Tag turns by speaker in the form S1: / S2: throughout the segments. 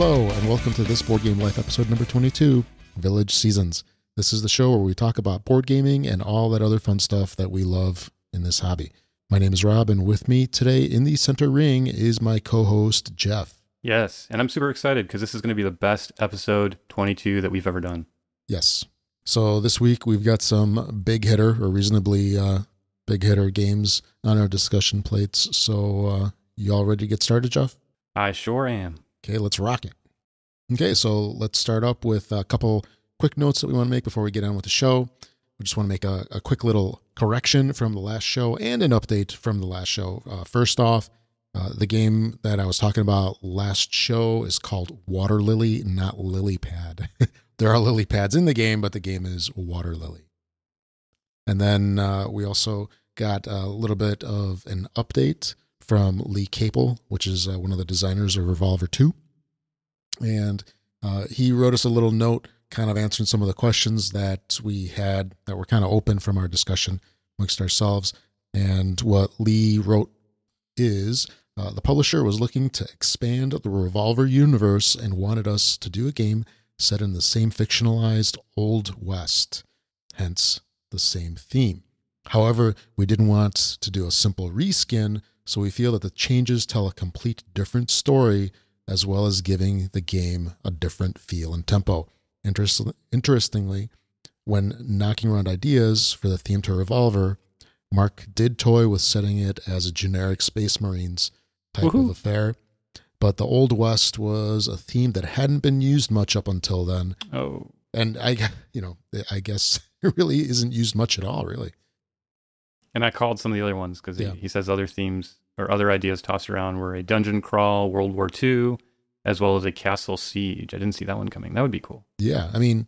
S1: Hello, and welcome to this Board Game Life episode number 22 Village Seasons. This is the show where we talk about board gaming and all that other fun stuff that we love in this hobby. My name is Rob, and with me today in the center ring is my co host, Jeff.
S2: Yes, and I'm super excited because this is going to be the best episode 22 that we've ever done.
S1: Yes. So this week we've got some big hitter or reasonably uh, big hitter games on our discussion plates. So uh, you all ready to get started, Jeff?
S2: I sure am.
S1: Okay, let's rock it. Okay, so let's start up with a couple quick notes that we want to make before we get on with the show. We just want to make a, a quick little correction from the last show and an update from the last show. Uh, first off, uh, the game that I was talking about last show is called Water Lily, not Lily Pad. there are lily pads in the game, but the game is Water Lily. And then uh, we also got a little bit of an update from Lee Capel, which is uh, one of the designers of Revolver 2. And uh, he wrote us a little note kind of answering some of the questions that we had that were kind of open from our discussion amongst ourselves. And what Lee wrote is uh, the publisher was looking to expand the Revolver universe and wanted us to do a game set in the same fictionalized Old West, hence the same theme. However, we didn't want to do a simple reskin, so we feel that the changes tell a complete different story as well as giving the game a different feel and tempo. Interest- interestingly, when knocking around ideas for the theme to Revolver, Mark did toy with setting it as a generic Space Marines type
S2: Woohoo.
S1: of affair, but the Old West was a theme that hadn't been used much up until then,
S2: Oh,
S1: and I, you know, I guess it really isn't used much at all, really.
S2: and I called some of the other ones because
S1: Yeah.
S2: he, he says other themes or other ideas tossed around were a dungeon crawl, World War II, as well as a castle siege. I didn't see that one coming. That would be cool.
S1: Yeah, I mean,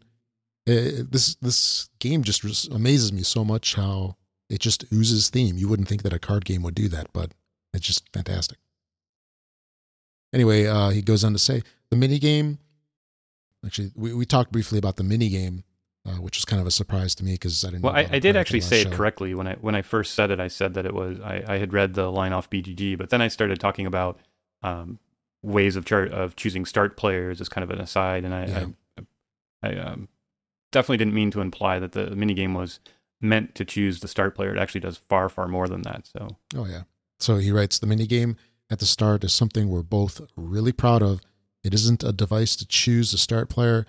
S1: eh, this this game just amazes me so much how it just oozes theme. You wouldn't think that a card game would do that, but it's just fantastic. Anyway, uh, he goes on to say the mini game. Actually, we, we talked briefly about the mini game, uh, which was kind of a surprise to me because I didn't.
S2: Well,
S1: know
S2: I, I did actually say
S1: last
S2: it correctly when I when I first said it. I said that it was I, I had read the line off BGG, but then I started talking about um, ways of char- of choosing start players as kind of an aside, and I
S1: Yeah.
S2: I, I um, definitely didn't mean to imply that the mini game was meant to choose the start player. It actually does far far more than that. So
S1: Oh yeah. So he writes the mini game at the start is something we're both really proud of. It isn't a device to choose the start player,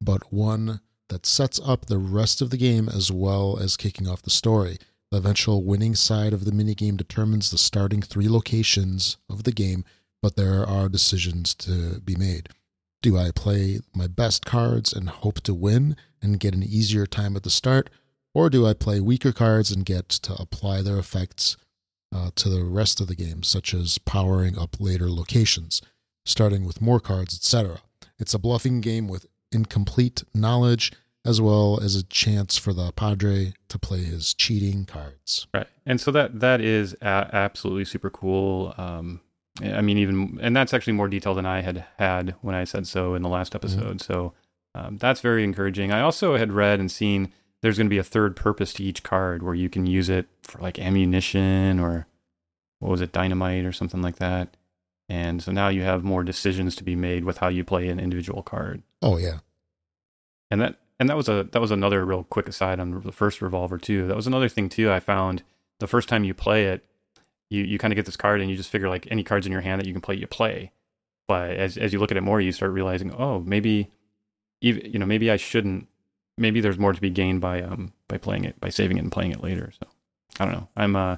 S1: but one that sets up the rest of the game as well as kicking off the story. The eventual winning side of the minigame determines the starting three locations of the game, but there are decisions to be made. Do I play my best cards and hope to win and get an easier time at the start? Or do I play weaker cards and get to apply their effects uh, to the rest of the game, such as powering up later locations, starting with more cards, etc.? It's a bluffing game with incomplete knowledge, as well as a chance for the Padre to play his cheating cards.
S2: Right. And so that that is a- absolutely super cool. Um, I mean, even and that's actually more detail than I had had when I said so in the last episode. So um, that's very encouraging. I also had read and seen there's going to be a third purpose to each card where you can use it for like ammunition or what was it, dynamite or something like that. And so now you have more decisions to be made with how you play an individual card.
S1: Oh yeah,
S2: And that and that was a that was another real quick aside on the first revolver too. That was another thing too. I found the first time you play it, you you kind of get this card and you just figure like any cards in your hand that you can play, you play. But as as you look at it more, you start realizing, oh, maybe, even you know, maybe I shouldn't. Maybe there's more to be gained by um by playing it by saving it and playing it later. So I don't know. I'm uh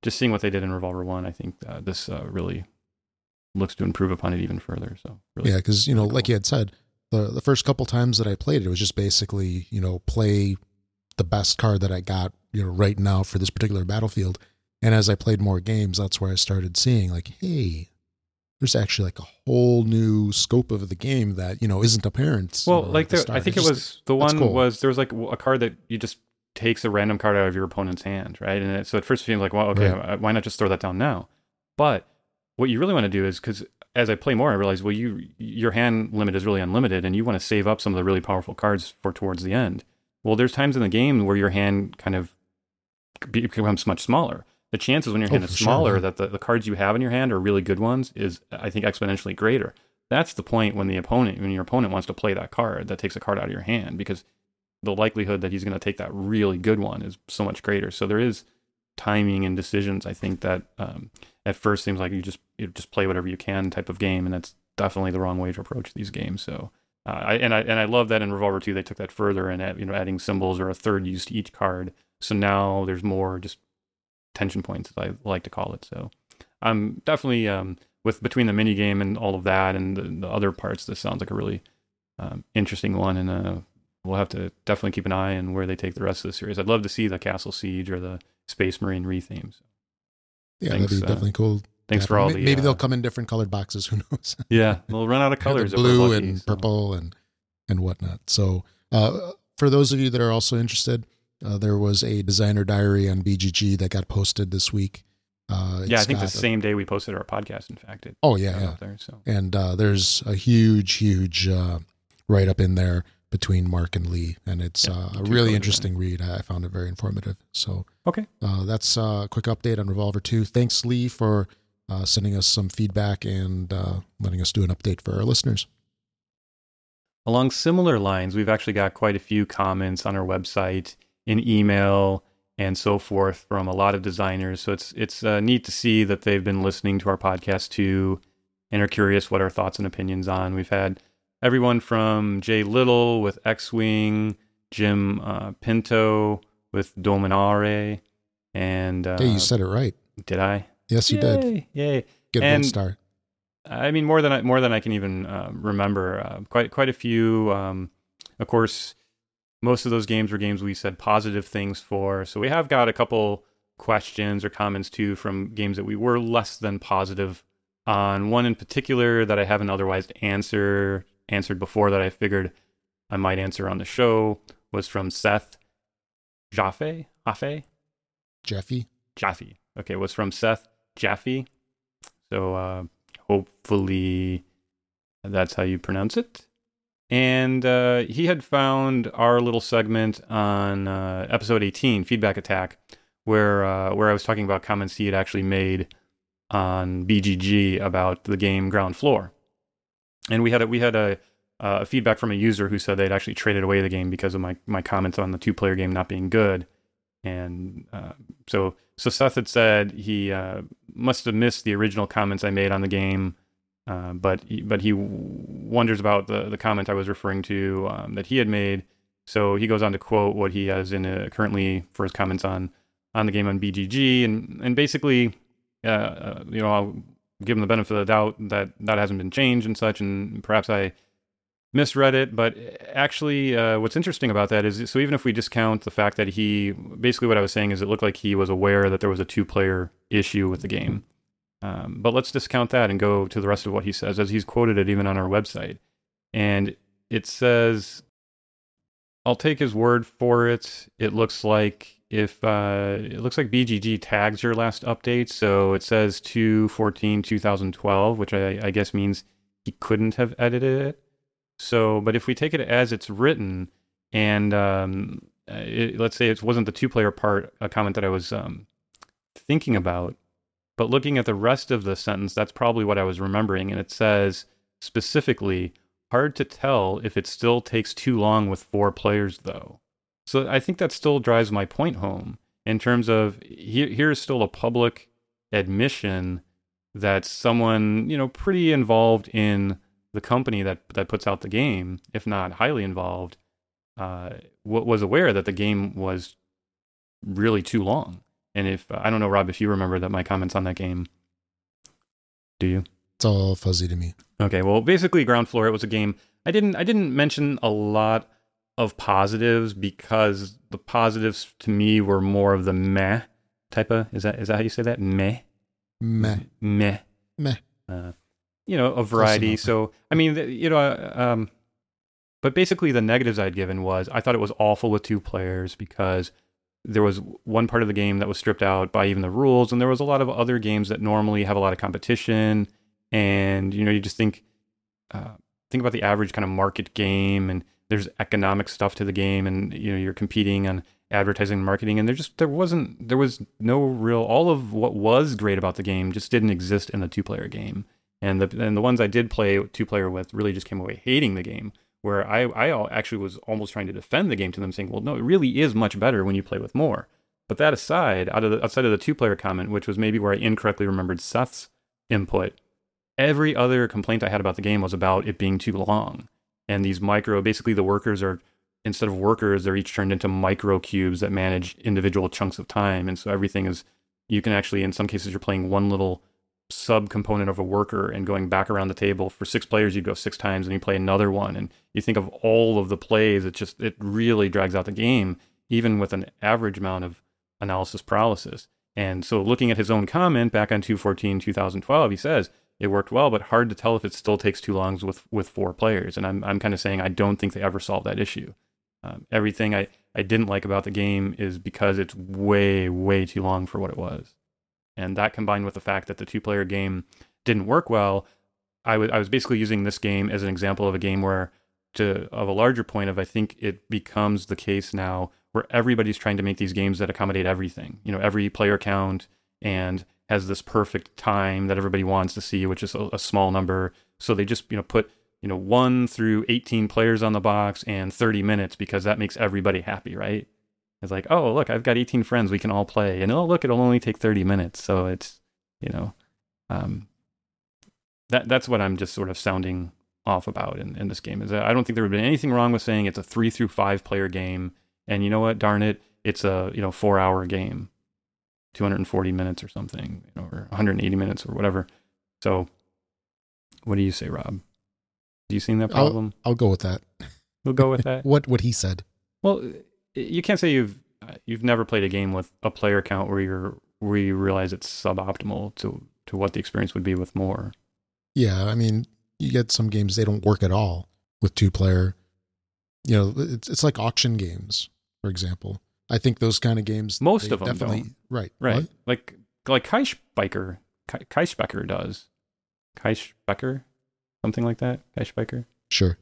S2: just seeing what they did in Revolver One. I think uh, this uh, really looks to improve upon it even further. So really,
S1: yeah, because you know,
S2: really
S1: like you had said, the the first couple times that I played it, it was just basically you know play the best card that I got you know right now for this particular battlefield. And as I played more games, that's where I started seeing like, hey, there's actually like a whole new scope of the game that you know isn't apparent. you
S2: Well,
S1: know,
S2: like
S1: the
S2: the. I think
S1: It
S2: it
S1: just-
S2: was the one
S1: cool.
S2: was there was like a card that you just takes a random card out of your opponent's hand, right? And it, so at first it seemed like, well, okay,
S1: Right.
S2: uh, why not just throw that down now? But what you really want to do is because as I play more, I realize, well, you your hand limit is really unlimited, and you want to save up some of the really powerful cards for towards the end. Well, there's times in the game where your hand kind of becomes much smaller. The chances when your
S1: Oh,
S2: hand
S1: for
S2: is smaller
S1: yeah.
S2: that the, the cards you have in your hand are really good ones is, I think, exponentially greater. that's the point when the opponent when your opponent wants to play that card that takes a card out of your hand because the likelihood that he's going to take that really good one is so much greater. So there is timing and decisions. I think that um, at first seems like you just you just play whatever you can type of game, and that's definitely the wrong way to approach these games. So. Uh, I, and I and I love that in Revolver 2 they took that further and add, you know adding symbols or a third use to each card. So now there's more just tension points, as I like to call it. So I'm definitely um, with between the mini game and all of that and the, the other parts. This sounds like a really um, interesting one, and uh, we'll have to definitely keep an eye on where they take the rest of the series. I'd love to see the Castle Siege or the Space Marine rethemes.
S1: Yeah, thanks, that'd be uh, definitely cool.
S2: Thanks for all
S1: maybe,
S2: the.
S1: Maybe uh, they'll come in different colored boxes. Who knows?
S2: yeah, they'll run out of colors.
S1: blue
S2: lucky,
S1: and
S2: so.
S1: purple and and whatnot. So, uh, for those of you that are also interested, uh, there was a designer diary on BGG that got posted this week.
S2: Uh, yeah, I think the same day we posted our podcast. In fact, it
S1: oh yeah, yeah.
S2: There, so.
S1: And uh, there's a huge, huge uh, write up in there between Mark and Lee, and it's uh, a really interesting read. I found it very informative. So
S2: okay,
S1: uh, that's a quick update on Revolver Two. Thanks, Lee, for uh, sending us some feedback and letting us do an update for our listeners.
S2: Along similar lines, we've actually got quite a few comments on our website, in email, and so forth from a lot of designers. So it's it's uh, neat to see that they've been listening to our podcast too, and are curious what our thoughts and opinions on. We've had everyone from Jay Little with X Wing, Jim uh, Pinto with Dominare, and uh,
S1: hey, you said it right.
S2: Did I?
S1: Yes, you
S2: Yay,
S1: did.
S2: Yay!
S1: Good
S2: and,
S1: star.
S2: I mean, more than I, more than I can even uh, remember. Uh, quite quite a few. Um, of course, most of those games were games we said positive things for. So we have got a couple questions or comments too from games that we were less than positive on. One in particular that I haven't otherwise answer answered before that I figured I might answer on the show was from Seth Jaffee. Jaffe?
S1: Jeffy.
S2: Jaffe. Okay, was from Seth Jaffee. So uh, hopefully that's how you pronounce it and uh, he had found our little segment on uh, episode 18 feedback attack where uh, where i was talking about comments he had actually made on bgg about the game ground floor and we had a, we had a, a feedback from a user who said they'd actually traded away the game because of my, my comments on the two player game not being good and uh, so so seth had said he uh, must have missed the original comments i made on the game uh, but he, but he wonders about the the comment I was referring to um, that he had made. So he goes on to quote what he has in a, currently for his comments on on the game on BGG, and and basically, uh, uh, you know, I'll give him the benefit of the doubt that that hasn't been changed and such, and perhaps I misread it. But actually, uh, what's interesting about that is, so even if we discount the fact that he basically what I was saying is, it looked like he was aware that there was a two player issue with the game. Um, but let's discount that and go to the rest of what he says, as he's quoted it even on our website. And it says, I'll take his word for it. It looks like if uh, it looks like BGG tags your last update, so it says 214 2012, which I, I guess means he couldn't have edited it. So, but if we take it as it's written, and um, it, let's say it wasn't the two player part, a comment that I was um, thinking about, but looking at the rest of the sentence, that's probably what I was remembering. And it says specifically, hard to tell if it still takes too long with four players, though. So I think that still drives my point home in terms of here, here's still a public admission that someone, you know, pretty involved in the company that, that puts out the game, if not highly involved, uh, was aware that the game was really too long. And if I don't know, Rob, if you remember that my comments on that game, do you?
S1: It's all fuzzy to me.
S2: Okay, well, basically, Ground Floor. It was a game. I didn't. I didn't mention a lot of positives because the positives to me were more of the meh type of. Is that is that how you say that? Meh.
S1: Meh.
S2: Meh.
S1: Meh.
S2: Uh, you know, a variety. So I mean, you know, um, but basically, the negatives I'd given was I thought it was awful with two players because there was one part of the game that was stripped out by even the rules and there was a lot of other games that normally have a lot of competition and you know you just think uh, think about the average kind of market game and there's economic stuff to the game and you know you're competing on advertising and marketing and there just there wasn't there was no real all of what was great about the game just didn't exist in the two player game And the and the ones I did play two player with really just came away hating the game. Where I I actually was almost trying to defend the game to them, saying, well, no, it really is much better when you play with more. But that aside, out of the, outside of the two player comment, which was maybe where I incorrectly remembered Seth's input, every other complaint I had about the game was about it being too long. And these micro, basically, the workers are instead of workers, they're each turned into micro cubes that manage individual chunks of time. And so everything is, you can actually, in some cases, you're playing one little sub component of a worker and going back around the table. For six players, you go six times and you play another one. And you think of all of the plays, it just, it really drags out the game, even with an average amount of analysis paralysis. And so looking at his own comment back on 214, 2012, he says, it worked well, but hard to tell if it still takes too long with, with four players. And I'm, I'm kind of saying I don't think they ever solved that issue. Um, everything I, I didn't like about the game is because it's way, way too long for what it was. And that combined with the fact that the two player game didn't work well, I, was basically using this game as an example of a game where, to of a larger point of, I think it becomes the case now where everybody's trying to make these games that accommodate everything. You know, every player count and has this perfect time that everybody wants to see, which is a, a small number. So they just you know put you know, one through 18 players on the box and 30 minutes because that makes everybody happy, right? It's like, oh, look, I've got 18 friends we can all play. And oh, look, it'll only take 30 minutes. So it's, you know, um, that that's what I'm just sort of sounding off about in, in this game is I don't think there would be anything wrong with saying it's a three through five player game. And you know what? Darn it, it's a, you know, four hour game, 240 minutes or something, you know, or 180 minutes or whatever. So what do you say, Rob? Do you see that problem?
S1: I'll, I'll go with that.
S2: We'll go with that.
S1: what what he said.
S2: Well, you can't say you've you've never played a game with a player count where you're where you realize it's suboptimal to to what the experience would be with more.
S1: Yeah, I mean, you get some games they don't work at all with two player. You know, it's it's like auction games, for example. I think those kind of games.
S2: Most of them
S1: definitely
S2: don't.
S1: right,
S2: right.
S1: What?
S2: Like like Kaischbiker, Kaischbecker does. Kaischbecker, something like that. Kaischbiker.
S1: Sure.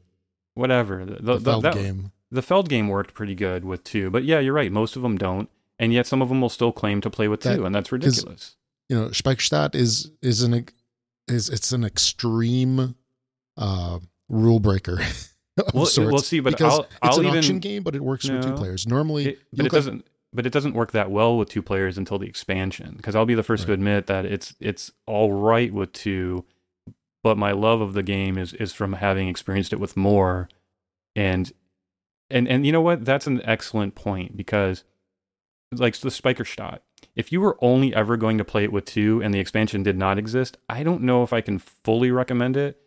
S2: Whatever. The,
S1: The,
S2: the,
S1: Feld
S2: that-
S1: game.
S2: the Feld game worked pretty good with two, but yeah, you're right. Most of them don't, and yet some of them will still claim to play with
S1: That-
S2: two, and that's ridiculous.
S1: You know, Speicherstadt is is an is it's an extreme uh rule breaker.
S2: Well,
S1: sorts,
S2: we'll see, but
S1: because
S2: I'll-
S1: it's
S2: I'll
S1: an
S2: even-
S1: auction game, but it works for two players. Normally,
S2: It- but it doesn't. But it doesn't work that well with two players until the expansion. Because I'll be the first to admit that it's it's all right with two, but my love of the game is is from having experienced it with more, and and and you know what? That's an excellent point because like the Speicherstadt. If you were only ever going to play it with two and the expansion did not exist, I don't know if I can fully recommend it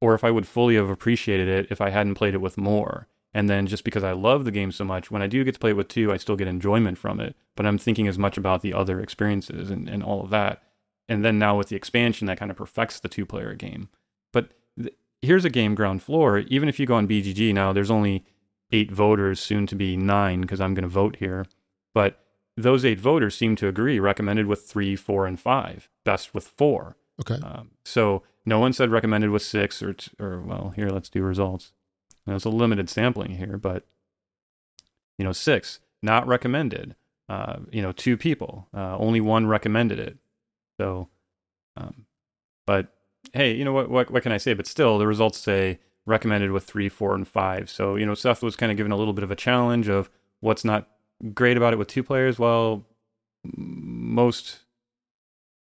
S2: or if I would fully have appreciated it if I hadn't played it with more. And then just because I love the game so much, when I do get to play it with two, I still get enjoyment from it. But I'm thinking as much about the other experiences and, and all of that. And then now with the expansion, that kind of perfects the two player game. But th- here's a game ground floor. Even if you go on BGG now, there's only eight voters, soon to be nine, because I'm going to vote here. But those eight voters seem to agree recommended with three, four, and five, best with four.
S1: okay.
S2: Um, so no one said recommended was six or t- or well, here let's do results. Now, it's a limited sampling here, but you know, six not recommended. Uh, you know, two people, uh, only one recommended it. So, um, but hey, you know what, what? What can I say? But still, the results say recommended with three, four, and five. So you know, Seth was kind of given a little bit of a challenge of what's not great about it with two players. Well, most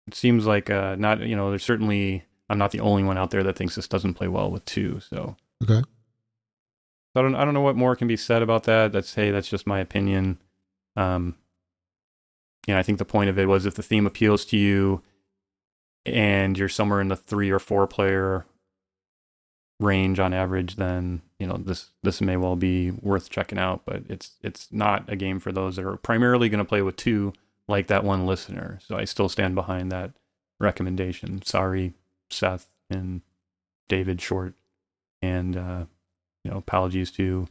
S2: it seems like uh, not you know there's certainly I'm not the only one out there that thinks this doesn't play well with two. So
S1: Okay.
S2: So I don't I don't know what more can be said about that. That's hey, that's just my opinion. Um, yeah, I think the point of it was if the theme appeals to you, and you're somewhere in the three or four player range on average, then you know this this may well be worth checking out. But it's it's not a game for those that are primarily going to play with two, like that one listener. So I still stand behind that recommendation. Sorry, Seth and David Short, and uh, you know apologies to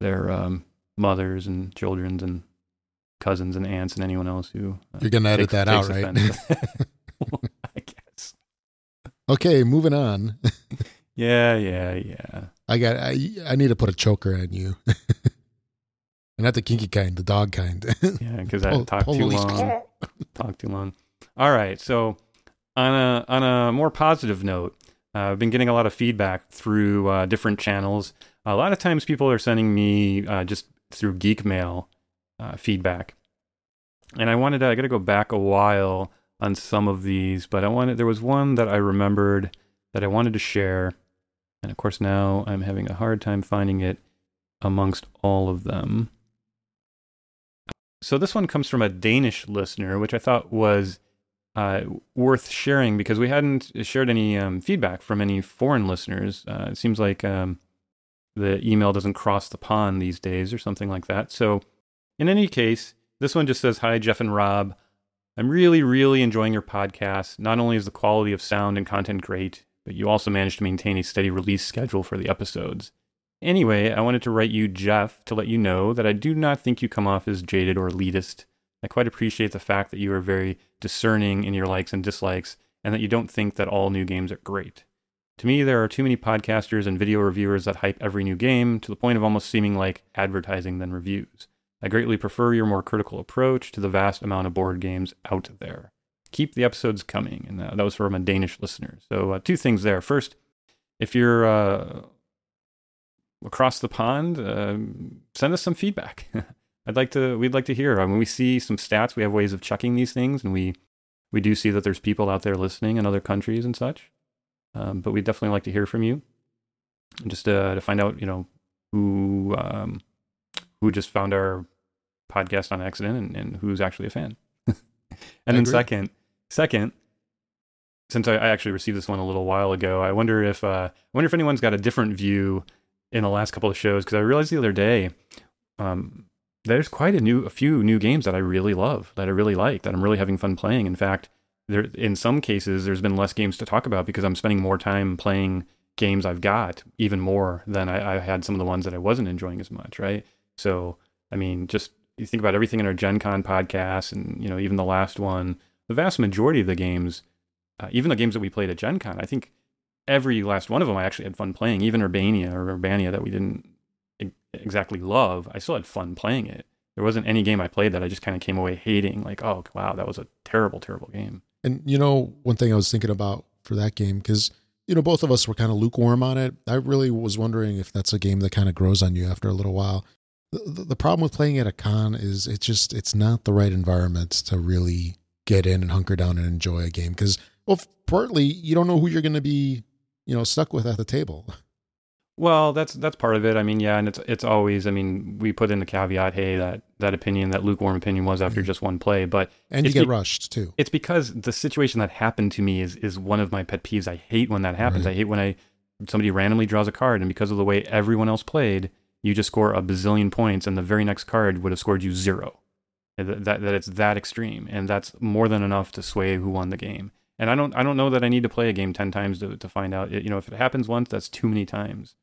S2: their um, mothers and children's and cousins and aunts and anyone else who uh,
S1: You're gonna edit
S2: takes-
S1: that out, right?
S2: I guess.
S1: okay, moving on.
S2: Yeah, yeah, yeah.
S1: I got. I, I need to put a choker on you, and not the kinky kind, the dog kind.
S2: Yeah, because I talked too long. talked too long. All right, so on a on a more positive note, uh, I've been getting a lot of feedback through uh, different channels. A lot of times, people are sending me uh, just through Geek Mail uh, feedback, and I wanted to, I got to go back a while on some of these, but I wanted there was one that I remembered that I wanted to share, and of course now I'm having a hard time finding it amongst all of them. So this one comes from a Danish listener, which I thought was uh, worth sharing because we hadn't shared any um, feedback from any foreign listeners. Uh, it seems like um, the email doesn't cross the pond these days or something like that. So, in any case, this one just says Hi, Jeff and Rob. I'm really, really enjoying your podcast. Not only is the quality of sound and content great, but you also manage to maintain a steady release schedule for the episodes. Anyway, I wanted to write you, Jeff, to let you know that I do not think you come off as jaded or elitist. I quite appreciate the fact that you are very discerning in your likes and dislikes, and that you don't think that all new games are great. To me, there are too many podcasters and video reviewers that hype every new game to the point of almost seeming like advertising than reviews. I greatly prefer your more critical approach to the vast amount of board games out there. Keep the episodes coming. And uh, that was from a Danish listener. So, uh, two things there. First, if you're uh, across the pond, uh, send us some feedback. I'd like to. We'd like to hear. I mean, we see some stats. We have ways of checking these things, and we we do see that there's people out there listening in other countries and such. Um, but we'd definitely like to hear from you, just uh, to find out, you know, who um, who just found our podcast on accident and, and who's actually a fan. and
S1: I
S2: then
S1: agree.
S2: second, second, since I, I actually received this one a little while ago, I wonder if uh, I wonder if anyone's got a different view in the last couple of shows because I realized the other day um, there's quite a new a few new games that I really love that I really like that I'm really having fun playing. In fact, there in some cases there's been less games to talk about because I'm spending more time playing games I've got even more than I, I had some of the ones that I wasn't enjoying as much. Right. So I mean, just you think about everything in our Gen Con podcast and you know even the last one, the vast majority of the games, uh, even the games that we played at Gen Con, I think every last one of them I actually had fun playing. Even Urbania or Urbania that we didn't exactly love, I still had fun playing it. There wasn't any game I played that I just kind of came away hating, like, oh wow, that was a terrible, terrible game.
S1: And you know, one thing I was thinking about for that game because you know both of us were kind of lukewarm on it. I really was wondering if that's a game that kind of grows on you after a little while. The, the, problem with playing at a con is it's just it's not the right environment to really get in and hunker down and enjoy a game because well, partly you don't know who you're going to be, you know, stuck with at the table.
S2: Well, that's that's part of it. I mean, yeah, and it's it's always. I mean, we put in the caveat, hey, that that opinion, that lukewarm opinion, was after
S1: Mhm.
S2: just one play, but
S1: And you get
S2: be-
S1: rushed too.
S2: it's because the situation that happened to me is is one of my pet peeves. I hate when that happens.
S1: Right.
S2: I hate when I somebody randomly draws a card, and because of the way everyone else played, you just score a bazillion points, and the very next card would have scored you zero. That, that that it's that extreme, and that's more than enough to sway who won the game. And I don't I don't know that I need to play a game ten times to to find out. You know, if it happens once, that's too many times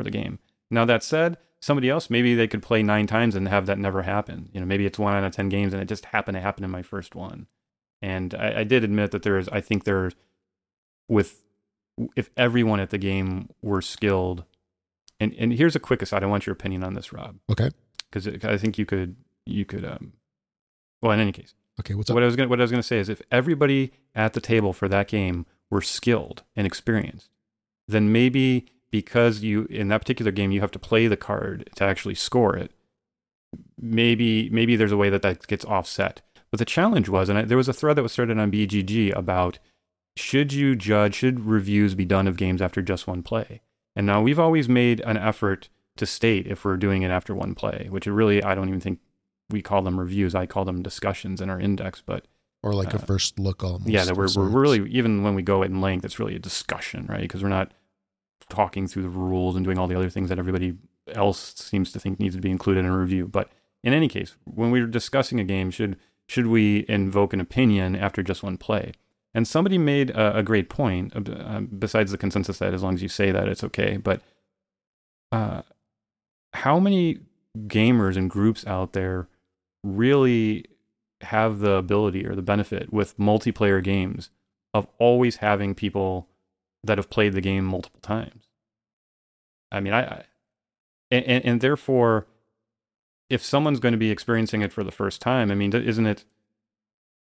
S2: for the game. Now that said, somebody else maybe they could play nine times and have that never happen. You know, maybe it's one out of ten games, and it just happened to happen in my first one. And I, I did admit that there is. I think there, with if everyone at the game were skilled, and and here's a quick aside. I want your opinion on this, Rob,
S1: Okay.
S2: because I think you could you could. Um, well, in any case,
S1: Okay. What's up?
S2: what I was gonna what I was gonna say is if everybody at the table for that game were skilled and experienced, then maybe because you in that particular game you have to play the card to actually score it. Maybe maybe there's a way that that gets offset. But the challenge was, and I, there was a thread that was started on BGG about should you judge should reviews be done of games after just one play? And now we've always made an effort to state if we're doing it after one play, which really I don't even think we call them reviews. I call them discussions in our index, but
S1: or like a
S2: uh,
S1: first look almost.
S2: yeah, that we're, we're really even when we go in length, it's really a discussion, right? Because we're not talking through the rules and doing all the other things that everybody else seems to think needs to be included in a review. But in any case, when we're discussing a game, should should we invoke an opinion after just one play? And somebody made a, a great point. uh, uh, besides the consensus that as long as you say that, it's okay. But uh, how many gamers and groups out there really have the ability or the benefit with multiplayer games of always having people that have played the game multiple times. I mean, I, I and, and, therefore, if someone's going to be experiencing it for the first time, I mean, isn't it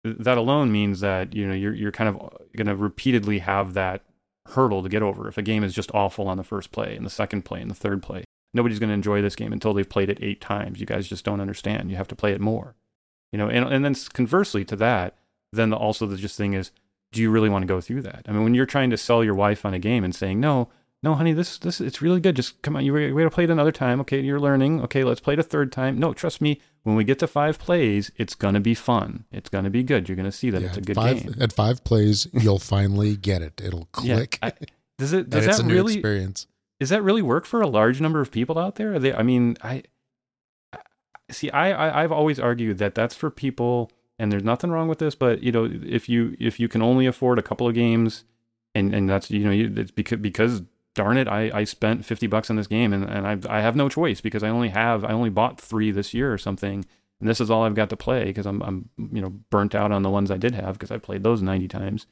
S2: that alone means that you know you're you're kind of going to repeatedly have that hurdle to get over. If a game is just awful on the first play and the second play and the third play, nobody's going to enjoy this game until they've played it eight times. You guys just don't understand. You have to play it more, you know. And and then conversely to that, then the, also the just thing is, do you really want to go through that? I mean, when you're trying to sell your wife on a game and saying no, no, honey, this this it's really good. Just come on, you we to play it another time. Okay, you're learning. Okay, let's play it a third time. No, trust me. When we get to five plays, it's gonna be fun. It's gonna be good. You're gonna see that yeah, it's a good
S1: five,
S2: game.
S1: At five plays, you'll finally get it. It'll click.
S2: Yeah, I, does it? Does that really
S1: experience?
S2: Does that really work for a large number of people out there? They, I mean, I see. I, I I've always argued that that's for people, and there's nothing wrong with this. But you know, if you if you can only afford a couple of games, and and that's you know, it's because because darn it, I, I spent 50 bucks on this game and, and I, I have no choice because I only have, I only bought three this year or something. And this is all I've got to play because I'm, I'm, you know, burnt out on the ones I did have because I played those 90 times.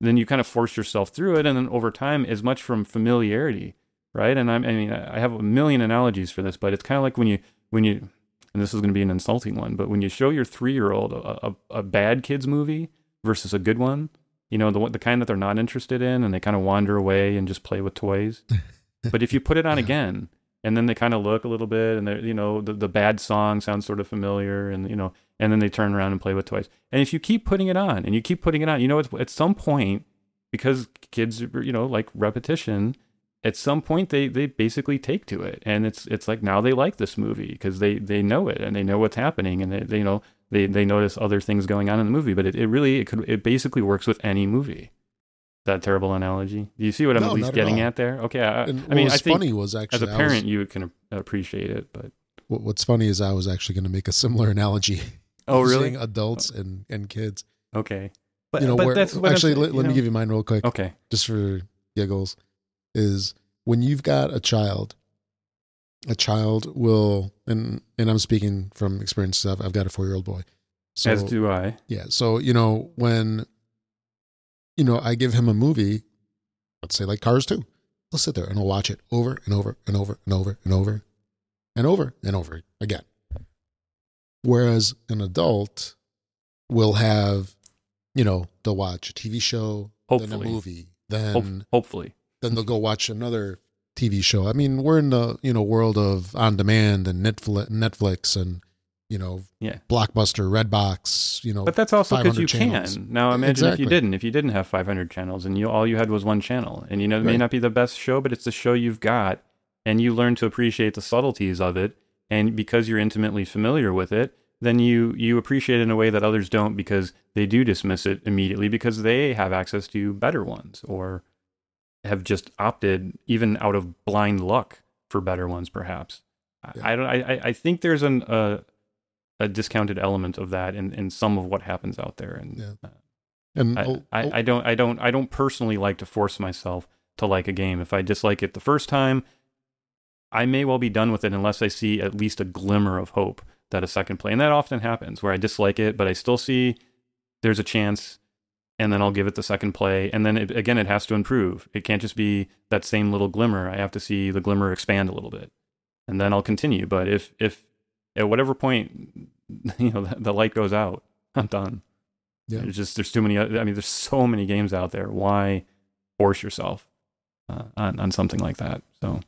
S2: Then you kind of force yourself through it. And then over time, as much from familiarity, right? And I'm, I mean, I have a million analogies for this, but it's kind of like when you, when you, and this is going to be an insulting one, but when you show your three year old a, a, a bad kids movie versus a good one, you know, the the kind that they're not interested in, and they kind of wander away and just play with toys. but if you put it on again, and then they kind of look a little bit, and they're, you know the the bad song sounds sort of familiar, and you know, and then they turn around and play with toys. And if you keep putting it on, and you keep putting it on, you know, at some point, because kids, you know, like repetition. At some point, they they basically take to it, and it's it's like now they like this movie because they they know it and they know what's happening, and they, they you know they they notice other things going on in the movie. But it, it really it could it basically works with any movie. That terrible analogy. Do you see what I'm no, at least getting at, at, there? Okay, I, I mean, I think funny was actually as a parent was, you can appreciate it, but
S1: what's funny is I was actually going to make a similar analogy.
S2: Oh, really?
S1: Adults oh. and and kids.
S2: Okay,
S1: but you know, but where, that's actually let, let me give you mine real quick.
S2: Okay,
S1: just for giggles, is when you've got a child a child will and and I'm speaking from experience I've, I've got a four year old boy.
S2: So, As do I.
S1: Yeah. So, you know, when you know, I give him a movie, let's say like Cars 2. He'll sit there and he'll watch it over and over and over and over and over and over and over again. Whereas an adult will have, you know, they'll watch a TV show, hopefully. then a movie, then
S2: hopefully.
S1: Then they'll go watch another TV show. I mean, we're in the you know world of on demand and Netflix, Netflix and you know,
S2: yeah,
S1: Blockbuster, Redbox, you know.
S2: But that's also because you channels. can. Now imagine exactly. if you didn't, if you didn't have 500 channels and you all you had was one channel, and you know it right. may not be the best show, but it's the show you've got, and you learn to appreciate the subtleties of it, and because you're intimately familiar with it, then you you appreciate it in a way that others don't because they do dismiss it immediately because they have access to better ones or have just opted, even out of blind luck, for better ones, perhaps. Yeah. I don't. I I think there's an uh, a discounted element of that in, in some of what happens out there, and yeah. uh, and I, oh, I, oh. I don't I don't I don't personally like to force myself to like a game. If I dislike it the first time, I may well be done with it unless I see at least a glimmer of hope that a second play, and that often happens where I dislike it, but I still see there's a chance and then I'll give it the second play. And then it, again, it has to improve. It can't just be that same little glimmer. I have to see the glimmer expand a little bit, and then I'll continue. But if if at whatever point you know the, the light goes out, I'm done. Yeah. There's just there's too many. I mean, there's so many games out there. Why force yourself uh, on on something like that? So.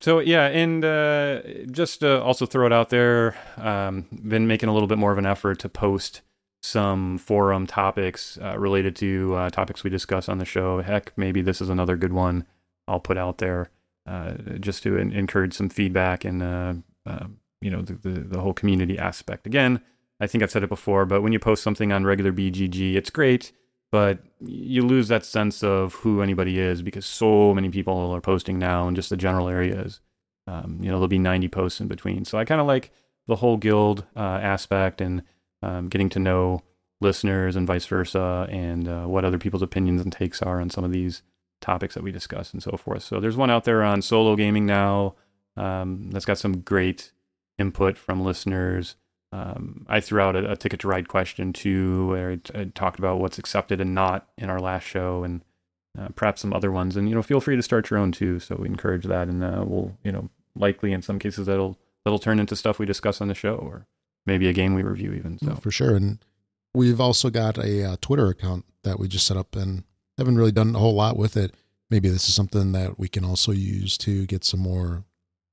S2: So yeah, and uh, just uh, also throw it out there. Um, been making a little bit more of an effort to post some forum topics uh, related to uh, topics we discuss on the show. Heck, maybe this is another good one I'll put out there uh, just to in- encourage some feedback and uh, uh, you know the, the, the whole community aspect. Again, I think I've said it before, but when you post something on regular BGG, it's great, but you lose that sense of who anybody is because so many people are posting now in just the general areas. Um, you know, there'll be 90 posts in between. So I kind of like the whole guild uh, aspect and um, getting to know listeners and vice versa, and uh, what other people's opinions and takes are on some of these topics that we discuss and so forth. So there's one out there on solo gaming now um, that's got some great input from listeners. Um, I threw out a, a, ticket to ride question too, where I, I, talked about what's accepted and not in our last show, and uh, perhaps some other ones. And you know, feel free to start your own too. So we encourage that, and uh, we'll you know likely in some cases that'll that'll turn into stuff we discuss on the show or maybe a game we review even. So
S1: for sure, and we've also got a uh, Twitter account that we just set up and haven't really done a whole lot with it. Maybe this is something that we can also use to get some more,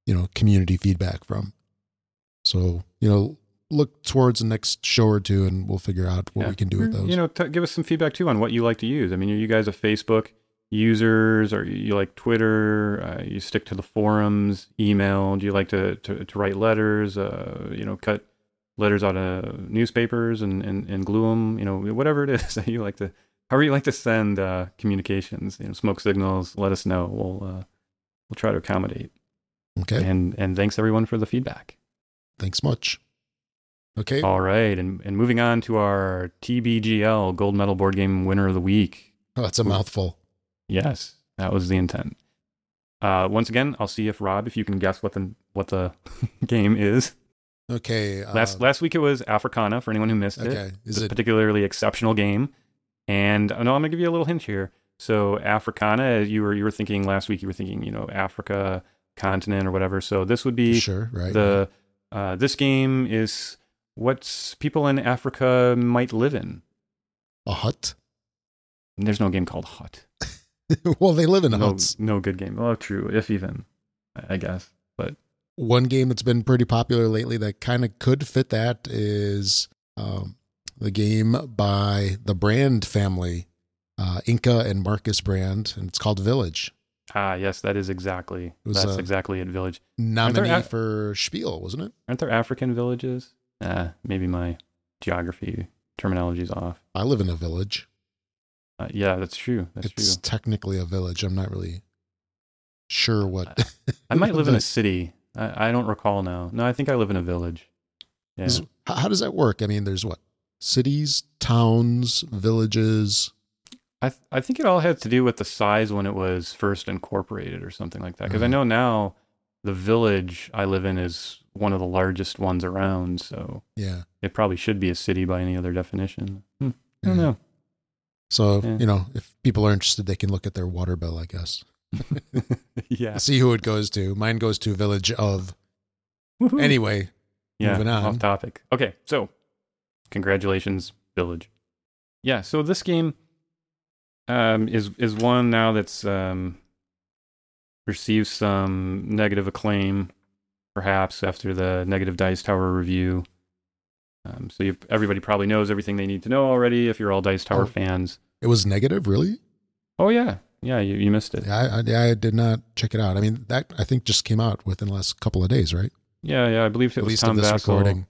S1: you know, community feedback from. So, you know, look towards the next show or two and we'll figure out what
S2: Yeah.
S1: we can do with those.
S2: You know, t- give us some feedback too on what you like to use. I mean, are you guys a Facebook users? Or you like Twitter? Uh, you stick to the forums, email? Do you like to, to, to write letters? Uh, you know, cut letters out of newspapers and, and, and glue them? You know, whatever it is that you like to, however you like to send uh, communications, you know, smoke signals, let us know. We'll, uh, we'll try to accommodate.
S1: okay.
S2: And, and thanks everyone for the feedback.
S1: Thanks much. Okay.
S2: All right. And, and moving on to our TBGL gold medal board game winner of the week.
S1: Oh, that's a mouthful.
S2: Yes, that was the intent. Uh, once again, I'll see if Rob, if you can guess what the what the game is.
S1: Okay. Uh,
S2: Last last week it was Africana for anyone who missed it.
S1: okay.
S2: It's
S1: Is
S2: a particularly exceptional game. And uh, no, I'm gonna give you a little hint here. So Africana, you were you were thinking last week. You were thinking, you know, Africa continent or whatever. So this would be
S1: sure? Right.
S2: the uh, this game is what people in Africa might live in.
S1: a hut.
S2: There's no game called Hut.
S1: well, they live in
S2: No,
S1: huts.
S2: no good game. Oh, true. If even, I guess.
S1: One game that's been pretty popular lately that kind of could fit that is um, the game by the Brand family, uh, Inka and Markus Brand, and it's called Village.
S2: Ah, yes, that is exactly. That's
S1: uh,
S2: exactly it. Village.
S1: Nominee
S2: Af-
S1: for Spiel, wasn't it?
S2: Aren't there African villages? Ah, maybe my geography terminology is off.
S1: I live in a village.
S2: Uh, yeah, that's true. That's
S1: it's
S2: true.
S1: technically a village. I'm not really sure what.
S2: I might live in a city. I, I don't recall now. No, I think I live in a village. Yeah.
S1: is- how, does that work? I mean, there's what cities, towns, villages.
S2: I th- I think it all had to do with the size when it was first incorporated or something like that. Because I
S1: Mhm.
S2: know now the village I live in is one of the largest ones around, so
S1: Yeah.
S2: it probably should be a city by any other definition. Hmm, I don't
S1: Yeah.
S2: know.
S1: So
S2: Yeah.
S1: you know, if people are interested, they can look at their water bill. I guess
S2: yeah.
S1: see who it goes to. Mine goes to Village of.
S2: Woohoo.
S1: Anyway,
S2: yeah,
S1: moving on.
S2: off topic. Okay, so congratulations, Village. Yeah, so this game um, is is one now that's um, received some negative acclaim, perhaps after the negative Dice Tower review. Um, so you, everybody probably knows everything they need to know already if you're all Dice Tower
S1: Oh.
S2: fans.
S1: it was negative, really.
S2: Oh yeah, yeah, you, you missed it.
S1: I, I I did not check it out. I mean, that I think just came out within the last couple of days, right?
S2: Yeah, yeah, I believe it
S1: At
S2: was
S1: least
S2: Tom
S1: this
S2: Vasel.
S1: recording.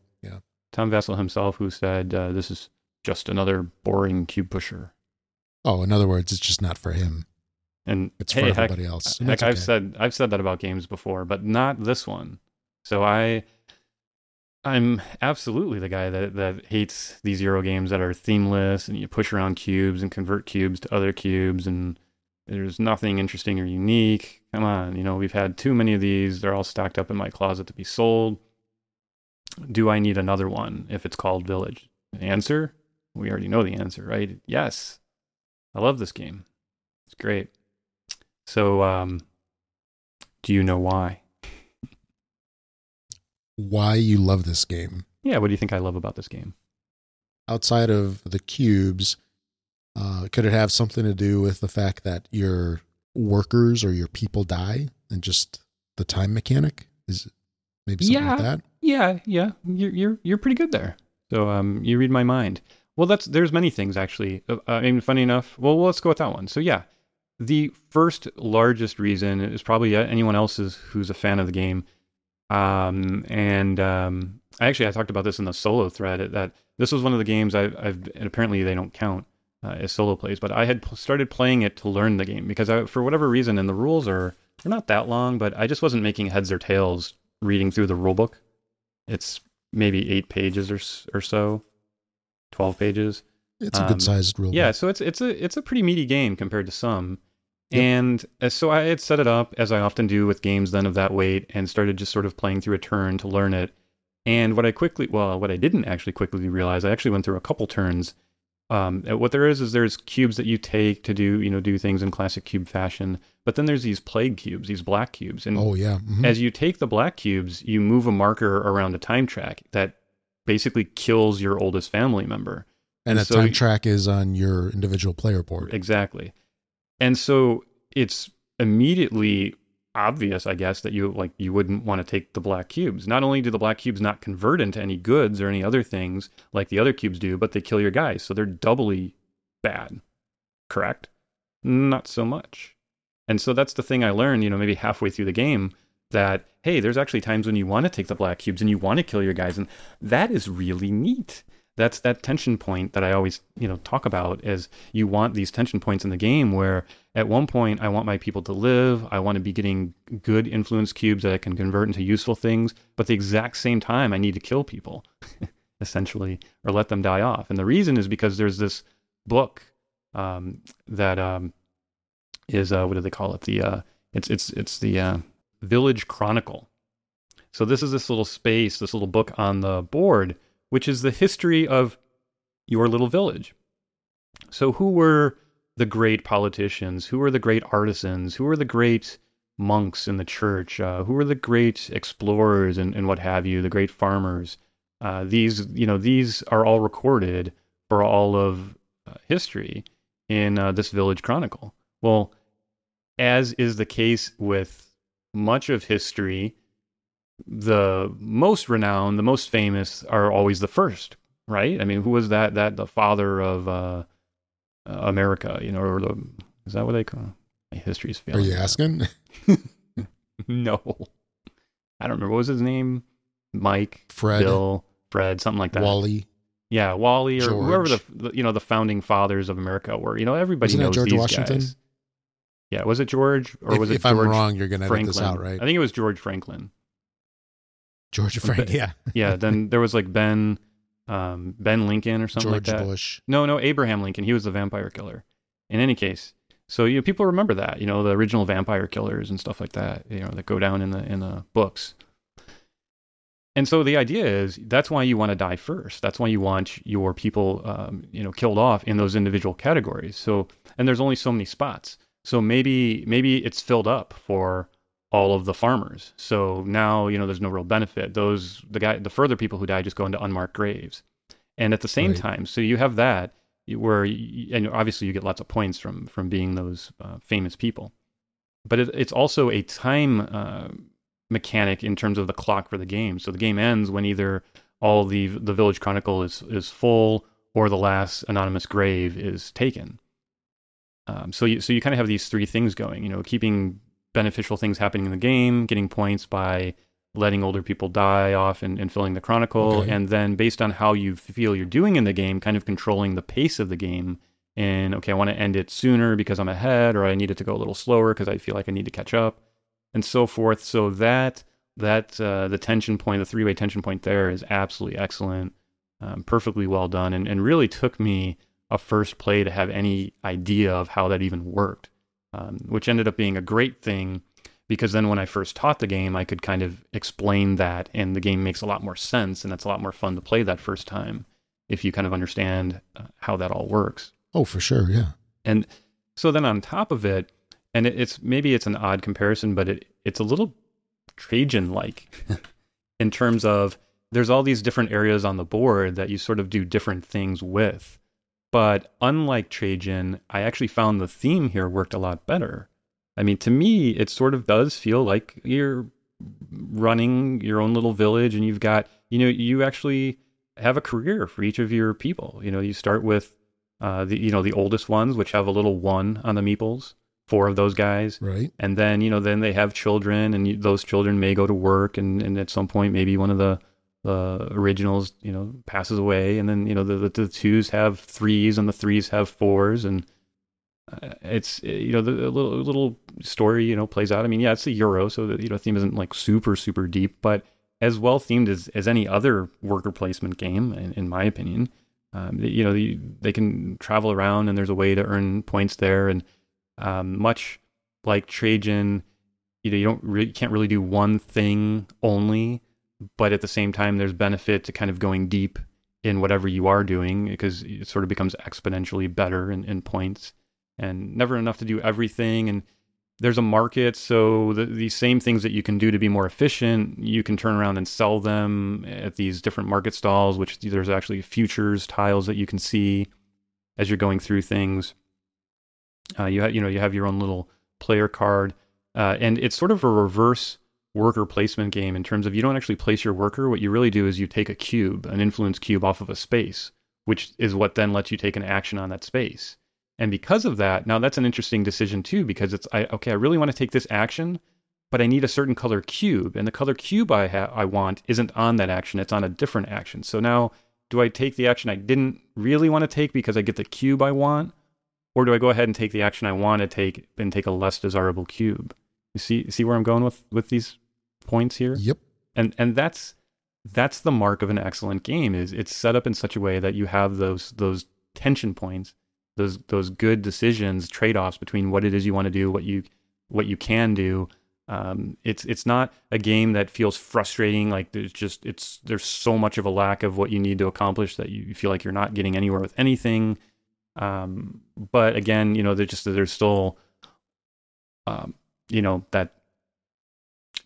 S2: Tom Vasel himself who said uh, this is just another boring cube pusher.
S1: Oh, in other words, it's just not for him.
S2: And
S1: It's
S2: hey,
S1: for
S2: heck,
S1: everybody else.
S2: Heck,
S1: that's
S2: I've said I've said that about games before, but not this one. So I I'm absolutely the guy that that hates these Euro games that are themeless and you push around cubes and convert cubes to other cubes and there's nothing interesting or unique. Come on, you know, we've had too many of these. They're all stacked up in my closet to be sold. Do I need another one if it's called Village? Answer? We already know the answer, right? Yes. I love this game. It's great. So, um, do you know why?
S1: why you love this game.
S2: Yeah, what do you think I love about this game?
S1: Outside of the cubes, uh, could it have something to do with the fact that your workers or your people die and just the time mechanic? Is maybe something like
S2: Yeah.
S1: that?
S2: Yeah, yeah, you're you're you're pretty good there. So, um, you read my mind. Well, that's there's many things actually. Uh, I mean, funny enough. Well, let's go with that one. So, yeah, the first largest reason is probably anyone else's who's a fan of the game. Um, and um, actually I talked about this in the solo thread that this was one of the games I've, I've and apparently they don't count uh, as solo plays, but I had p- started playing it to learn the game because I, for whatever reason, and the rules are they're not that long, but I just wasn't making heads or tails reading through the rule book. It's maybe eight pages or or so, twelve pages.
S1: It's a
S2: Um,
S1: good sized rule.
S2: Yeah, so it's it's a it's a pretty meaty game compared to some.
S1: Yep.
S2: And uh, so I had set it up as I often do with games then of that weight and started just sort of playing through a turn to learn it. And what I quickly, well, what I didn't actually quickly realize, I actually went through a couple turns. Um, uh, what there is is there's cubes that you take to do, you know, do things in classic cube fashion. But then there's these plague cubes, these black cubes, and
S1: Oh yeah. mhm.
S2: as you take the black cubes, you move a marker around a time track that basically kills your oldest family member.
S1: And,
S2: And so-
S1: time track is on your individual player board.
S2: Exactly. And so it's immediately obvious, I guess, that you like you wouldn't want to take the black cubes. Not only do the black cubes not convert into any goods or any other things like the other cubes do, but they kill your guys. So they're doubly bad. Correct? Not so much. And so that's the thing I learned, you know, maybe halfway through the game that hey, there's actually times when you want to take the black cubes and you want to kill your guys and that is really neat that's that tension point that I always you know talk about is you want these tension points in the game where at one point I want my people to live, I want to be getting good influence cubes that I can convert into useful things, but the exact same time I need to kill people essentially or let them die off. And the reason is because there's this book um, that um, is uh, what do they call it? The uh, it's it's it's the uh, Village Chronicle. So this is this little space, this little book on the board which is the history of your little village. So, who were the great politicians? Who were the great artisans? Who were the great monks in the church? Uh, who were the great explorers and, and what have you? The great farmers. Uh, these, you know, these are all recorded for all of uh, history in uh, this village chronicle. Well, as is the case with much of history, the most renowned, the most famous are always the first, right? I mean, who was that? That the father of uh, America, you know, or the is that what they call? My history's
S1: Are you asking?
S2: No, I don't remember. What was his name? Mike,
S1: Fred,
S2: Bill, Fred, something like that.
S1: Wally.
S2: Yeah, Wally or whoever the, the you know the founding fathers of America were. You know, everybody
S1: Wasn't
S2: knows
S1: George
S2: these
S1: Washington?
S2: guys. Yeah, was it George or
S1: if
S2: was it
S1: if
S2: George
S1: I'm wrong, you're going to edit this out, right?
S2: I think it was George Franklin.
S1: George Frank, yeah.
S2: yeah, then there was like Ben, um, Ben Lincoln or something
S1: George
S2: like that.
S1: Bush.
S2: No, no, Abraham Lincoln. He was the vampire killer. In any case, so you know, people remember that, you know, the original vampire killers and stuff like that, you know, that go down in the in the books. And so the idea is that's why you want to die first. That's why you want your people, um, you know, killed off in those individual categories. So, and there's only so many spots. So maybe maybe it's filled up for all of the farmers. So now you know there's no real benefit. Those the guy the further people who die just go into unmarked graves. And at the same
S1: Right.
S2: time, so you have that where and obviously you get lots of points from from being those uh, famous people. But it, it's also a time uh, mechanic in terms of the clock for the game. So the game ends when either all the the village chronicle is is full or the last anonymous grave is taken. Um, so you so you kind of have these three things going. You know, keeping beneficial things happening in the game, getting points by letting older people die off and, and filling the chronicle,
S1: Okay.
S2: and then based on how you feel you're doing in the game, kind of controlling the pace of the game. And okay, I want to end it sooner because I'm ahead, or I need it to go a little slower because I feel like I need to catch up, and so forth. So that that uh, the tension point, the three way tension point there is absolutely excellent, um, perfectly well done, and, and really took me a first play to have any idea of how that even worked, um, which ended up being a great thing because then when I first taught the game, I could kind of explain that, and the game makes a lot more sense, and that's a lot more fun to play that first time if you kind of understand uh, how that all works.
S1: Oh, for sure. Yeah.
S2: And so then on top of it, and it, it's maybe it's an odd comparison, but it it's a little Trajan like in terms of there's all these different areas on the board that you sort of do different things with. But unlike Trajan, I actually found the theme here worked a lot better. I mean, to me, it sort of does feel like you're running your own little village and you've got, you know, you actually have a career for each of your people. You know, you start with uh, the, you know, the oldest ones, which have a little one on the meeples, four of those guys
S1: Right.
S2: and then you know then they have children and you, those children may go to work and, and at some point maybe one of the the originals you know passes away. And then you know the, the, the twos have threes and the threes have fours. And uh, it's uh, you know the, the little little story you know plays out. I mean yeah it's the euro so the you know theme isn't like super super deep but as well themed as, as any other worker placement game in, in my opinion. Um, you know the, they can travel around and there's a way to earn points there. And um, much like Trajan, you know, you don't really, can't really do one thing only, but at the same time, there's benefit to kind of going deep in whatever you are doing because it sort of becomes exponentially better in, in points and never enough to do everything. And there's a market, so the, these same things that you can do to be more efficient, you can turn around and sell them at these different market stalls. Which there's actually futures tiles that you can see as you're going through things. Uh, you have you know you have your own little player card, uh, and it's sort of a reverse worker placement game in terms of you don't actually place your worker. What you really do is you take a cube, an influence cube off of a space, which is what then lets you take an action on that space. And because of that, now that's an interesting decision too, because it's I, okay. I really want to take this action, but I need a certain color cube, and the color cube I ha- I want isn't on that action; it's on a different action. So now, do I take the action I didn't really want to take because I get the cube I want, or do I go ahead and take the action I want to take and take a less desirable cube? You see, see where I'm going with with these points here?
S1: Yep.
S2: And and that's that's the mark of an excellent game. Is it's set up in such a way that you have those those tension points those those good decisions, trade offs between what it is you want to do, what you what you can do. Um, it's it's not a game that feels frustrating. Like there's just it's there's so much of a lack of what you need to accomplish that you feel like you're not getting anywhere with anything. Um, but again, you know, there's just there's still, um, you know, that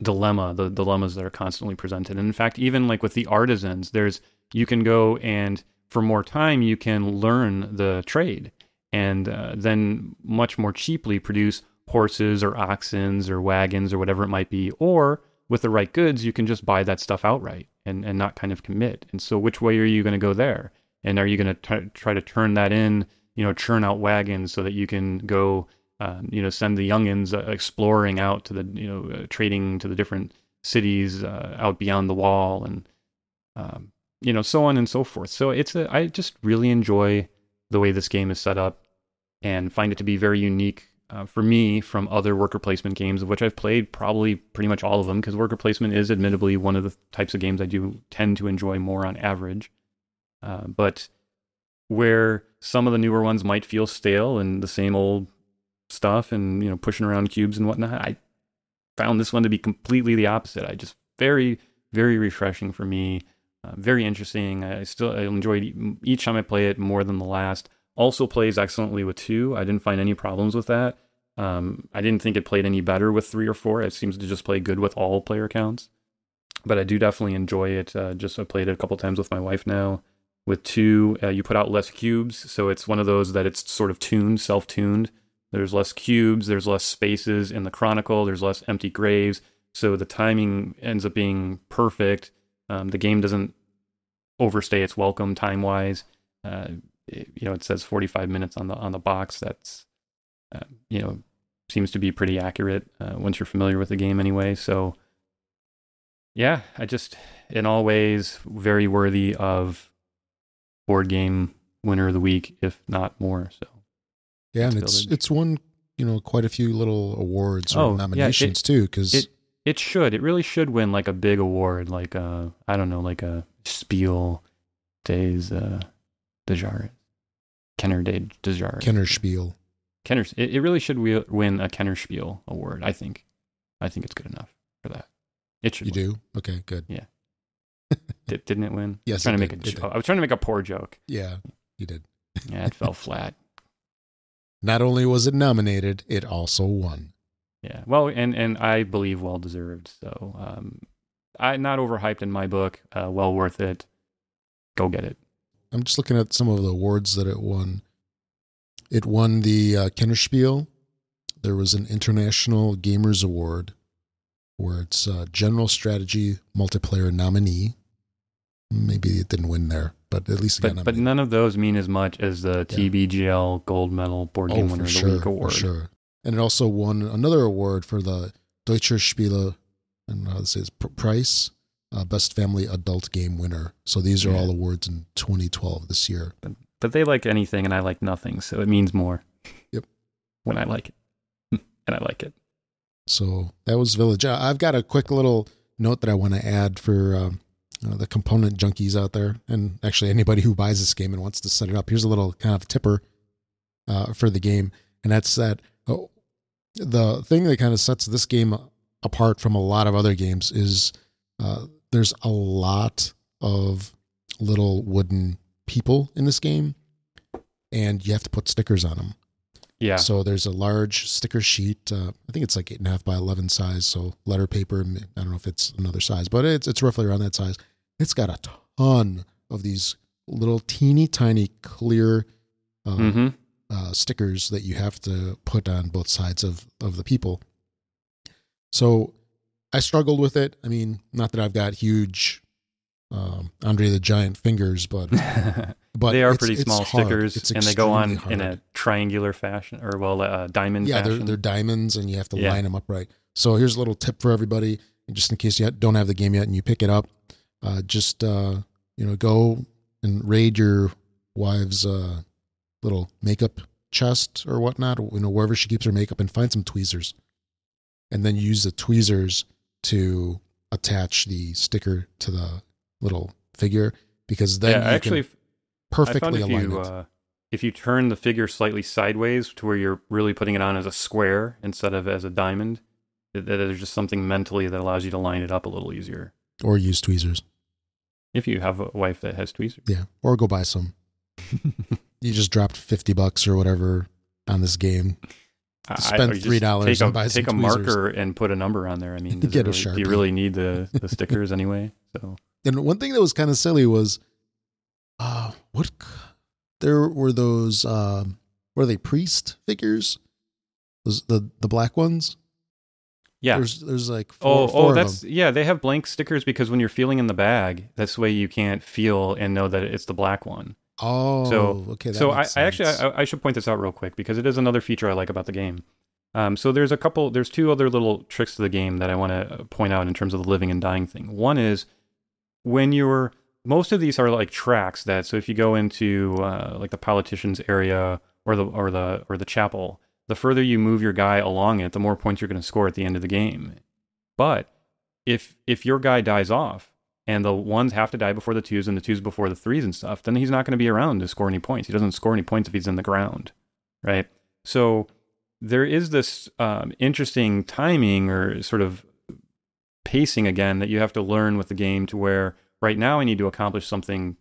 S2: dilemma, the dilemmas that are constantly presented. And in fact, even like with the artisans, there's you can go and for more time you can learn the trade and uh, then much more cheaply produce horses or oxens or wagons or whatever it might be. Or with the right goods, you can just buy that stuff outright and, and not kind of commit. And so, which way are you going to go there? And are you going to try to turn that in, you know, churn out wagons so that you can go, uh, you know, send the youngins uh, exploring out to the, you know, uh, trading to the different cities uh, out beyond the wall and, um, you know, so on and so forth. So it's a, I just really enjoy the way this game is set up and find it to be very unique uh, for me from other worker placement games, of which I've played probably pretty much all of them, because worker placement is admittedly one of the types of games I do tend to enjoy more on average. Uh, but where some of the newer ones might feel stale and the same old stuff and you know pushing around cubes and whatnot, I found this one to be completely the opposite. I just very very refreshing for me uh, very interesting. I still I enjoyed each time I play it more than the last. Also plays excellently with two. I didn't find any problems with that. Um, I didn't think it played any better with three or four. It seems to just play good with all player counts. But I do definitely enjoy it. Uh, just I played it a couple times with my wife now. With two, uh, you put out less cubes, so it's one of those that it's sort of tuned, self-tuned. There's less cubes, there's less spaces in the chronicle, there's less empty graves, so the timing ends up being perfect um, the game doesn't overstay its welcome time wise. Uh, you know, it says 45 minutes on the on the box. That's uh, you know seems to be pretty accurate uh, once you're familiar with the game anyway. So yeah, I just in all ways very worthy of board game winner of the week, if not more. So
S1: yeah, and it's it's won you know quite a few little awards or oh, nominations yeah, it, too because
S2: it it should. It really should win like a big award, like a uh, I don't know, like a Spiel des uh, Jahres, Kenner des Jahres,
S1: Kenner Spiel.
S2: Kenner. It, it really should win a Kenner Spiel award. I think. I think it's good enough for that. It should.
S1: You win. do? Okay, good.
S2: Yeah. Did, didn't it win?
S1: Yes.
S2: I was trying
S1: to
S2: make a. Jo- I was trying to make a poor joke.
S1: Yeah, you did.
S2: yeah, it fell flat.
S1: Not only was it nominated, it also won.
S2: Yeah, well, and and I believe well deserved. So, um, I not overhyped in my book. Uh, well worth it. Go get it.
S1: I'm just looking at some of the awards that it won. It won the uh, Kennerspiel. There was an International Gamers Award, where it's uh, General Strategy Multiplayer nominee. Maybe it didn't win there, but at least
S2: but, but none of those mean as much as the yeah. TBGL Gold Medal Board Game oh, Winner of the
S1: sure,
S2: Week award.
S1: For sure and it also won another award for the Deutscher Spiele and how this is price uh, best family adult game winner. So these are yeah. all awards in 2012 this year.
S2: But, but they like anything and I like nothing, so it means more.
S1: Yep.
S2: When I like it, and I like it.
S1: So that was Village. I've got a quick little note that I want to add for um, uh, the component junkies out there, and actually anybody who buys this game and wants to set it up. Here's a little kind of tipper uh, for the game, and that's that Oh, the thing that kind of sets this game apart from a lot of other games is uh, there's a lot of little wooden people in this game, and you have to put stickers on them.
S2: Yeah.
S1: So there's a large sticker sheet. Uh, I think it's like eight and a half by eleven size. So letter paper. I don't know if it's another size, but it's it's roughly around that size. It's got a ton of these little teeny tiny clear uh,
S2: hmm
S1: uh, stickers that you have to put on both sides of of the people. So I struggled with it. I mean, not that I've got huge um, Andre the Giant fingers, but but
S2: they are
S1: it's-
S2: pretty
S1: it's
S2: small
S1: hard.
S2: stickers, and they go on
S1: extremely
S2: in a triangular fashion, or well, uh, diamond
S1: yeah they're, they're diamonds and you have to
S2: Yeah.
S1: line them up right so here's a little tip for everybody just in case you don't have the game yet and you pick it up uh, just uh, you know go and raid your wife's uh, little makeup chest or whatnot you know wherever she keeps her makeup and find some tweezers and then use the tweezers to attach the sticker to the little figure because then
S2: yeah,
S1: you can
S2: actually,
S1: perfectly align
S2: you
S1: it
S2: uh, if you turn the figure slightly sideways to where you're really putting it on as a square instead of as a diamond, there's just something mentally that allows you to line it up a little easier.
S1: Or use tweezers
S2: If you have a wife that has tweezers.
S1: Yeah, or go buy some. you just dropped fifty bucks or whatever on this game. Spend
S2: or
S1: $3
S2: Take
S1: and
S2: a,
S1: buy some
S2: take a
S1: tweezers.
S2: marker and put a number on there. I mean,
S1: Get a
S2: really, do you really need the, the stickers anyway? So
S1: And one thing that was kind of silly was, uh, what? There were those. Um, were they priest figures? Those the the black ones.
S2: Yeah.
S1: There's there's like
S2: Oh,
S1: four, four
S2: oh, that's yeah. They have blank stickers because when you're feeling in the bag, that's the way you can't feel and know that it's the black one.
S1: Oh,
S2: so-
S1: okay.
S2: So I, I actually. I, I should point this out real quick because it is another feature I like about the game. Um, so there's a couple, there's two other little tricks to the game that I want to point out in terms of the living and dying thing. One is when you're most of these are like tracks that so if you go into uh, like the politicians area or the or the or the chapel, the further you move your guy along it, the more points you're going to score at the end of the game. But if if your guy dies off and the ones have to die before the twos and the twos before the threes and stuff, then he's not going to be around to score any points. He doesn't score any points if he's in the ground, right? So there is this um, interesting timing or sort of pacing again that you have to learn with the game to where right now I need to accomplish something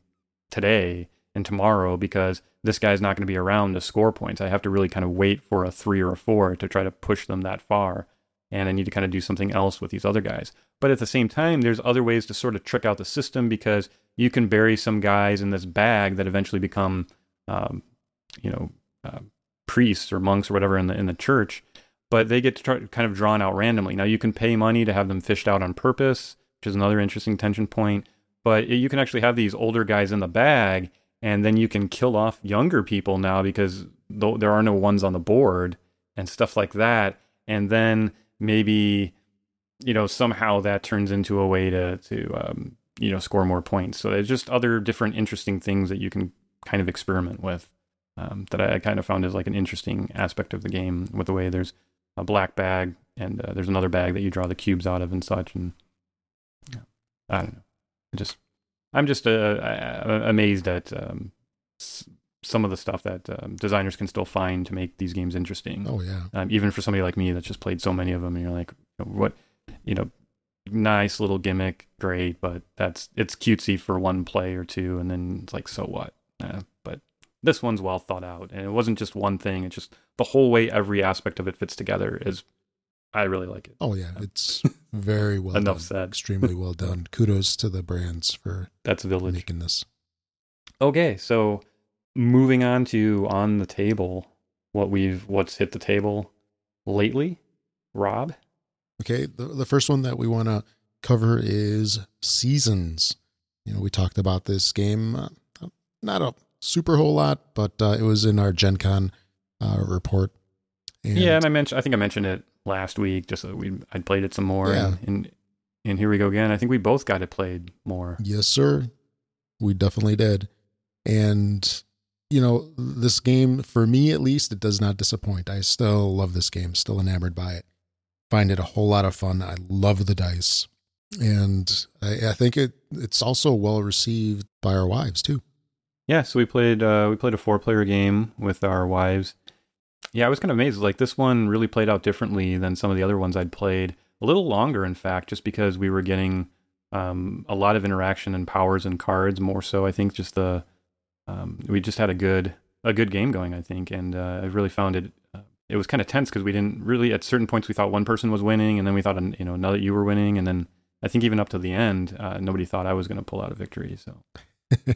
S2: today and tomorrow because this guy's not going to be around to score points. I have to really kind of wait for a three or a four to try to push them that far. And I need to kind of do something else with these other guys. But at the same time, there's other ways to sort of trick out the system because you can bury some guys in this bag that eventually become, um, you know, uh, priests or monks or whatever in the in the church. But they get to kind of drawn out randomly. Now you can pay money to have them fished out on purpose, which is another interesting tension point. But you can actually have these older guys in the bag, and then you can kill off younger people now because th- there are no ones on the board and stuff like that. And then maybe you know somehow that turns into a way to to um, you know score more points. So there's just other different interesting things that you can kind of experiment with um, that I, kind of found is like an interesting aspect of the game with the way there's a black bag and uh, there's another bag that you draw the cubes out of and such and yeah, I don't know. Just I'm just uh, uh, amazed at um, some of the stuff that um, designers can still find to make these games interesting
S1: Oh yeah.
S2: um, even for somebody like me that's just played so many of them and you're like what you know nice little gimmick great but that's it's cutesy for one play or two and then it's like so what uh, but this one's well thought out and it wasn't just one thing it's just the whole way every aspect of it fits together is i really like it
S1: Oh yeah. It's very well
S2: Enough
S1: done.
S2: said.
S1: Extremely well done. Kudos to the Brands for
S2: that's village
S1: making this.
S2: okay so moving on to on the table what we've what's hit the table lately rob
S1: Okay, the, the first one that we want to cover is Seasons. You know, we talked about this game, uh, not a super whole lot, but uh, it was in our Gen Con uh, report. And
S2: yeah, and I mentioned I think I mentioned it last week just so we I'd played it some more
S1: Yeah.
S2: and, and and here we go again. I think we both got it played more.
S1: Yes, sir. We definitely did. And, you know, this game, for me at least, it does not disappoint. I still love this game, still enamored by it. Find it a whole lot of fun. I love the dice. And I, I think it it's also well received by our wives too.
S2: Yeah, so we played uh we played a four player game with our wives. Yeah, I was kind of amazed. Like this one really played out differently than some of the other ones I'd played. A little longer, in fact, just because we were getting um, a lot of interaction and powers and cards. More so, I think, just the um, we just had a good a good game going. I think, and uh, I really found it it was kind of tense because we didn't really at certain points we thought one person was winning, and then we thought you know another you were winning, and then I think even up to the end, uh, nobody thought I was going to pull out a victory. So,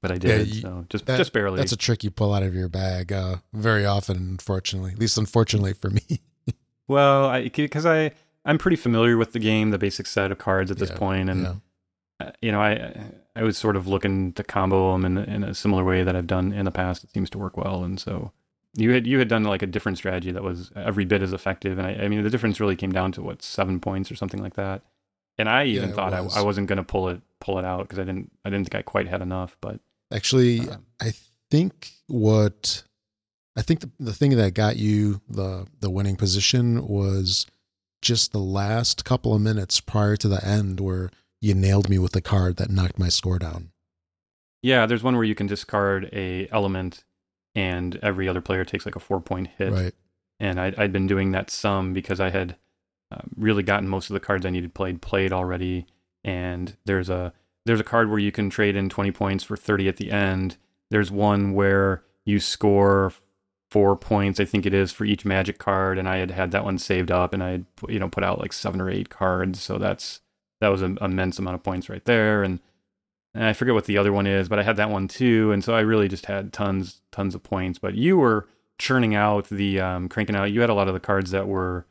S2: but I did.
S1: you-
S2: so just
S1: that-
S2: just barely.
S1: That's a trick you pull out of your bag uh, very often, unfortunately. At least, unfortunately for me.
S2: well, because I I'm pretty familiar with the game, the basic set of cards at this
S1: Yeah,
S2: point, and
S1: yeah.
S2: uh, you know I I was sort of looking to combo them in in a similar way that I've done in the past. It seems to work well, and so. You had you had done like a different strategy that was every bit as effective, and I, I mean the difference really came down to what seven points or something like that. And I even
S1: Yeah,
S2: thought I,
S1: was.
S2: I wasn't going to pull it pull it out because I didn't I didn't think I quite had enough. But
S1: Actually,
S2: um,
S1: I think what I think the, the thing that got you the the winning position was just the last couple of minutes prior to the end where you nailed me with the card that knocked my score down.
S2: yeah, there's one where you can discard a element, and every other player takes like a four point hit.
S1: Right.
S2: and I'd, I'd been doing that some because I had um, really gotten most of the cards I needed played played already. And there's a there's a card where you can trade in 20 points for 30 at the end. There's one where you score four points, I think it is, for each magic card, and I had had that one saved up, and I had you know put out like seven or eight cards, so that's that was an immense amount of points right there, and. And I forget what the other one is, but I had that one too, and so I really just had tons, tons of points. But you were churning out the um, cranking out. You had a lot of the cards that were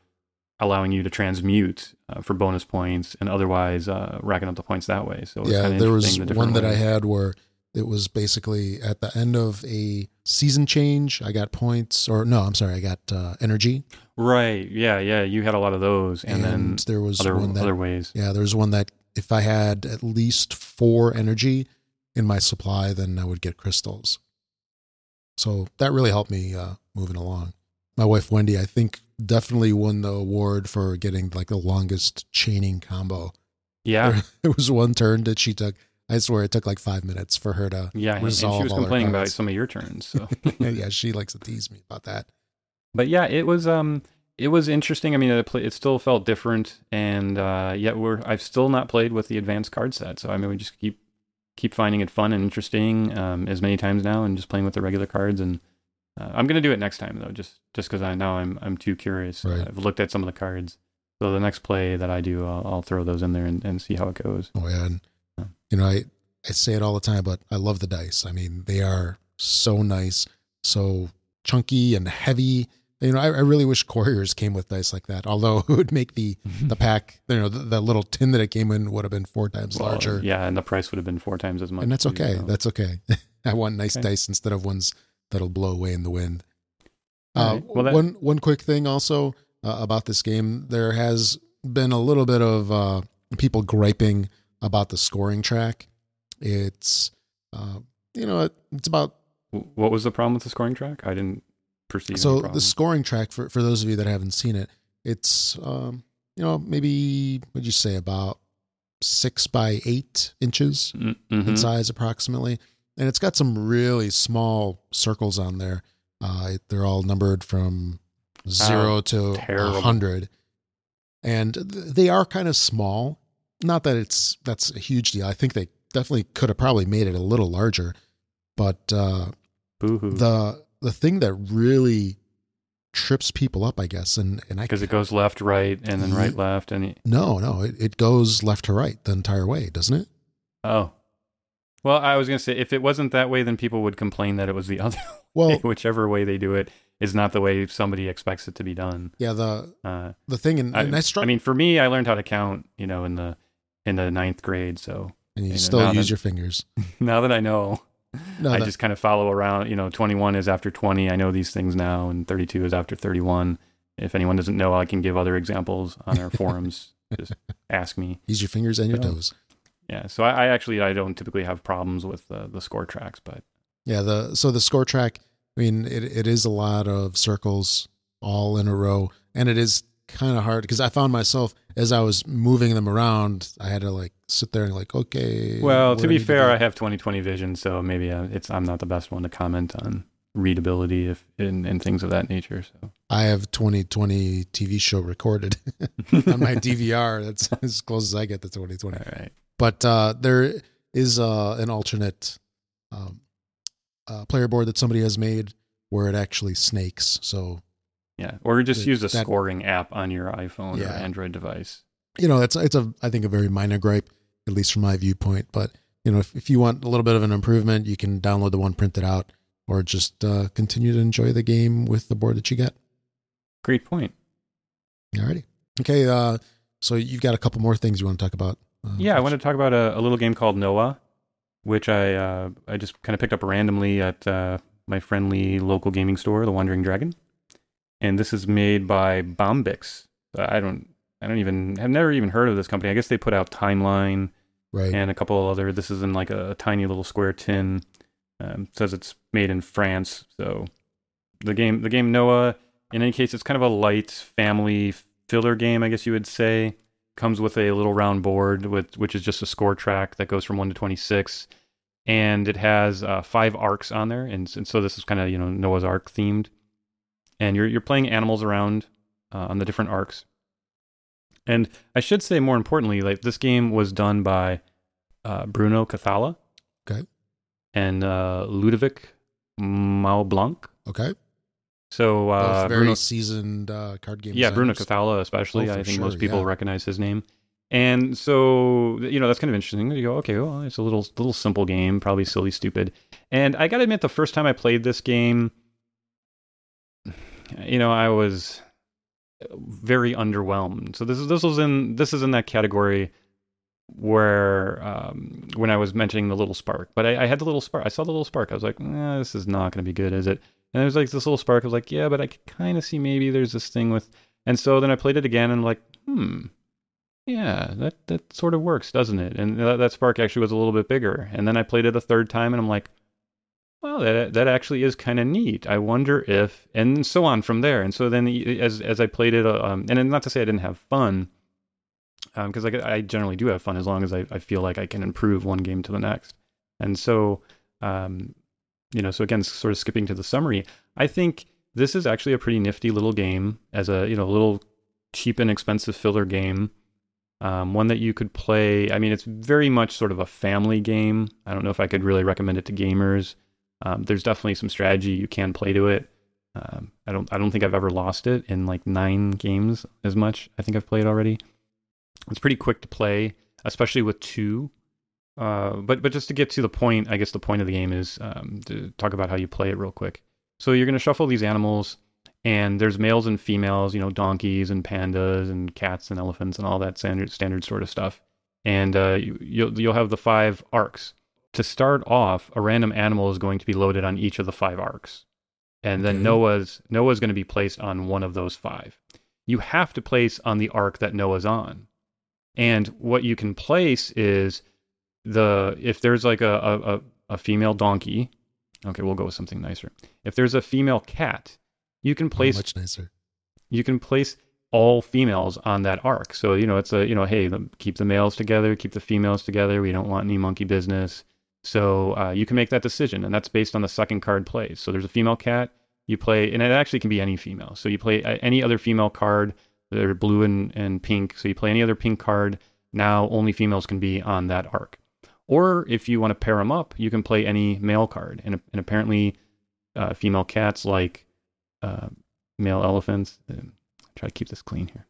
S2: allowing you to transmute uh, for bonus points, and otherwise uh, racking up the points that way. So it was
S1: yeah, there was
S2: the
S1: one that I had where it was basically at the end of a season change, I got points, or no, I'm sorry, I got uh, energy,
S2: Right? Yeah, yeah. You had a lot of those, and,
S1: and,
S2: then
S1: there was
S2: other
S1: one that
S2: other ways.
S1: Yeah, there was one that if I had at least four energy in my supply, then I would get crystals. So that really helped me uh, moving along. My wife Wendy, I think, definitely won the award for getting like the longest chaining combo.
S2: Yeah,
S1: There was one turn that she took. I swear it took like five minutes for her to.
S2: yeah. And, and she was complaining about some of your turns. So,
S1: yeah, she likes to tease me about that.
S2: but yeah, it was um, it was interesting. I mean, it, it still felt different, and uh, yet we're I've still not played with the advanced card set. So I mean, we just keep keep finding it fun and interesting um, as many times now, and just playing with the regular cards. And uh, I'm gonna do it next time though, just just because I now I'm I'm too curious.
S1: Right.
S2: I've looked at some of the cards, so the next play that I do, I'll, I'll throw those in there and, and see how it goes.
S1: Oh yeah, and
S2: Yeah.
S1: you know, I I say it all the time, but I love the dice. I mean, they are so nice, so chunky and heavy. You know, I, I really wish Quarriors came with dice like that. Although it would make the the pack, you know, the, the little tin that it came in would have been four times
S2: Well,
S1: larger,
S2: Yeah, and the price would have been four times as much.
S1: and that's
S2: too,
S1: okay.
S2: so-
S1: That's okay. I want nice
S2: Okay.
S1: dice instead of ones that'll blow away in the wind.
S2: All
S1: Uh,
S2: right. Well, that-
S1: one one quick thing also uh, about this game, there has been a little bit of uh, people griping about the scoring track. It's uh, you know it, it's about
S2: What was the problem with the scoring track? I didn't perceive. any
S1: so the scoring track for for those of you that haven't seen it, it's um, you know maybe what'd you say about six by eight inches
S2: Mm,
S1: in size approximately, and it's got some really small circles on there. Uh, they're all numbered from zero to a hundred, and th- they are kind of small. Not that it's that's a huge deal. I think they definitely could have probably made it a little larger, but uh, the the thing that really trips people up, I guess, and and I
S2: because it goes left, right, and then right, left, and it-
S1: no no it, it goes left to right the entire way, doesn't it?
S2: oh. Well, I was gonna say if it wasn't that way, then people would complain that it was the other.
S1: Well,
S2: way. Whichever way they do it is not the way somebody expects it to be done.
S1: yeah the
S2: Uh,
S1: the thing, and,
S2: I,
S1: and I struck.
S2: I mean, for me, I learned how to count, you know, in the in the ninth grade. So
S1: and you
S2: you know,
S1: still use
S2: that-
S1: your fingers.
S2: now that I know,
S1: No,
S2: I
S1: that-
S2: just kind of follow around. You know, 21 is after 20. I know these things now, and 32 is after 31. If anyone doesn't know, I can give other examples on our forums. Just ask me.
S1: use your fingers and your
S2: Yeah.
S1: toes.
S2: Yeah. So I, I actually I don't typically have problems with the the score tracks, but
S1: Yeah, the so the score track. I mean, it it is a lot of circles all in a row, and it is kind of hard because I found myself as I was moving them around, I had to like sit there and like, okay.
S2: well, to be fair,
S1: do?
S2: I have 20/20 vision, so maybe uh, it's I'm not the best one to comment on readability if and, and things of that nature. So
S1: I have 2020 TV show recorded on my DVR. That's as close as I get to 2020.
S2: all right.
S1: But uh, there is uh, an alternate um, uh, player board that somebody has made where it actually snakes. So
S2: Yeah, or just
S1: The-
S2: use a
S1: that-
S2: scoring app on your iPhone or Android device.
S1: you know, it's it's a I think a very minor gripe, at least from my viewpoint. But you know, if, if you want a little bit of an improvement, you can download the one printed out, or just uh, continue to enjoy the game with the board that you get.
S2: Great point.
S1: Alrighty, okay. Uh, so you've got a couple more things you want to talk about? Uh,
S2: Yeah, I wanted to talk about a, a little game called Noah, which I uh, I just kind of picked up randomly at uh, my friendly local gaming store, The Wandering Dragon, and this is made by Bombyx. Uh, I don't I don't even have never even heard of this company. I guess they put out Timeline
S1: right.
S2: and a couple other. This is in like a, tiny little square tin. Um, says it's made in France. So the game the game Noah. In any case, it's kind of a light family filler game, I guess you would say. Comes with a little round board with which is just a score track that goes from one to twenty six, and it has uh, five arcs on there, and, and so this is kind of you know Noah's Ark themed, and you're you're playing animals around uh, on the different arcs. And I should say more importantly, like this game was done by uh, Bruno Cathala.
S1: Okay.
S2: And uh, Ludovic Maublanc.
S1: okay.
S2: So uh,
S1: very
S2: Bruno,
S1: seasoned uh, card game.
S2: yeah, Bruno. Cathala especially.
S1: Oh,
S2: I think
S1: sure,
S2: most people
S1: yeah.
S2: recognize his name. And so you know that's kind of interesting. You go, okay, well, it's a little little simple game, probably silly, stupid. And I got to admit, the first time I played this game, you know, I was very underwhelmed. So this is this was in this is in that category where um, when I was mentioning the little spark, but I, I had the little spark. I saw the little spark. I was like, eh, this is not going to be good, is it? And there was like this little spark. of like, yeah, but I could kind of see maybe there's this thing with. And so then I played it again and I'm like, hmm, yeah, that that sort of works, doesn't it? And that, that spark actually was a little bit bigger. And then I played it a third time and I'm like, well, that that actually is kind of neat. I wonder if, and so on from there. And so then as as I played it, uh, um, and not to say I didn't have fun, because I, I generally do have fun as long as I, I feel like I can improve one game to the next. And so, um, you know, so again, sort of skipping to the summary, I think this is actually a pretty nifty little game as a you know little cheap and expensive filler game. Um, one that you could play. I mean, it's very much sort of a family game. I don't know if I could really recommend it to gamers. Um, there's definitely some strategy you can play to it. Um, I don't. I don't think I've ever lost it in like nine games as much. I think I've played already. It's pretty quick to play, especially with two. Uh, but but just to get to the point, I guess the point of the game is um, to talk about how you play it real quick. So you're going to shuffle these animals, and there's males and females. You know, donkeys and pandas and cats and elephants and all that standard standard sort of stuff. And uh, you, you'll you'll have the five arcs. To start off, a random animal is going to be loaded on each of the five arcs, and then
S1: Okay.
S2: Noah's Noah's going to be placed on one of those five. You have to place on the arc that Noah's on. And what you can place is the if there's like a, a, a- female donkey, okay, we'll go with something nicer. If there's a female cat, you can
S1: Oh,
S2: place
S1: much nicer.
S2: you can place all females on that arc. So you know it's a you know hey keep the males together, keep the females together. We don't want any monkey business. So uh, you can make that decision, and that's based on the second card plays. So there's a female cat. You play, and it actually can be any female. So you play uh, any other female card. They're blue and, and pink. So you play any other pink card. Now only females can be on that arc. Or if you want to pair them up, you can play any male card. And, and apparently, uh, female cats like uh, male elephants. Um, try to keep this clean here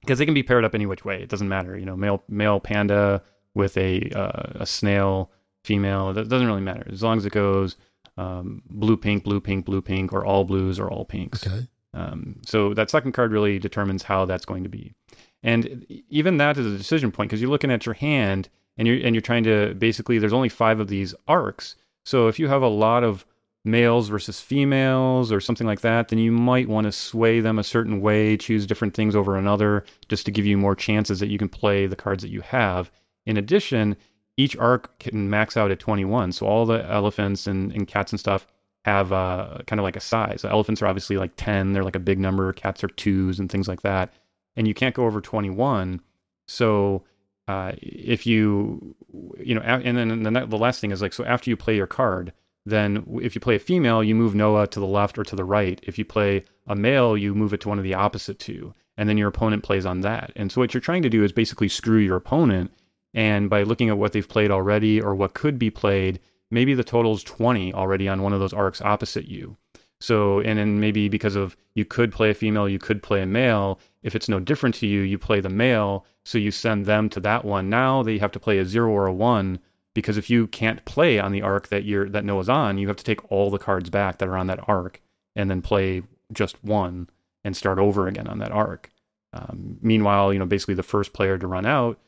S2: because they can be paired up any which way. It doesn't matter. You know, male male panda with a uh, a snail female. That doesn't really matter as long as it goes um, blue pink blue pink blue pink or all blues or all pinks.
S1: Okay.
S2: Um, so that second card really determines how that's going to be, and even that is a decision point because you're looking at your hand and you're and you're trying to basically there's only five of these arcs. So if you have a lot of males versus females or something like that, then you might want to sway them a certain way, choose different things over another, just to give you more chances that you can play the cards that you have. In addition, each arc can max out at 21. So all the elephants and, and cats and stuff have uh, kind of like a size. So Elephants are obviously like 10, they're like a big number. Cats are twos and things like that. And you can't go over 21. So uh, if you, you know, and then the, last thing is like, so after you play your card, then if you play a female, you move Noah to the left or to the right. If you play a male, you move it to one of the opposite two. And then your opponent plays on that. And so what you're trying to do is basically screw your opponent. And by looking at what they've played already or what could be played, maybe the total is 20 already on one of those arcs opposite you. So, and then maybe because of you could play a female, you could play a male. If it's no different to you, you play the male. So you send them to that one. Now they have to play a zero or a one because if you can't play on the arc that you're that Noah's on, you have to take all the cards back that are on that arc and then play just one and start over again on that arc. Um, meanwhile, you know, basically the first player to run out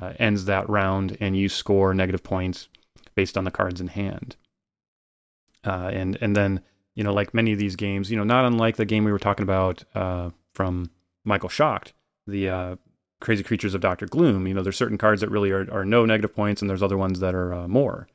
S2: uh, ends that round, and you score negative points based on the cards in hand. Uh, and and then you know, like many of these games, you know, not unlike the game we were talking about uh, from Michael Schacht, the uh, Crazy Creatures of Doctor Gloom. You know, there's certain cards that really are, are no negative points, and there's other ones that are uh, more.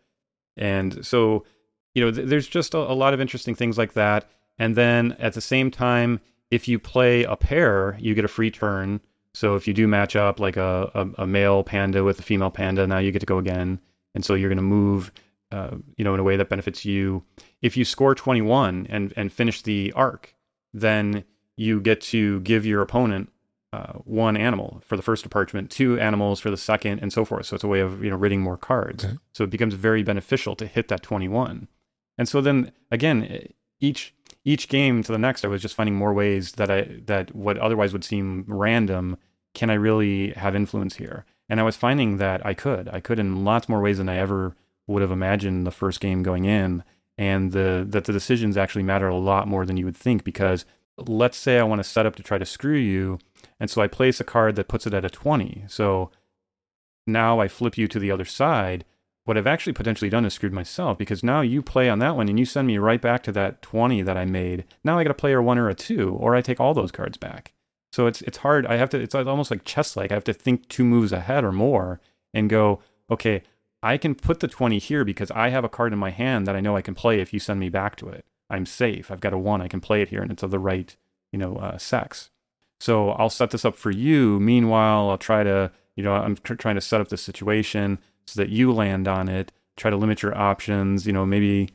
S2: And so, you know, th- there's just a, a lot of interesting things like that. And then at the same time, if you play a pair, you get a free turn. So if you do match up like a, a, a male panda with a female panda, now you get to go again. And so you're going to move, uh, you know, in a way that benefits you. If you score 21 and, and finish the arc, then you get to give your opponent uh, one animal for the first department, two animals for the second, and so forth. So it's a way of you know ridding more cards. Okay. So it becomes very beneficial to hit that 21. And so then again, each each game to the next, I was just finding more ways that I that what otherwise would seem random. Can I really have influence here? And I was finding that I could. I could in lots more ways than I ever would have imagined the first game going in. And the that the decisions actually matter a lot more than you would think because let's say I want to set up to try to screw you, and so I place a card that puts it at a 20. So now I flip you to the other side what I've actually potentially done is screwed myself because now you play on that one and you send me right back to that 20 that I made. Now I got a player one or a two, or I take all those cards back. So it's it's hard. I have to. It's almost like chess like. I have to think two moves ahead or more and go, okay, I can put the 20 here because I have a card in my hand that I know I can play if you send me back to it. I'm safe. I've got a one. I can play it here, and it's of the right, you know, uh, sex. So I'll set this up for you. Meanwhile, I'll try to, you know, I'm tr- trying to set up the situation so that you land on it. Try to limit your options, you know, maybe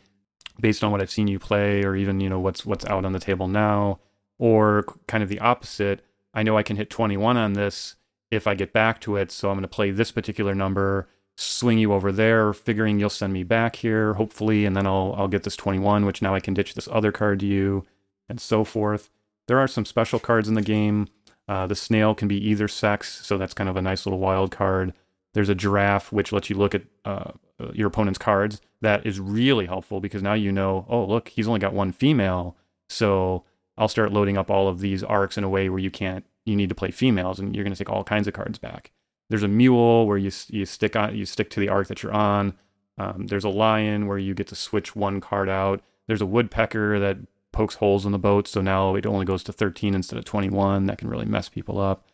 S2: based on what I've seen you play or even, you know, what's what's out on the table now or kind of the opposite. I know I can hit 21 on this if I get back to it, so I'm going to play this particular number, swing you over there, figuring you'll send me back here hopefully and then I'll I'll get this 21 which now I can ditch this other card to you and so forth. There are some special cards in the game. Uh, the snail can be either sex, so that's kind of a nice little wild card. There's a giraffe which lets you look at uh, your opponent's cards. That is really helpful because now you know, oh, look, he's only got one female. So I'll start loading up all of these arcs in a way where you can't, you need to play females and you're going to take all kinds of cards back. There's a mule where you, you stick on, you stick to the arc that you're on. Um, there's a lion where you get to switch one card out. There's a woodpecker that pokes holes in the boat. So now it only goes to 13 instead of 21. That can really mess people up.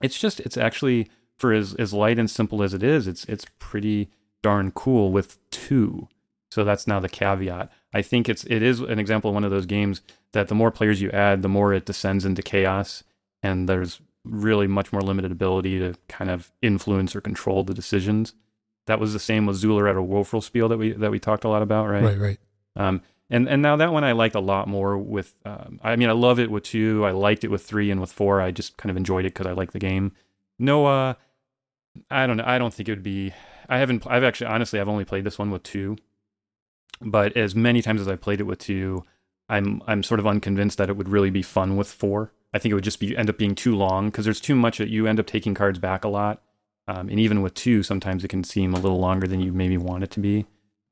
S2: It's just, it's actually, for as, as light and simple as it is, it's it's pretty darn cool with two. So that's now the caveat. I think it's it is an example of one of those games that the more players you add, the more it descends into chaos, and there's really much more limited ability to kind of influence or control the decisions. That was the same with Zooloretto Wurfelspiel that we that we talked a lot about, right?
S1: Right, right.
S2: Um, and and now that one I liked a lot more with. Um, I mean, I love it with two. I liked it with three and with four. I just kind of enjoyed it because I like the game. Noah, I don't know. I don't think it would be. I haven't. I've actually, honestly, I've only played this one with two. But as many times as I've played it with two, I'm I'm sort of unconvinced that it would really be fun with four. I think it would just be end up being too long because there's too much that you end up taking cards back a lot. Um, and even with two, sometimes it can seem a little longer than you maybe want it to be.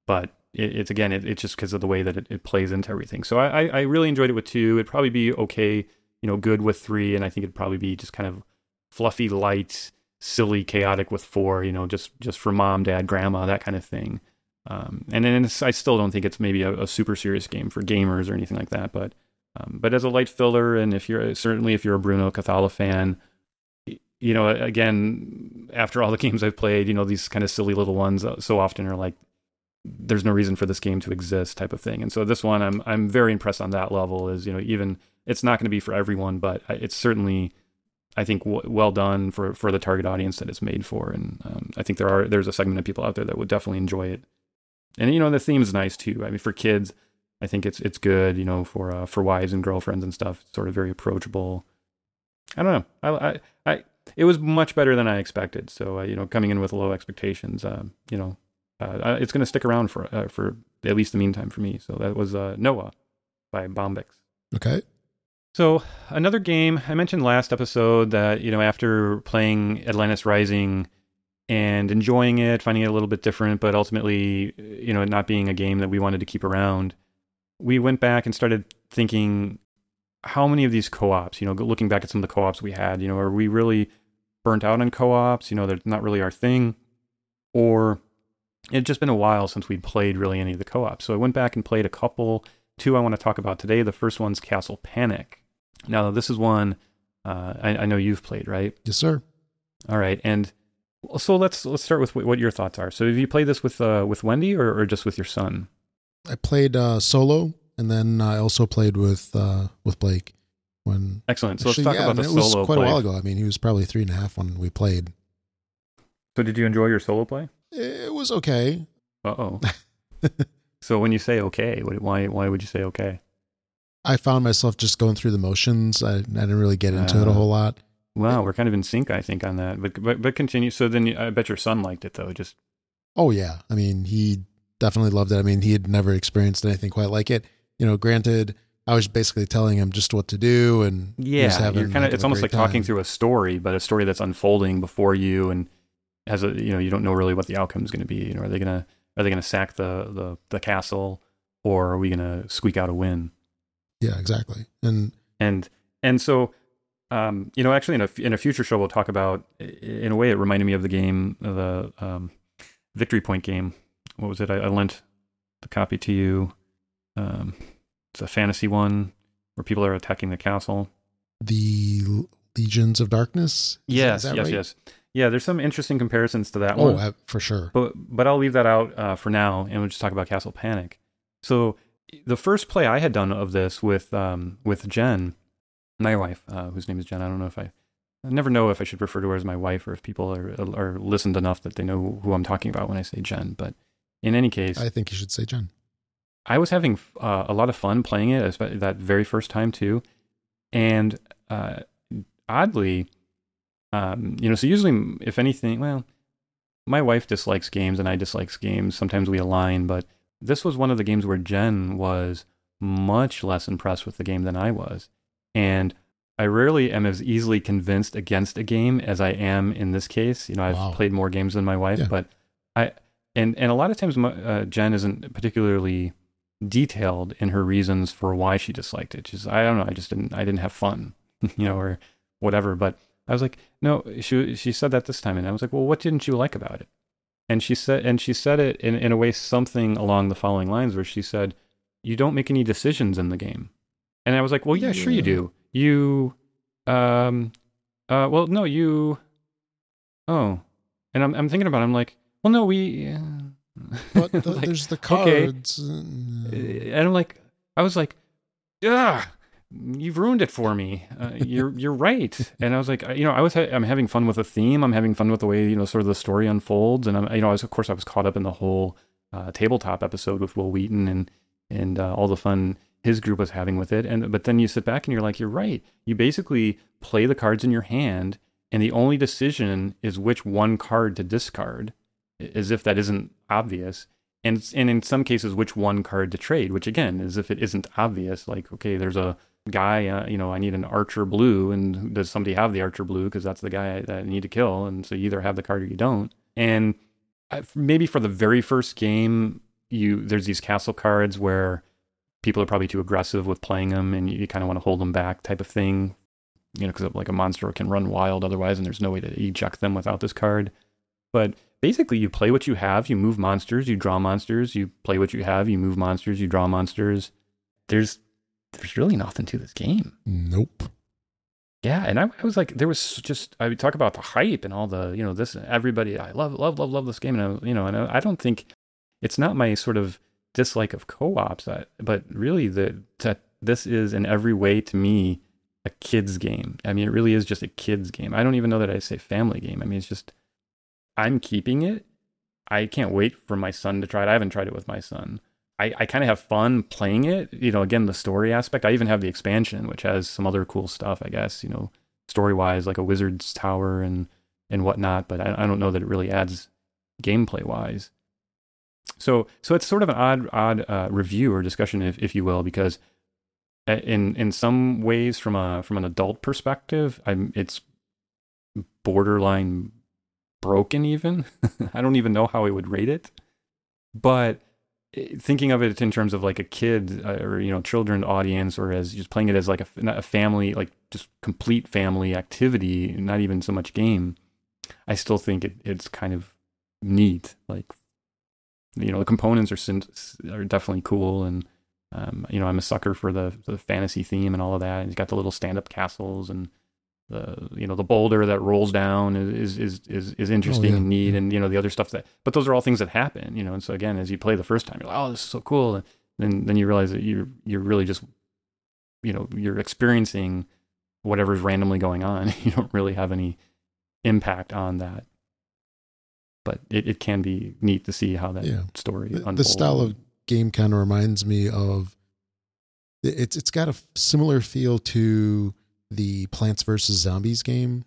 S2: But it, it's again, it, it's just because of the way that it, it, plays into everything. So I, I really enjoyed it with two. It'd probably be okay, you know, good with three, and I think it'd probably be just kind of fluffy, light, silly, chaotic with four, you know, just just for mom, dad, grandma, that kind of thing. Um, and then I still don't think it's maybe a, a, super serious game for gamers or anything like that. But um, but as a light filler, and if you're certainly if you're a Bruno Cathala fan, you know, again, after all the games I've played, you know, these kind of silly little ones uh, so often are like, there's no reason for this game to exist type of thing. And so this one, I'm I'm very impressed on that level. Is you know, even it's not going to be for everyone, but it's certainly I think w- well done for for the target audience that it's made for, and um, I think there are there's a segment of people out there that would definitely enjoy it. And you know the theme is nice too. I mean, for kids, I think it's it's good. You know, for uh, for wives and girlfriends and stuff, it's sort of very approachable. I don't know. I I, I it was much better than I expected. So uh, you know, coming in with low expectations, uh, you know, uh, it's going to stick around for uh, for at least the meantime for me. So that was uh, Noah. by Bombyx.
S1: Okay.
S2: So another game I mentioned last episode that you know after playing Atlantis Rising and enjoying it, finding it a little bit different, but ultimately you know not being a game that we wanted to keep around, we went back and started thinking how many of these co-ops, you know, looking back at some of the co-ops we had, you know, are we really burnt out on co-ops? You know, they're not really our thing, or it had just been a while since we'd played really any of the co-ops. So I went back and played a couple. Two I want to talk about today. The first one's Castle Panic. Now this is one uh, I, I know you've played, right?
S1: Yes, sir.
S2: All right, and so let's let's start with what your thoughts are. So have you played this with uh, with Wendy or, or just with your son?
S1: I played uh, solo, and then I also played with uh, with Blake. When
S2: excellent. So
S1: actually,
S2: let's talk
S1: yeah,
S2: about the
S1: it was
S2: solo
S1: quite
S2: play.
S1: a while ago. I mean, he was probably three and a half when we played.
S2: So did you enjoy your solo play?
S1: It was okay.
S2: Uh oh. so when you say okay, why why would you say okay?
S1: I found myself just going through the motions. I, I didn't really get into it a
S2: Uh,
S1: whole lot.
S2: Wow, we're kind of in sync, I think, on that. But but but continue. So then you, I bet your son liked it though. Just
S1: Oh yeah, I mean, he definitely loved it. I mean, he had never experienced anything quite like it. You know, granted, I was basically telling him just what to do, and
S2: yeah,
S1: having,
S2: you're kind of. It's almost like talking through a story, but a story that's unfolding before you, and has a you know you don't know really what the outcome is going to be. You know, are they gonna are they gonna sack the the the castle, or are we gonna squeak out a win?
S1: Yeah, exactly. And
S2: and and so um, you know actually in a in a future show we'll talk about in a way it reminded me of the game the um, victory point game what was it I, I lent the copy to you um, it's a fantasy one where people are attacking the castle
S1: the Legions of Darkness. Is-
S2: yes
S1: that
S2: yes
S1: right?
S2: yes yeah there's some interesting comparisons to that
S1: Oh,
S2: one
S1: I- for sure.
S2: but but I'll leave that out uh, for now, and we'll just talk about Castle Panic. So the first play I had done of this with um, with Jen, my wife, uh, whose name is Jen. I don't know if I, I never know if I should refer to her as my wife or if people are are listened enough that they know who I'm talking about when I say Jen. But in any case,
S1: I think you should say Jen.
S2: I was having uh, a lot of fun playing it that very first time too, and uh, oddly, um, you know, so usually, if anything, well, my wife dislikes games and I dislikes games. Sometimes we align, but this was one of the games where Jen was much less impressed with the game than I was, and I rarely am as easily convinced against a game as I am in this case. You know, I've
S1: Wow.
S2: played more games than my wife,
S1: Yeah.
S2: but I and and a lot of times uh, Jen isn't particularly detailed in her reasons for why she disliked it. She's I don't know, I just didn't I didn't have fun, you know, or whatever. But I was like, no, she she said that this time, and I was like, well, what didn't you like about it? And she said and she said it in in a way something along the following lines, where she said, you don't make any decisions in the game, and I was like, well, yeah, sure you do. You, um, uh, well, no, you, oh, and I'm I'm thinking about, it, I'm like, well, no, we. Uh,
S1: But the,
S2: like,
S1: there's the cards. and-
S2: and I'm like, I was like, yeah, you've ruined it for me. Uh, you're you're right. And I was like, you know, I was ha- I'm having fun with the theme. I'm having fun with the way you know sort of the story unfolds. And I'm you know, I was of course I was caught up in the whole uh, tabletop episode with Wil Wheaton and and uh, all the fun his group was having with it. And but then you sit back and you're like, you're right. You basically play the cards in your hand, and the only decision is which one card to discard, as if that isn't obvious. And and in some cases which one card to trade which again is if it isn't obvious like okay there's a guy uh, you know i need an archer blue and does somebody have the archer blue? Because that's the guy that i need to kill. And so you either have the card or you don't. And I, maybe for the very first game you there's these castle cards where people are probably too aggressive with playing them and you, you kind of want to hold them back type of thing you know because like a monster can run wild otherwise and there's no way to eject them without this card. But basically you play what you have you move monsters you draw monsters you play what you have you move monsters you draw monsters. There's there's really nothing to this game.
S1: Nope.
S2: yeah and i, I was like there was just i would talk about the hype and all the you know this everybody i love love love love this game and I, you know and I, I don't think it's not my sort of dislike of co-ops but really the that this is in every way to me a kids game. I mean it really is just a kids game. I don't even know that i say family game. I mean it's just i'm keeping it. I can't wait for my son to try it. I haven't tried it with my son. I, I kind of have fun playing it you know again the story aspect. I even have the expansion which has some other cool stuff i guess you know story wise like a wizard's tower and and whatnot but I, I don't know that it really adds gameplay wise so so it's sort of an odd odd uh, review or discussion if, if you will because in in some ways from a from an adult perspective, I'm it's borderline broken even. I don't even know how I would rate it. But eh, thinking of it in terms of like a kid uh, or you know children audience or as just playing it as like a, a family like just complete family activity not even so much game i still think it, it's kind of neat like you know the components are are definitely cool and um, you know i'm a sucker for the the fantasy theme and all of that and it's got the little stand-up castles and the you know the boulder that rolls down is is is is oh, interesting oh, yeah. and neat and you know the other stuff that but those are all things that happen you know and so again as you play the first time you're like oh this is so cool and then then you realize that you're you're really just you know you're experiencing whatever's randomly going on you don't really have any impact on that but it, it can be neat to see how that yeah. story
S1: the, unfolds. the style of game kind of reminds me of it's it's got a similar feel to the Plants vs Zombies game.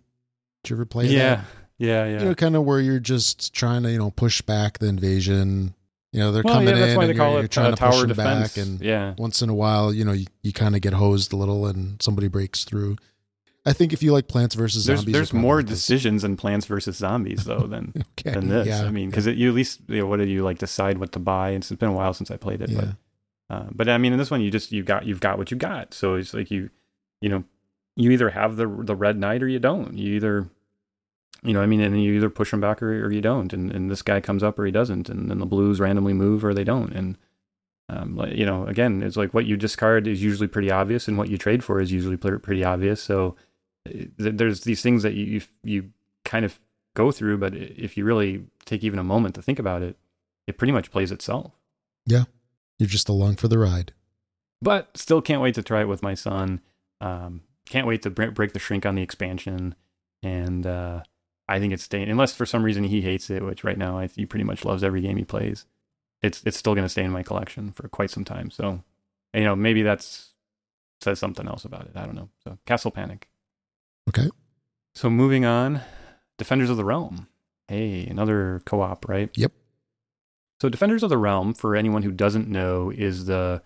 S1: Did you ever play
S2: yeah.
S1: that?
S2: Yeah, yeah,
S1: You know, kind of where you're just trying to, you know, push back the invasion. You know, they're well, coming
S2: yeah,
S1: in
S2: and
S1: you're,
S2: you're,
S1: trying
S2: uh,
S1: to push
S2: them
S1: defense. back. And
S2: yeah.
S1: once in a while, you know, you, you kind of get hosed a little and somebody breaks through. I think if you like Plants vs Zombies,
S2: there's more decisions in Plants vs Zombies though than okay, than this. Yeah, I mean, because you at least you know, what did you like decide what to buy? And it's been a while since I played it, yeah. but uh, but I mean, in this one, you just you got you've got what you got. So it's like you you know you either have the the red knight or you don't. You either you know, I mean, and you either push them back or, or you don't, and, and this guy comes up or he doesn't, and then the blues randomly move or they don't, and um, you know, again, it's like what you discard is usually pretty obvious, and what you trade for is usually pretty obvious. So eh, there's these things that you, you you kind of go through, but if you really take even a moment to think about it, it pretty much plays itself.
S1: Yeah, you're just along for the ride.
S2: But still can't wait to try it with my son. Um, can't wait to break the shrink on the expansion, and uh, I think it's staying. Unless for some reason he hates it, which right now I, he pretty much loves every game he plays. It's it's still going to stay in my collection for quite some time. So, you know, maybe that's says something else about it. I don't know. So, Castle Panic.
S1: Okay.
S2: So moving on, Defenders of the Realm. Hey, another co-op, right?
S1: Yep.
S2: So Defenders of the Realm, for anyone who doesn't know, is the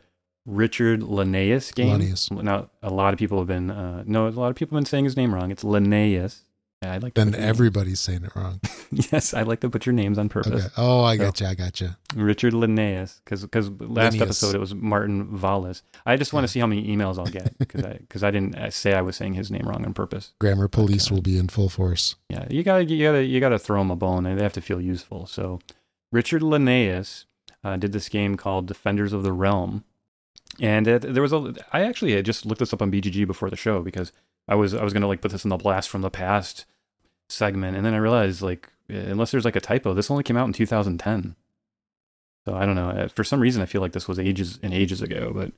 S2: Richard Linnaeus game. Linnaeus. Now, a lot of people have been uh, no, a lot of people have been saying his name wrong. It's Linnaeus.
S1: Yeah, I like. Then everybody's saying it wrong.
S2: yes, I like to put your names on purpose. Okay.
S1: Oh, I got so, you. I got you.
S2: Richard Linnaeus, because because last Linnaeus. episode it was Martin Valles. I just want yeah. to see how many emails I'll get because I because I didn't uh, say I was saying his name wrong on purpose.
S1: Grammar police will be in full force.
S2: Yeah, you gotta you gotta you gotta throw them a bone. They have to feel useful. So, Richard Linnaeus uh, did this game called Defenders of the Realm and there was a, I actually had just looked this up on BGG before the show because I was, I was going to like put this in the blast from the past segment. And then I realized like, unless there's like a typo, this only came out in 2010. So I don't know. Uh, for some reason, I feel like this was ages and ages ago, but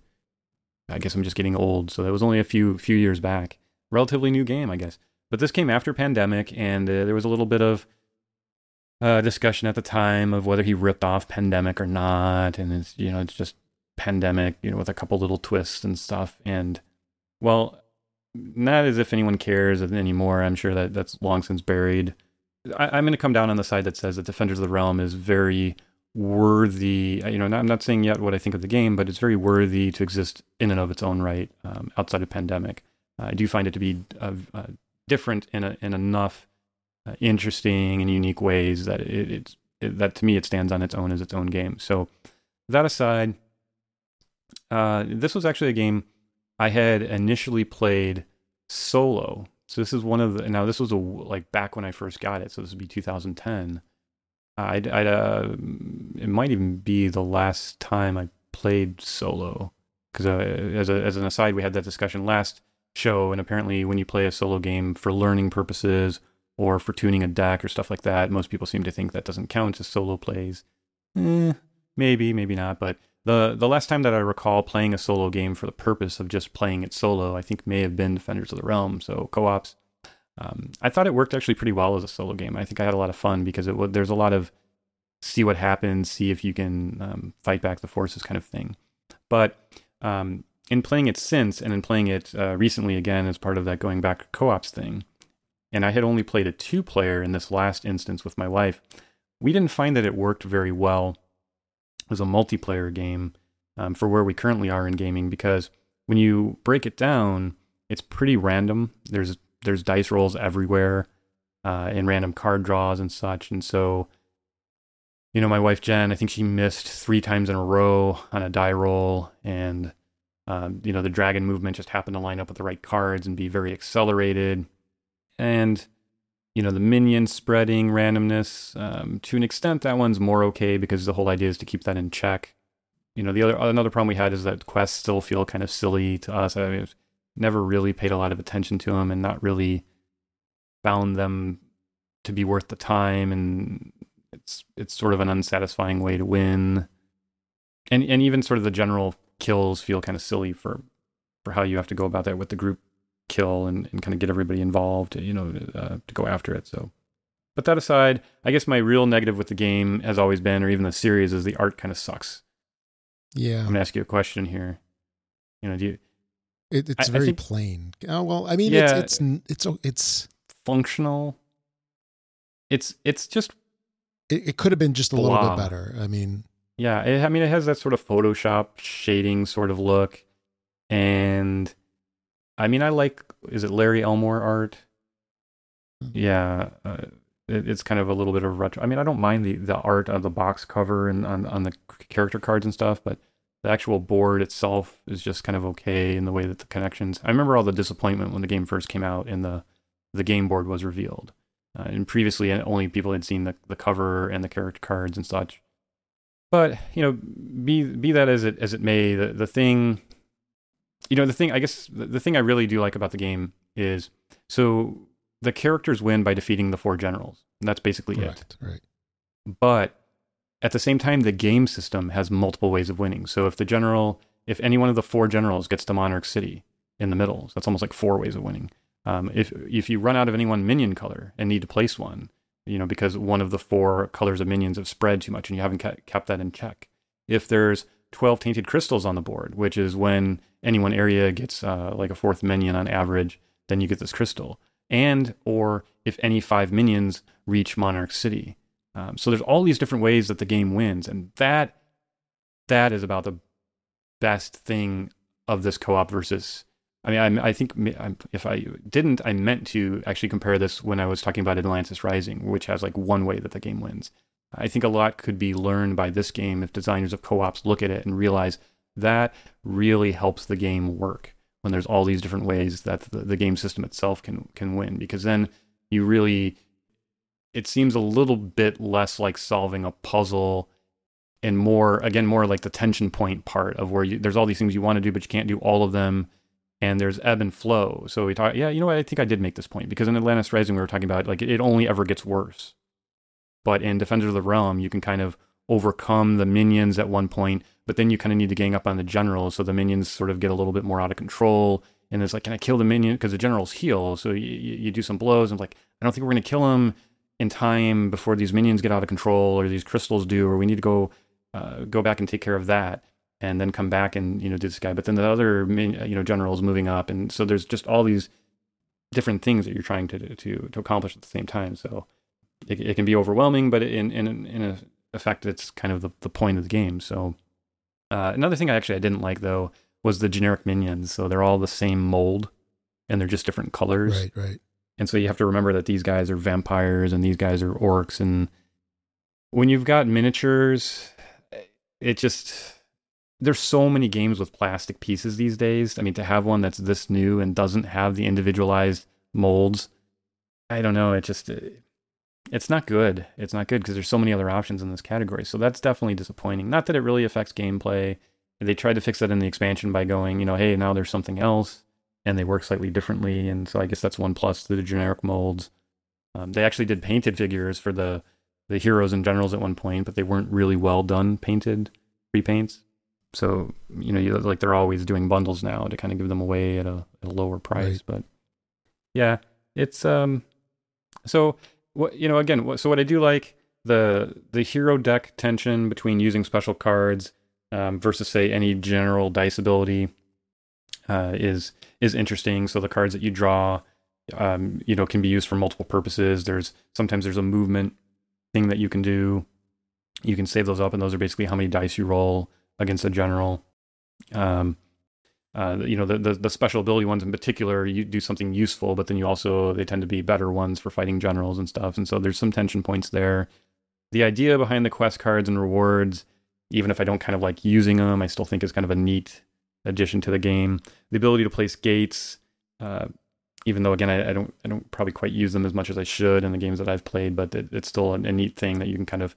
S2: I guess I'm just getting old. So that was only a few, few years back. Relatively new game, I guess. But this came after pandemic, and uh, there was a little bit of uh, discussion at the time of whether he ripped off pandemic or not. And it's, you know, it's just pandemic, you know, with a couple little twists and stuff. And well, not as if anyone cares anymore. I'm sure that that's long since buried. I, am going to come down on the side that says that Defenders of the Realm is very worthy. You know, I'm not saying yet what I think of the game, but it's very worthy to exist in and of its own right um, outside of pandemic. Uh, I do find it to be uh, uh, different in, a, in enough uh, interesting and unique ways that it, it's it, that to me it stands on its own as its own game. So that aside, uh, this was actually a game I had initially played solo. So this is one of the now this was a like back when I first got it. So this would be 2010. I'd, I'd uh, it might even be the last time I played solo because uh, as a as an aside, we had that discussion last show, and apparently when you play a solo game for learning purposes or for tuning a deck or stuff like that, most people seem to think that doesn't count as solo plays. Eh, maybe, maybe not, but the the last time that I recall playing a solo game for the purpose of just playing it solo, I think may have been Defenders of the Realm, so co-ops. Um, I thought it worked actually pretty well as a solo game. I think I had a lot of fun because it there's a lot of see what happens, see if you can um, fight back the forces kind of thing. But um, in playing it since, and in playing it uh, recently again as part of that going back co-ops thing, and I had only played a two-player in this last instance with my wife, we didn't find that it worked very well as a multiplayer game um, for where we currently are in gaming because when you break it down, it's pretty random. There's there's dice rolls everywhere, uh, and random card draws and such. And so, you know, my wife Jen, I think she missed three times in a row on a die roll, and um, you know, the dragon movement just happened to line up with the right cards and be very accelerated. And you know, the minion spreading randomness, um, to an extent, that one's more okay because the whole idea is to keep that in check. You know, the other another problem we had is that quests still feel kind of silly to us. I mean, never really paid a lot of attention to them and not really found them to be worth the time and it's it's sort of an unsatisfying way to win and and even sort of the general kills feel kind of silly for for how you have to go about that with the group kill and, and kind of get everybody involved, you know, uh, to go after it. So, but that aside, I guess my real negative with the game has always been, or even the series, is the art kind of sucks.
S1: Yeah,
S2: I'm gonna ask you a question here. You know, do you?
S1: It, it's I, very I think, plain. Oh well, I mean, yeah, it's it's it's it's
S2: functional. It's it's just.
S1: It, it could have been just a blah. little bit better. I mean,
S2: yeah, it, I mean, it has that sort of Photoshop shading sort of look, and I mean, I like. Is it Larry Elmore art? Mm-hmm. Yeah, uh, it, it's kind of a little bit of retro. I mean, I don't mind the the art of the box cover and on on the character cards and stuff, but the actual board itself is just kind of okay in the way that the connections. I remember all the disappointment when the game first came out and the the game board was revealed. Uh, and previously, only people had seen the the cover and the character cards and such. But you know, be be that as it as it may, the the thing you know the thing i guess the, the thing i really do like about the game is so the characters win by defeating the four generals. That's basically
S1: Correct,
S2: it
S1: right.
S2: But at the same time the game system has multiple ways of winning. So if the general if any one of the four generals gets to monarch city in the middle so that's almost like four ways of winning. Um, if if you run out of any one minion color and need to place one you know because one of the four colors of minions have spread too much and you haven't kept that in check. If there's 12 tainted crystals on the board, which is when any one area gets uh, like a fourth minion on average, then you get this crystal. And, or if any five minions reach Monarch City. Um, so there's all these different ways that the game wins. And that, that is about the best thing of this co-op versus I mean, I, I think if I didn't, I meant to actually compare this when I was talking about Atlantis Rising, which has like one way that the game wins. I think a lot could be learned by this game if designers of co-ops look at it and realize that really helps the game work when there's all these different ways that the, the game system itself can can win. Because then you really it seems a little bit less like solving a puzzle and more again more like the tension point part of where you, there's all these things you want to do but you can't do all of them and there's ebb and flow. So we talk yeah you know what? I think i did make this point because in atlantis rising we were talking about like it only ever gets worse but in Defenders of the Realm, you can kind of overcome the minions at one point, but then you kind of need to gang up on the generals. So the minions sort of get a little bit more out of control. And it's like, can I kill the minion? Because the generals heal. So you, you do some blows and like, I don't think we're going to kill him in time before these minions get out of control or these crystals do, or we need to go uh, go back and take care of that and then come back and, you know, do this guy. But then the other, you know, generals moving up. And so there's just all these different things that you're trying to, to, to accomplish at the same time. So it, it can be overwhelming, but in in in effect, it's kind of the, the point of the game. So uh, another thing I actually I didn't like though was the generic minions. So they're all the same mold, and they're just different colors.
S1: Right, right.
S2: And so you have to remember that these guys are vampires and these guys are orcs. And when you've got miniatures, it just there's so many games with plastic pieces these days. I mean, to have one that's this new and doesn't have the individualized molds, I don't know. It just it, it's not good. It's not good because there's so many other options in this category. So that's definitely disappointing. Not that it really affects gameplay. They tried to fix that in the expansion by going, you know, hey, now there's something else, and they work slightly differently. And so I guess that's one plus to the generic molds. Um, they actually did painted figures for the the heroes and generals at one point, but they weren't really well done painted repaints. So you know, you, like they're always doing bundles now to kind of give them away at a, at a lower price. Right. But yeah, it's um. So what you know again what, so what i do like the the hero deck tension between using special cards um, versus say any general dice ability uh, is is interesting. So the cards that you draw um, you know can be used for multiple purposes. There's sometimes there's a movement thing that you can do. You can save those up and those are basically how many dice you roll against a general. Um, uh, you know the, the, the special ability ones in particular you do something useful but then you also they tend to be better ones for fighting generals and stuff. And so there's some tension points there. The idea behind the quest cards and rewards even if i don't kind of like using them i still think is kind of a neat addition to the game. The ability to place gates uh, even though again I, I, don't i don't probably quite use them as much as i should in the games that i've played but it, it's still a, a neat thing that you can kind of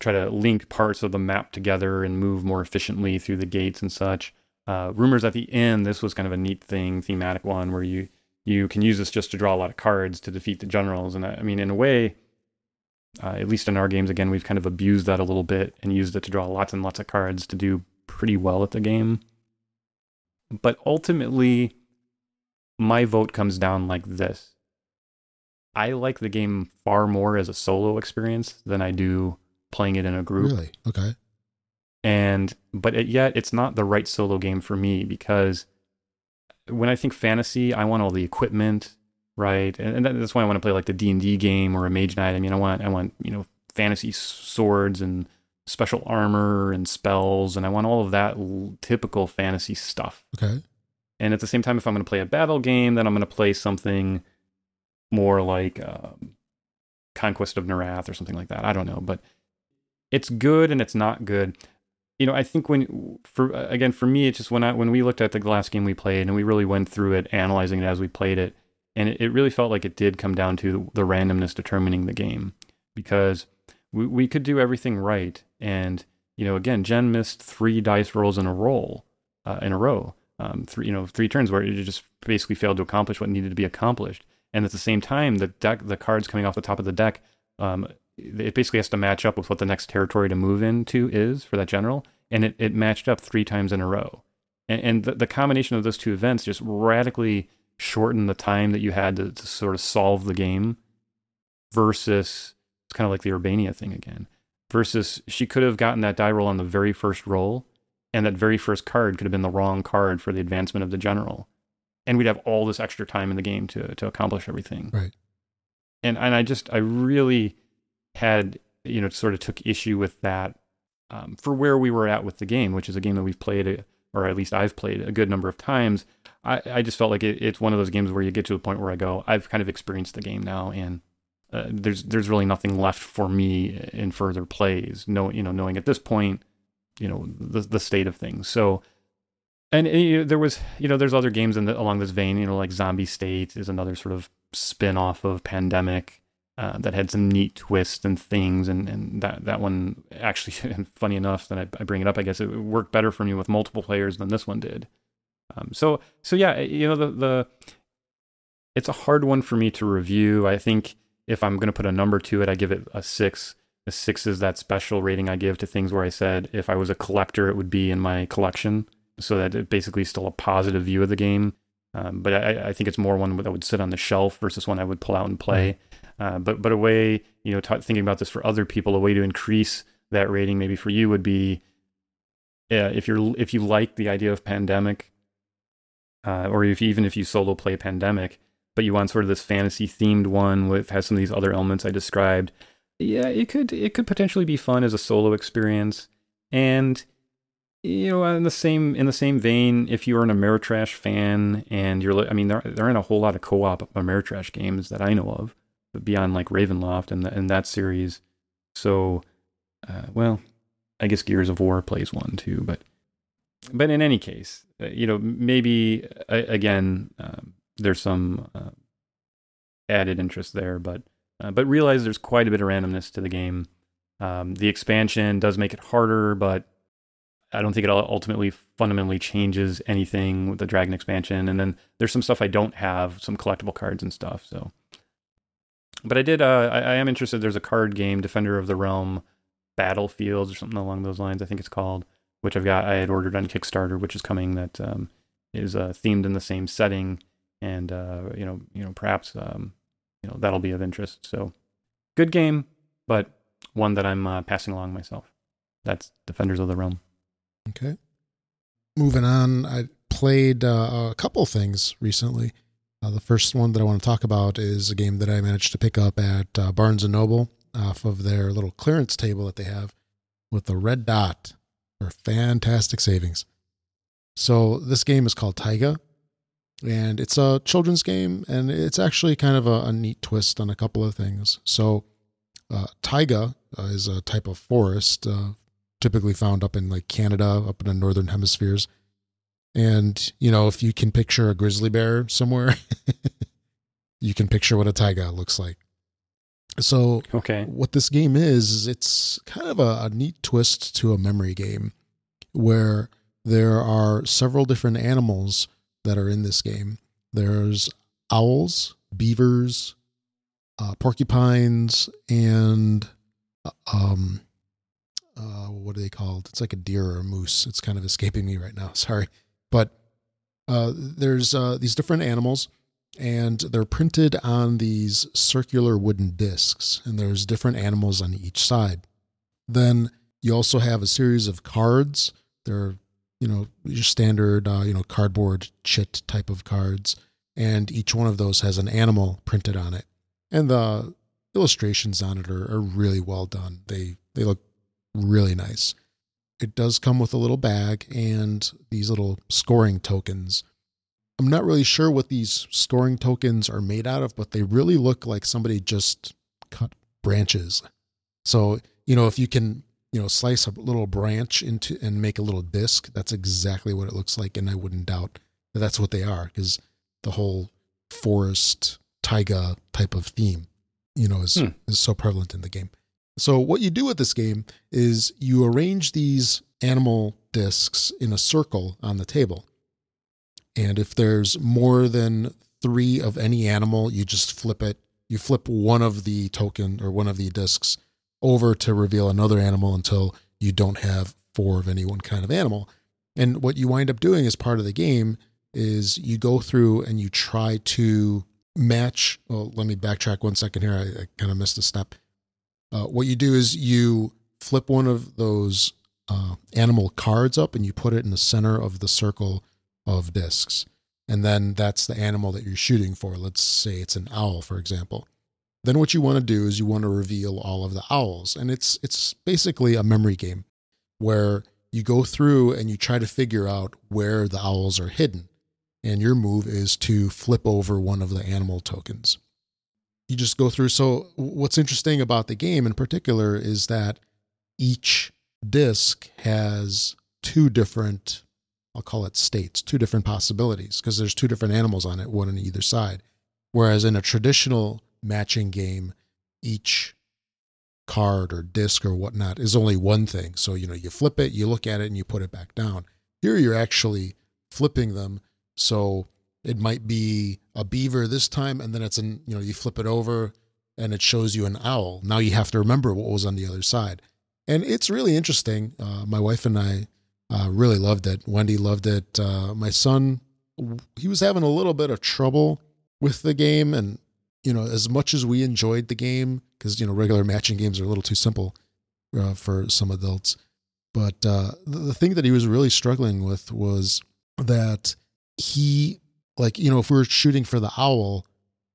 S2: try to link parts of the map together and move more efficiently through the gates and such uh, rumors at the end. This was kind of a neat thing, thematic one, where you you can use this just to draw a lot of cards to defeat the generals. And I, I mean, in a way, uh, at least in our games, again, we've kind of abused that a little bit and used it to draw lots and lots of cards to do pretty well at the game. But ultimately, my vote comes down like this. I like the game far more as a solo experience than I do playing it in a group.
S1: Really? Okay
S2: and but it, yet it's not the right solo game for me because when I think fantasy, I want all the equipment, right? And, and that's why I want to play like the D and D game or a Mage Knight. I mean, I want I want you know fantasy swords and special armor and spells, and I want all of that typical fantasy stuff.
S1: Okay.
S2: And at the same time, if I'm going to play a battle game, then I'm going to play something more like um, Conquest of Nerath or something like that. I don't know, but it's good and it's not good you know, I think when for again for me, it's just when I when we looked at the last game we played and we really went through it, analyzing it as we played it, and it, it really felt like it did come down to the randomness determining the game because we we could do everything right, and you know, again, Jen missed three dice rolls in a roll uh, in a row, um, three you know three turns where it just basically failed to accomplish what needed to be accomplished, and at the same time, the deck the cards coming off the top of the deck um, it basically has to match up with what the next territory to move into is for that general, and it, it matched up three times in a row. And, and the, the combination of those two events just radically shortened the time that you had to, to sort of solve the game versus it's kind of like the Urbania thing again. Versus she could have gotten that die roll on the very first roll, and that very first card could have been the wrong card for the advancement of the general. And we'd have all this extra time in the game to to accomplish everything.
S1: Right.
S2: And and I just I really had you know sort of took issue with that um, for where we were at with the game, which is a game that we've played, or at least I've played a good number of times. I, I just felt like it, it's one of those games where you get to a point where I go, I've kind of experienced the game now, and uh, there's there's really nothing left for me in further plays. No, you know, knowing at this point, you know, the the state of things. So, and you know, there was, you know, there's other games in the, along this vein. You know, like Zombie State is another sort of spin off of Pandemic. Uh, that had some neat twists and things, and, and that that one actually, funny enough, that I, I, bring it up, I guess it worked better for me with multiple players than this one did. Um, so so yeah, you know the the it's a hard one for me to review. I think if I'm going to put a number to it, I give it a six. A six is that special rating I give to things where I said if I was a collector, it would be in my collection, so that it basically still a positive view of the game. Um, but I, I, think it's more one that would sit on the shelf versus one I would pull out and play. Mm-hmm. Uh, but but a way you know t- thinking about this for other people, a way to increase that rating maybe for you would be uh, if you're if you like the idea of pandemic, uh, or if even if you solo play pandemic, but you want sort of this fantasy themed one with has some of these other elements I described. Yeah, it could it could potentially be fun as a solo experience, and you know in the same in the same vein if you're an ameritrash fan and you're i mean there, there aren't a whole lot of co-op ameritrash games that i know of beyond like Ravenloft and, the, and that series. So, uh, well, I guess Gears of War plays one too, but but in any case, uh, you know, maybe uh, again, um, there's some uh, added interest there, but uh, but realize there's quite a bit of randomness to the game. Um, the expansion does make it harder, but I don't think it ultimately fundamentally changes anything with the Dragon expansion. And then there's some stuff I don't have, some collectible cards and stuff. So but I did. Uh, I, I, am interested. There's a card game, Defender of the Realm, Battlefields or something along those lines. I think it's called, which I've got. I had ordered on Kickstarter, which is coming. That um, is uh, themed in the same setting, and uh, you know, you know, perhaps um, you know that'll be of interest. So, good game, but one that I'm uh, passing along myself. That's Defenders of the Realm.
S1: Okay. Moving on, I played uh, a couple things recently. Uh, the first one that I want to talk about is a game that I managed to pick up at uh, Barnes and Noble off of their little clearance table that they have with the red dot for fantastic savings. So this game is called Taiga, and it's a children's game, and it's actually kind of a, a neat twist on a couple of things. So uh, taiga uh, is a type of forest uh, typically found up in like Canada, up in the northern hemispheres. And, you know, if you can picture a grizzly bear somewhere, you can picture what a taiga looks like. So,
S2: Okay.
S1: what this game is, is it's kind of a, a neat twist to a memory game where there are several different animals that are in this game. There's owls, beavers, uh, porcupines, and uh, um, uh, what are they called? It's like a deer or a moose. It's kind of escaping me right now. Sorry, but uh, there's uh, these different animals, and they're printed on these circular wooden discs, and there's different animals on each side. Then you also have a series of cards. They're you know your standard uh, you know cardboard chit type of cards, and each one of those has an animal printed on it, and the illustrations on it are, are really well done. They they look really nice. It does come with a little bag and these little scoring tokens. I'm not really sure what these scoring tokens are made out of, but they really look like somebody just cut branches. So, you know, if you can, you know, slice a little branch into and make a little disc, that's exactly what it looks like. And I wouldn't doubt that that's what they are because the whole forest taiga type of theme, you know, is,
S2: Hmm.
S1: is so prevalent in the game. So what you do with this game is you arrange these animal discs in a circle on the table. And if there's more than three of any animal, you just flip it. You flip one of the token or one of the discs over to reveal another animal until you don't have four of any one kind of animal. And what you wind up doing as part of the game is you go through and you try to match. Well, let me backtrack one second here. I, I kind of missed a step. Uh, what you do is you flip one of those uh, animal cards up and you put it in the center of the circle of discs. And then that's the animal that you're shooting for. Let's say it's an owl, for example. Then what you want to do is you want to reveal all of the owls. And it's it's basically a memory game where you go through and you try to figure out where the owls are hidden. And your move is to flip over one of the animal tokens you just go through. So, what's interesting about the game in particular is that each disc has two different, I'll call it states, two different possibilities, because there's two different animals on it, one on either side. Whereas in a traditional matching game, each card or disc or whatnot is only one thing. So, you know, you flip it, you look at it, and you put it back down. Here you're actually flipping them. So, it might be a beaver this time and then it's an you know you flip it over and it shows you an owl. Now you have to remember what was on the other side. And it's really interesting. Uh, my wife and i uh, really loved it. Wendy loved it. Uh, my son he was having a little bit of trouble with the game and you know as much as we enjoyed the game because you know regular matching games are a little too simple uh, for some adults. But uh, the, the thing that he was really struggling with was that he like you know if we were shooting for the owl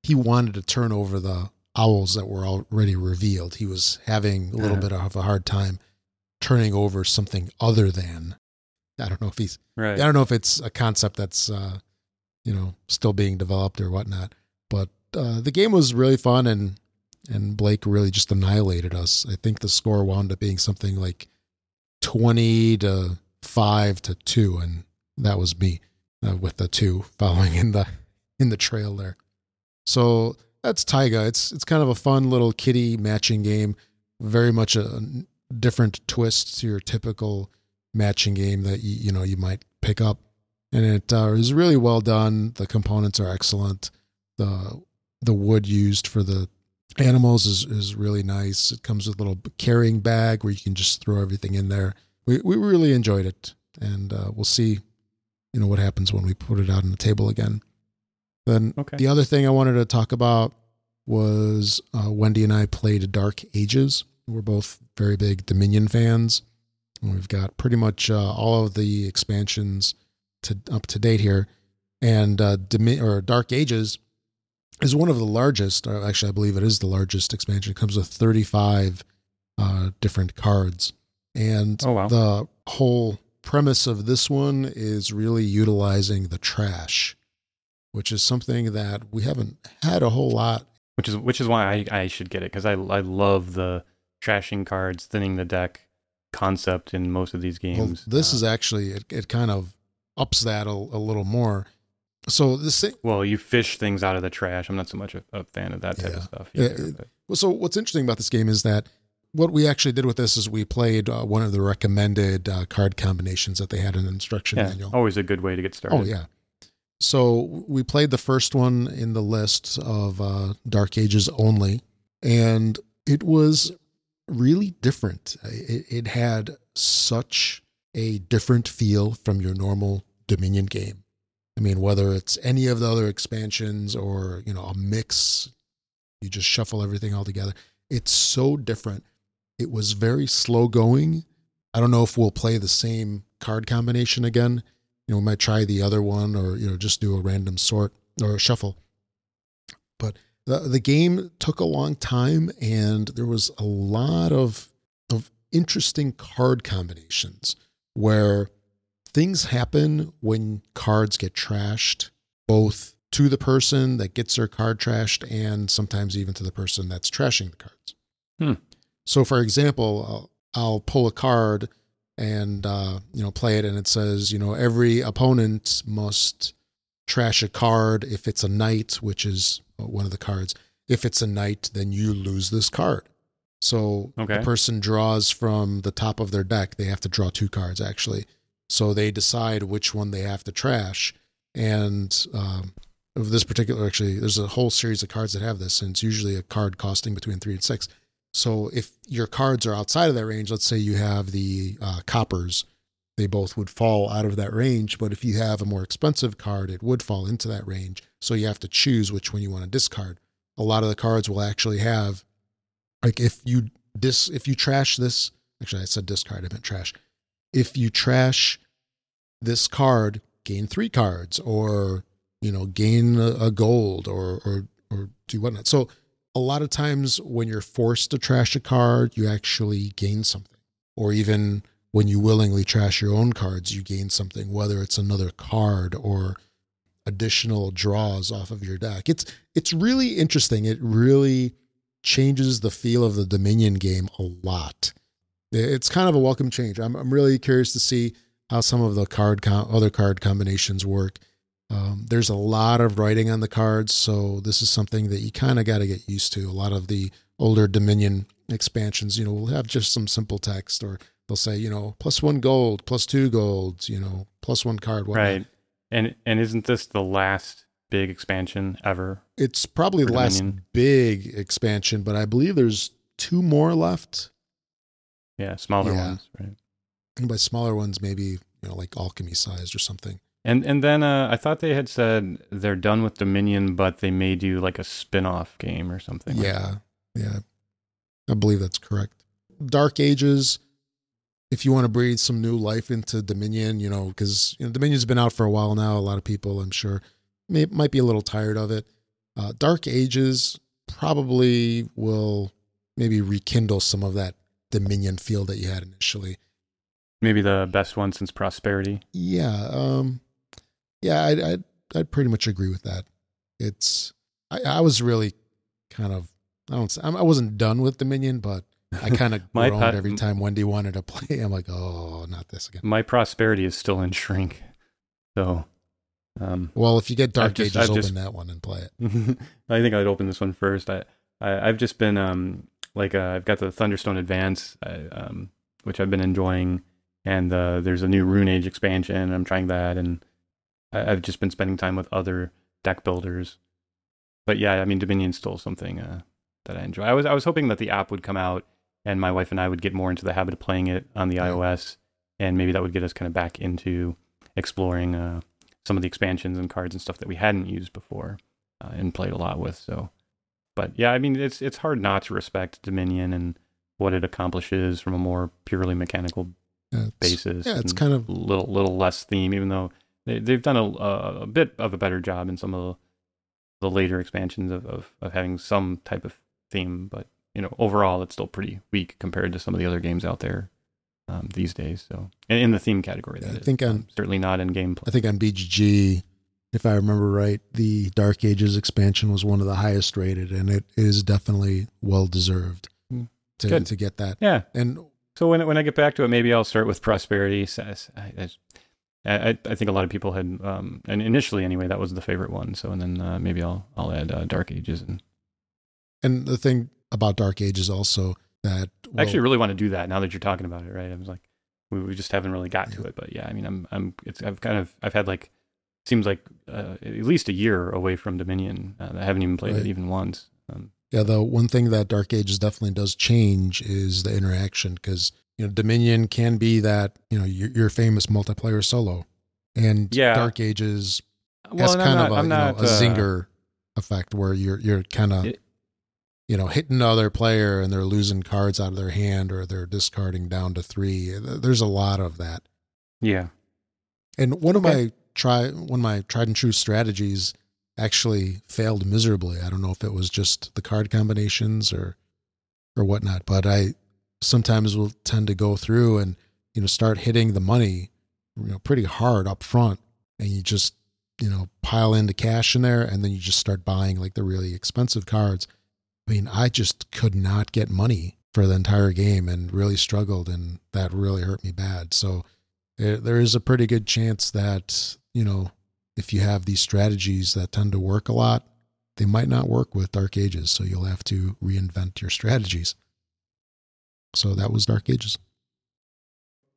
S1: he wanted to turn over the owls that were already revealed he was having a little
S2: Uh-huh.
S1: bit of a hard time turning over something other than i don't know if he's
S2: Right.
S1: i don't know if it's a concept that's uh you know still being developed or whatnot but uh the game was really fun and and blake really just annihilated us i think the score wound up being something like 20 to 5 to 2 and that was me uh, with the two following in the in the trail there. So that's Taiga. It's it's kind of a fun little kitty matching game. Very much a different twist to your typical matching game that you you know you might pick up, and it uh, is really well done. The components are excellent. the The wood used for the animals is is really nice. It comes with a little carrying bag where you can just throw everything in there. We we really enjoyed it, and uh, we'll see you know what happens when we put it out on the table again. Then
S2: Okay.
S1: the other thing I wanted to talk about was uh, Wendy and I played Dark Ages. We're both very big Dominion fans. And we've got pretty much uh, all of the expansions to up to date here, and uh, or Dark Ages is one of the largest. Or actually, I believe it is the largest expansion. It comes with 35 uh, different cards, and
S2: Oh, wow.
S1: the whole premise of this one is really utilizing the trash, which is something that we haven't had a whole lot.
S2: Which is which is why I, I should get it because I I love the trashing cards, thinning the deck concept in most of these games. Well,
S1: this uh, is actually it, it kind of ups that a, a little more. So this thing,
S2: well, you fish things out of the trash. I'm not so much a, a fan of that type yeah. of stuff. Either,
S1: well, so what's interesting about this game is that what we actually did with this is we played uh, one of the recommended uh, card combinations that they had in the instruction
S2: yeah,
S1: manual.
S2: Always a good way to get started.
S1: Oh yeah. So we played the first one in the list of uh, Dark Ages only, and it was really different. It, it had such a different feel from your normal Dominion game. I mean, whether it's any of the other expansions or, you know, a mix, you just shuffle everything all together. It's so different. It was very slow going. I don't know if we'll play the same card combination again. You know, we might try the other one or, you know, just do a random sort or a shuffle. But the, the game took a long time and there was a lot of, of interesting card combinations where things happen when cards get trashed, both to the person that gets their card trashed and sometimes even to the person that's trashing the cards.
S2: Hmm.
S1: So, for example, I'll, I'll, pull a card and uh, you know play it, and it says you know every opponent must trash a card if it's a knight, which is one of the cards. If it's a knight, then you lose this card. So okay. the person draws from the top of their deck. They have to draw two cards actually. So they decide which one they have to trash. And um, of this particular, actually, there's a whole series of cards that have this, and it's usually a card costing between three and six. So if your cards are outside of that range, let's say you have the uh, coppers, they both would fall out of that range. But if you have a more expensive card, it would fall into that range. So you have to choose which one you want to discard. A lot of the cards will actually have like if you dis if you trash this actually I said discard, I meant trash. If you trash this card, gain three cards, or you know, gain a, a gold or or or do whatnot. So a lot of times when you're forced to trash a card, you actually gain something. Or even when you willingly trash your own cards, you gain something, whether it's another card or additional draws off of your deck. It's it's really interesting. It really changes the feel of the Dominion game a lot. It's kind of a welcome change. I'm, I'm really curious to see how some of the card com- other card combinations work. Um, there's a lot of writing on the cards, so this is something that you kind of got to get used to. A lot of the older Dominion expansions, you know, will have just some simple text, or they'll say, you know, plus one gold, plus two golds, you know, plus one card. Whatnot. Right.
S2: And and isn't this the last big expansion ever.
S1: It's probably the last big expansion, but I believe there's two more left.
S2: Yeah, smaller yeah. ones, right?
S1: And by smaller ones, maybe you know, like alchemy sized or something.
S2: And and then uh, I thought they had said they're done with Dominion, but they may do like a spin-off game or something.
S1: Yeah, yeah, I believe that's correct. Dark Ages. If you want to breathe some new life into Dominion, you know, because you know, Dominion's been out for a while now. A lot of people, I'm sure, may, might be a little tired of it. Uh, Dark Ages probably will maybe rekindle some of that Dominion feel that you had initially.
S2: Maybe the best one since Prosperity.
S1: Yeah, um, yeah, I'd, I'd, I'd pretty much agree with that. It's I, I was really kind of I don't I wasn't done with Dominion, but I kind of groaned every time Wendy wanted to play. I'm like, oh, not this again.
S2: My prosperity is still in shrink, so
S1: um, well, if you get Dark Ages, open just, that one and play it.
S2: I think I'd open this one first. I, I have just been um like uh, I've got the Thunderstone Advance, I, um, which I've been enjoying, and uh, there's a new Rune Age expansion. I'm trying that, and I, have just been spending time with other deck builders. But yeah, I mean Dominion's still something uh, that I enjoy. I was I was hoping that the app would come out, and my wife and I would get more into the habit of playing it on the yeah. iOS, and maybe that would get us kind of back into exploring uh, some of the expansions and cards and stuff that we hadn't used before uh, and played a lot with. So, but yeah, I mean, it's it's hard not to respect Dominion and what it accomplishes from a more purely mechanical
S1: yeah,
S2: basis.
S1: Yeah, it's kind of
S2: little little less theme, even though they, they've done a, a bit of a better job in some of the, the later expansions of, of of having some type of theme. But you know, overall, it's still pretty weak compared to some of the other games out there. um, these days. So in, in the theme category, that
S1: I
S2: is.
S1: think on
S2: Um, certainly not in gameplay.
S1: I think on BGG, if I remember right, the Dark Ages expansion was one of the highest rated, and it is definitely well deserved
S2: Mm.
S1: to
S2: Good.
S1: to get that.
S2: Yeah.
S1: And
S2: So when when I get back to it, maybe I'll start with prosperity. So I, I, I, I think a lot of people had, um, and initially anyway, that was the favorite one. So and then uh, maybe I'll I'll add uh, Dark Ages and
S1: and the thing about Dark Ages also that
S2: I actually really want to do that now that you're talking about it. Right? I was like, we, we just haven't really got to it, but yeah, I mean, I'm I'm it's I've kind of I've had like seems like uh, at least a year away from Dominion. Uh, I haven't even played
S1: Right.
S2: it even once. Um,
S1: Yeah, the one thing that Dark Ages definitely does change is the interaction because you know Dominion can be that you know your, your famous multiplayer solo, and
S2: Yeah.
S1: Dark Ages
S2: well,
S1: has kind
S2: I'm
S1: of
S2: not,
S1: you
S2: not
S1: know, a
S2: uh,
S1: zinger effect where you're you're kind of you know hitting the other player and they're losing cards out of their hand or they're discarding down to three. There's a lot of that.
S2: Yeah.
S1: And one of my try one of my tried and true strategies actually failed miserably. I don't know if it was just the card combinations or or whatnot, but I sometimes will tend to go through and you know start hitting the money you know pretty hard up front and you just you know pile into cash in there and then you just start buying like the really expensive cards. I mean, I just could not get money for the entire game and really struggled and that really hurt me bad. So there, there is a pretty good chance that you know if you have these strategies that tend to work a lot they might not work with dark ages so you'll have to reinvent your strategies so that was dark ages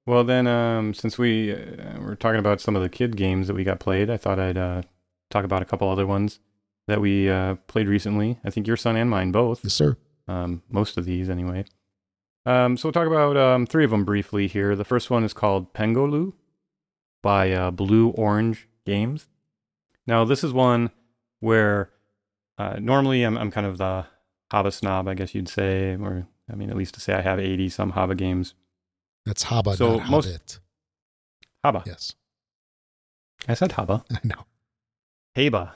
S2: Well, then, um, since we uh, were talking about some of the kid games that we got played, I thought I'd uh, talk about a couple other ones that we uh, played recently. I think your son and mine both.
S1: yes sir
S2: Um, most of these, anyway. Um, so we'll talk about um, three of them briefly here. The first one is called Pengoloo by uh, Blue Orange Games. Now, this is one where uh, normally I'm, I'm kind of the Haba snob, I guess you'd say, or I mean, at least to say I have 80 some Haba games.
S1: that's haba
S2: So
S1: not
S2: most-
S1: hobbit
S2: Haba.
S1: yes
S2: I said Haba.
S1: i know
S2: Haba.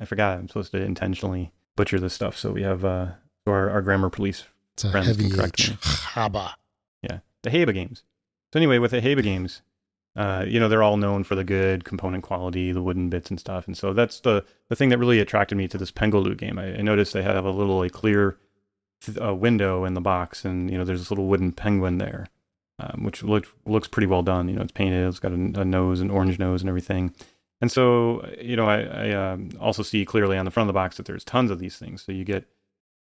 S2: I forgot. I'm supposed to intentionally butcher this stuff. So we have uh, our, our grammar police.
S1: it's a
S2: Friends
S1: heavy
S2: can correct
S1: h
S2: me.
S1: haba
S2: Yeah, the Haba games. So anyway, with the Haba games, uh, you know they're all known for the good component quality, the wooden bits and stuff. And so that's the the thing that really attracted me to this Pengoloo game. I, I noticed they have a little a clear uh, window in the box, and you know there's this little wooden penguin there, um, which looks looks pretty well done. You know, it's painted, it's got a, a nose, an orange nose, and everything. And so, you know, I, I um, also see clearly on the front of the box that there's tons of these things. So you get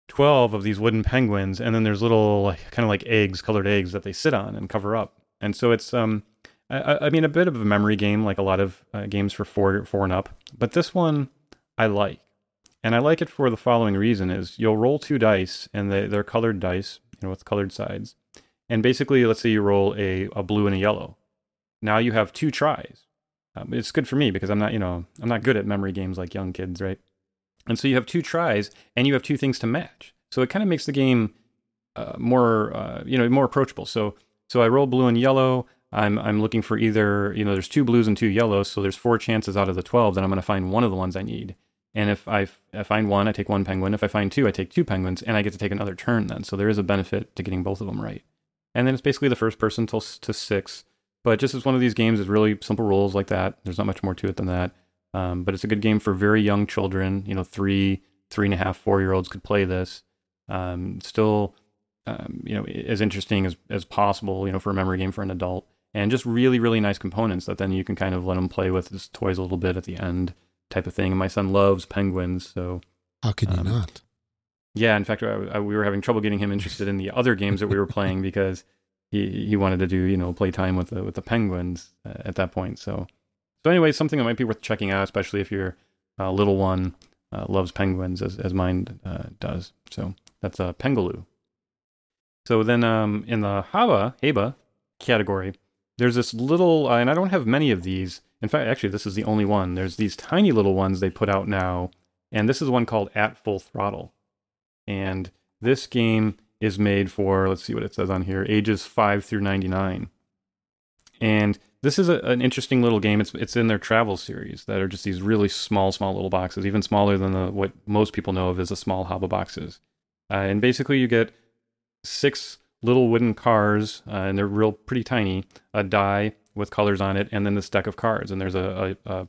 S2: 12 of these wooden penguins, and then there's little, like, kind of like eggs, colored eggs that they sit on and cover up. And so it's, um, I, I- I mean, a bit of a memory game, like a lot of uh, games for four, four and up. But this one I like. And I like it for the following reason is you'll roll two dice, and they, they're colored dice, you know, with colored sides. And basically, let's say you roll a, a blue and a yellow. Now you have two tries. Um, it's good for me because I'm not, you know, I'm not good at memory games like young kids, right? And so you have two tries, and you have two things to match. So it kind of makes the game uh, more, uh, you know, more approachable. So, so I roll blue and yellow. I'm I'm looking for either, you know, there's two blues and two yellows, so there's four chances out of the twelve that I'm going to find one of the ones I need. And if I, find one, I take one penguin. If I find two, I take two penguins, and I get to take another turn then. So there is a benefit to getting both of them right. And then it's basically the first person to six. But just as one of these games is really simple rules like that. There's not much more to it than that. Um, but it's a good game for very young children. You know, three, three and a half, four year olds could play this. Um, still, um, you know, as interesting as, as possible, you know, for a memory game for an adult. And just really, really nice components that then you can kind of let them play with as toys a little bit at the end type of thing. And my son loves penguins. So,
S1: how could you
S2: Um,
S1: not
S2: yeah, in fact, I, I, we were having trouble getting him interested in the other games that we were playing because he he wanted to do you know play time with the with the penguins uh, at that point. So so anyway, something that might be worth checking out, especially if your uh, little one uh, loves penguins as as mine uh, does. So that's a uh, Pengoloo. So then um, in the Haba Haba category, there's this little, uh, and I don't have many of these. In fact, actually, this is the only one. There's these tiny little ones they put out now, and this is one called At Full Throttle. And this game is made for, let's see what it says on here, ages 5 through 99. And this is a, an interesting little game. It's it's in their travel series that are just these really small, small little boxes, even smaller than the, what most people know of as the small Haba boxes. Uh, and basically, you get six little wooden cars, uh, and they're real pretty tiny. A die with colors on it, and then this deck of cards. And there's a, a,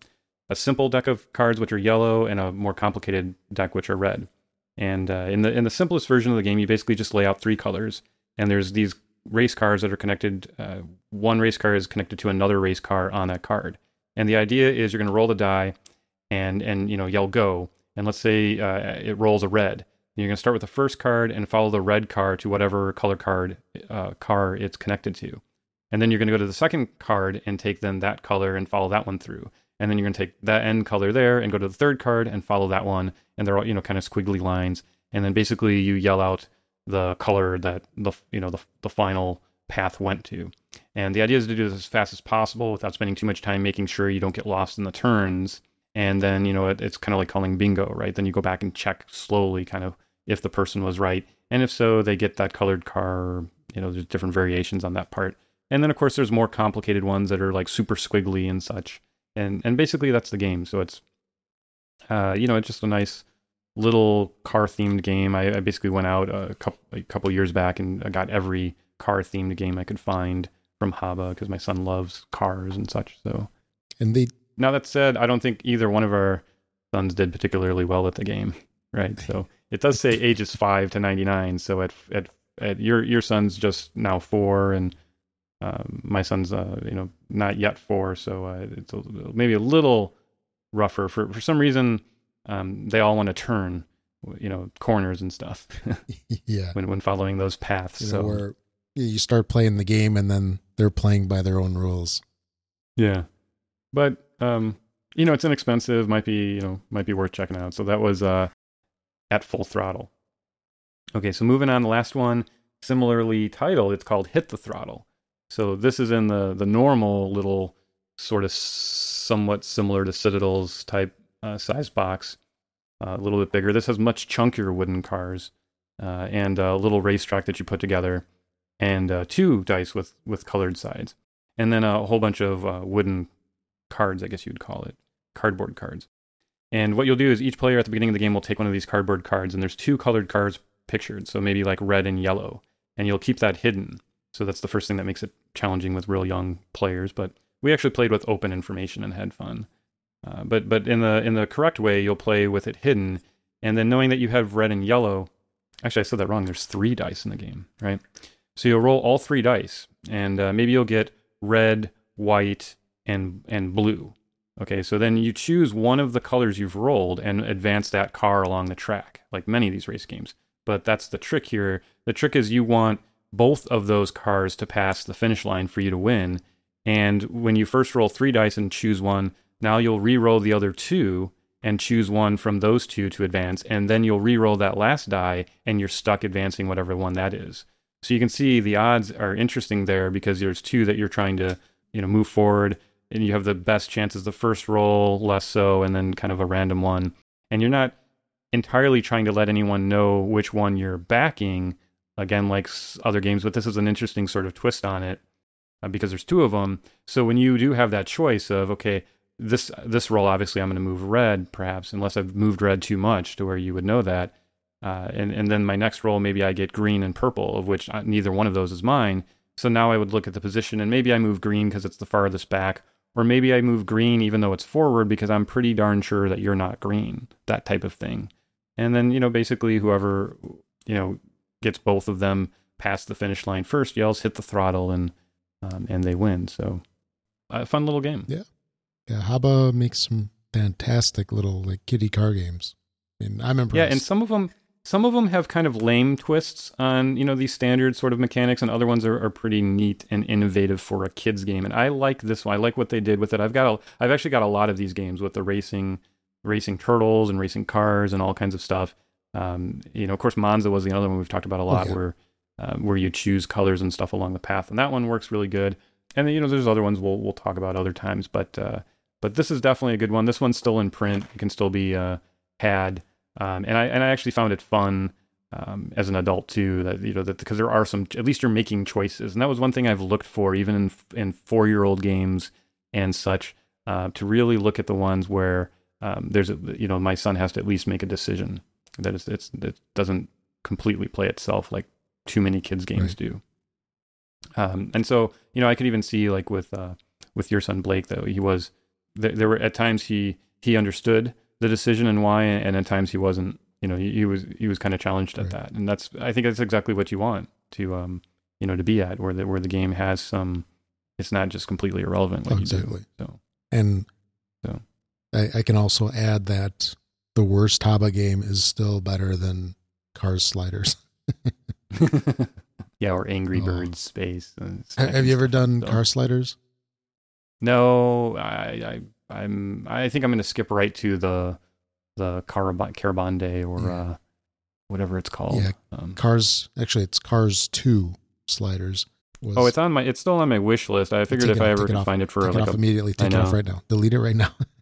S2: a simple deck of cards which are yellow and a more complicated deck which are red. And uh, in the in the simplest version of the game, you basically just lay out three colors, and there's these race cars that are connected. Uh, one race car is connected to another race car on that card, and the idea is you're going to roll the die, and and you know yell go, and let's say uh, it rolls a red. You're going to start with the first card and follow the red car to whatever color card uh, car it's connected to, and then you're going to go to the second card and take then that color and follow that one through. And then you're going to take that end color there and go to the third card and follow that one. And they're all you know kind of squiggly lines. And then basically you yell out the color that the you know the, the final path went to. And the idea is to do this as fast as possible without spending too much time making sure you don't get lost in the turns. And then you know it, it's kind of like calling bingo right? Then you go back and check slowly kind of if the person was right. And if so they get that colored car you know there's different variations on that part and then of course there's more complicated ones that are like super squiggly and such and and basically that's the game. So it's uh, you know it's just a nice little car themed game. I, I, basically went out a couple a couple years back and I got every car themed game I could find from Haba because my son loves cars and such. So
S1: and they
S2: now that said, I don't think either one of our sons did particularly well at the game. Right. So it does say ages five to ninety nine. So at at at your your son's just now four and um, my son's, uh, you know, not yet four, so uh, it's a, maybe a little rougher. For for some reason, um, they all want to turn, you know, corners and stuff.
S1: yeah.
S2: When when following those paths,
S1: you
S2: so
S1: where you start playing the game and then they're playing by their own rules.
S2: Yeah, but um, you know, it's inexpensive. Might be you know might be worth checking out. So that was uh, at full throttle. Okay, so moving on, the last one, similarly titled, it's called Hit the Throttle. So this is in the the normal little sort of somewhat similar to Citadel's type uh, size box, uh, a little bit bigger. This has much chunkier wooden cars uh, and a little racetrack that you put together, and uh, two dice with with colored sides, and then a whole bunch of uh, wooden cards, I guess you'd call it, cardboard cards. And what you'll do is each player at the beginning of the game will take one of these cardboard cards, and there's two colored cards pictured, so maybe like red and yellow, and you'll keep that hidden. So that's the first thing that makes it challenging with real young players. But we actually played with open information and had fun. Uh, but but in the in the correct way, you'll play with it hidden, and then knowing that you have red and yellow. Actually, I said that wrong. There's three dice in the game, right? So you'll roll all three dice, and uh, maybe you'll get red, white, and and blue. Okay, so then you choose one of the colors you've rolled and advance that car along the track, like many of these race games. But that's the trick here. The trick is you want both of those cars to pass the finish line for you to win. And when you first roll three dice and choose one, now you'll re-roll the other two and choose one from those two to advance, and then you'll re-roll that last die, and you're stuck advancing whatever one that is. So you can see the odds are interesting there because there's two that you're trying to, you know, move forward, and you have the best chances the first roll, less so, and then kind of a random one. And you're not entirely trying to let anyone know which one you're backing again like other games but this is an interesting sort of twist on it uh, because there's two of them so when you do have that choice of okay this this roll obviously i'm going to move red perhaps unless i've moved red too much to where you would know that uh, and and then my next roll maybe i get green and purple of which uh, neither one of those is mine. So now i would look at the position and maybe i move green because it's the farthest back or maybe i move green even though it's forward because i'm pretty darn sure that you're not green that type of thing. And then you know basically whoever you know gets both of them past the finish line first, yells hit the throttle, and um, and they win. So, a fun little game.
S1: Yeah, yeah. Haba makes some fantastic little like kiddie car games. I mean, I'm impressed.
S2: Yeah, and some of them, some of them have kind of lame twists on you know these standard sort of mechanics, and other ones are, are pretty neat and innovative for a kids game. And I like this one. I like what they did with it. I've got a, I've actually got a lot of these games with the racing, racing turtles and racing cars and all kinds of stuff. Um, you know, of course, Monza was the other one we've talked about a lot, oh, yeah. where uh, where you choose colors and stuff along the path, and that one works really good. And then, you know, there's other ones we'll we'll talk about other times, but uh, but this is definitely a good one. This one's still in print; it can still be uh, had, um, and I and I actually found it fun um, as an adult too. That you know that because there are some at least you're making choices, and that was one thing I've looked for even in in four year old games and such uh, to really look at the ones where um, there's a, you know my son has to at least make a decision that it's, it's it doesn't completely play itself like too many kids games
S1: Right.
S2: do. Um, and so you know, I could even see like with uh, with your son Blake though he was there, there were at times he he understood the decision and why, and at times he wasn't. You know, he, he was he was kind of challenged at
S1: Right.
S2: that, and that's I think that's exactly what you want to um you know to be at where the where the game has some. It's not just completely irrelevant what
S1: Oh,
S2: you
S1: exactly.
S2: do. So
S1: And
S2: So.
S1: I, I can also add that the worst Haba game is still better than Cars Sliders.
S2: yeah, or Angry
S1: Oh.
S2: Birds Space. uh,
S1: Have you ever done
S2: so.
S1: Car Sliders?
S2: No, I, I I'm I think I'm going to skip right to the the Carab- Carabande or
S1: Yeah.
S2: uh, whatever it's called.
S1: Yeah,
S2: Um,
S1: Cars, actually, it's Cars 2 Sliders. Was,
S2: oh, it's on my it's still on my wish list. I figured if
S1: it
S2: I ever could find it for
S1: Take it off
S2: a,
S1: immediately. Take it off right now. Delete it right now.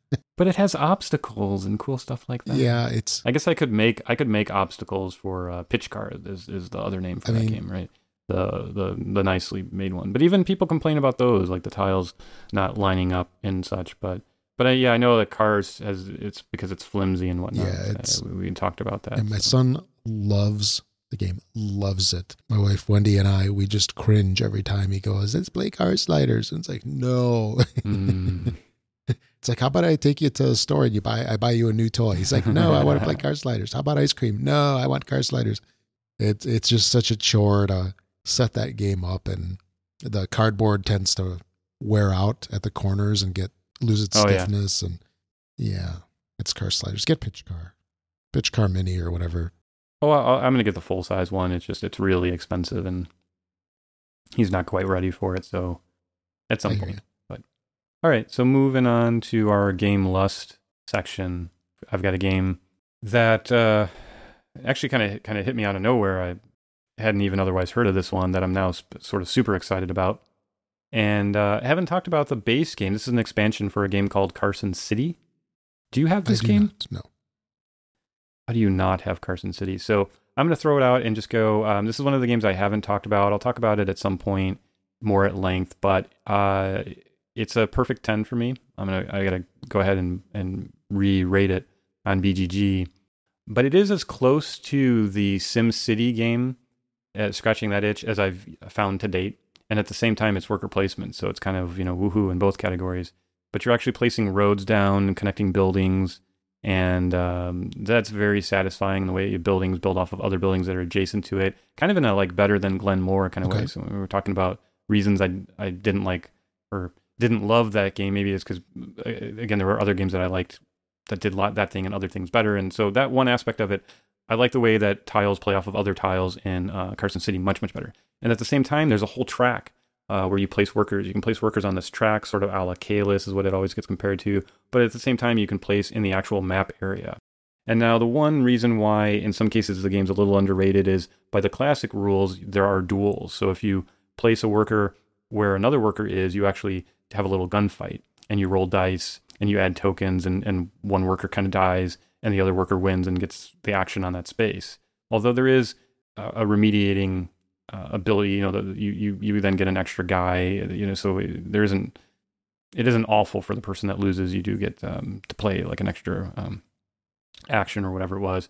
S2: but it has obstacles and cool stuff like that.
S1: yeah, it's.
S2: I guess I could make I could make obstacles for uh, pitch car is is the other name for
S1: I
S2: that
S1: mean-
S2: game, right? The the the nicely made one. But even people complain about those, like the tiles not lining up and such. But but I, yeah, I know that cars has it's because it's flimsy and whatnot.
S1: Yeah,
S2: Uh,
S1: it's-
S2: we, we talked about that.
S1: And my
S2: so.
S1: son loves the game, loves it. My wife Wendy and I, we just cringe every time he goes, "Let's play Car Sliders," and it's like, no.
S2: Mm.
S1: It's like, how about I take you to the store and you buy, I buy you a new toy. He's like, no, I want to play Car Sliders. How about ice cream? No, I want Car Sliders. It's it's just such a chore to set that game up, and the cardboard tends to wear out at the corners and get lose its
S2: Oh, yeah.
S1: stiffness, and yeah, it's Car Sliders. Get Pitch Car, Pitch Car Mini or whatever.
S2: Oh, I, I'm gonna get the full size one. It's just it's really expensive, and he's not quite ready for it. So at some point. All right, so moving on to our game lust section. I've got a game that uh, actually kind of kind of hit me out of nowhere. I hadn't even otherwise heard of this one that I'm now sp- sort of super excited about. And uh, I haven't talked about the base game. This is an expansion for a game called Carson City. Do you have this game?
S1: not, no.
S2: How do you not have Carson City? So I'm going to throw it out and just go. Um, this is one of the games I haven't talked about. I'll talk about it at some point more at length, but uh, it's a perfect 10 for me. I'm gonna I gotta go ahead and and re-rate it on BGG, but it is as close to the Sim City game, uh, scratching that itch, as I've found to date. And at the same time, it's worker placement, so it's kind of you know woohoo in both categories. But you're actually placing roads down and connecting buildings and um, that's very satisfying the way your buildings build off of other buildings that are adjacent to it kind of in a like better than glenmore kind of
S1: Okay.
S2: way so we were talking about reasons i i didn't like or didn't love that game maybe it's because again there were other games that i liked that did lot that thing and other things better and so that one aspect of it i like the way that tiles play off of other tiles in uh, carson city much much better and at the same time there's a whole track uh, where you place workers you can place workers on this track sort of a la Caylus is what it always gets compared to but at the same time you can place in the actual map area. And now the one reason why in some cases the game's a little underrated is by the classic rules there are duels. So if you place a worker where another worker is, you actually have a little gunfight and you roll dice and you add tokens and, and one worker kind of dies and the other worker wins and gets the action on that space. Although there is a, a remediating uh, ability, you know, that you, you you then get an extra guy, you know, so there isn't it isn't awful for the person that loses. You do get um, to play like an extra um, action or whatever it was.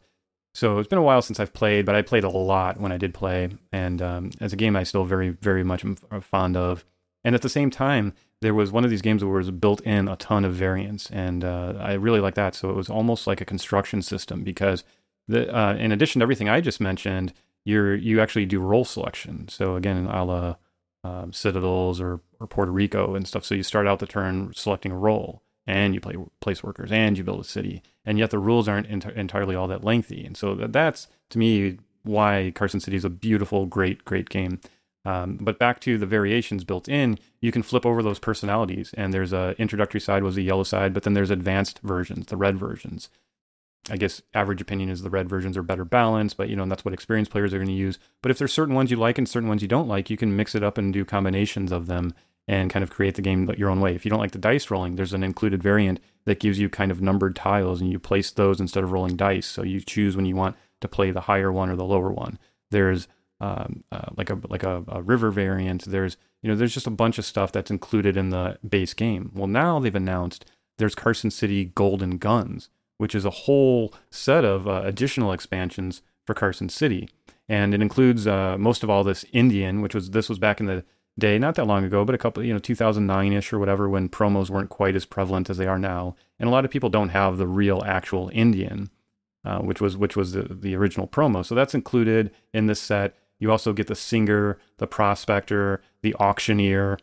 S2: So it's been a while since I've played, but I played a lot when I did play, and um, as a game, I still very, very much am f- fond of. And at the same time, there was one of these games where it was built in a ton of variants, and uh, I really like that. So it was almost like a construction system because, the, uh, in addition to everything I just mentioned, you're you actually do role selection. So again, a la um, Citadels or, or Puerto Rico and stuff. So you start out the turn selecting a role, and you play place workers, and you build a city, and yet the rules aren't ent- entirely all that lengthy. And so that, that's to me why Carson City is a beautiful, great, great game. Um, but back to the variations built in, you can flip over those personalities, and there's a introductory side was the yellow side, but then there's advanced versions, the red versions. I guess average opinion is the red versions are better balanced, but you know, that's what experienced players are going to use. But if there's certain ones you like and certain ones you don't like, you can mix it up and do combinations of them and kind of create the game your own way. If you don't like the dice rolling, there's an included variant that gives you kind of numbered tiles and you place those instead of rolling dice. So you choose when you want to play the higher one or the lower one. There's um, uh, like a like a, a river variant. There's you know there's just a bunch of stuff that's included in the base game. Well, now they've announced there's Carson City Golden Guns, which is a whole set of uh, additional expansions for Carson City. and it includes uh, most of all this Indian, which was this was back in the day, not that long ago, but a couple, you know, 2009 ish or whatever, when promos weren't quite as prevalent as they are now, and a lot of people don't have the real actual Indian, uh, which was which was the, the original promo. So that's included in this set. You also get the singer, the prospector, the auctioneer,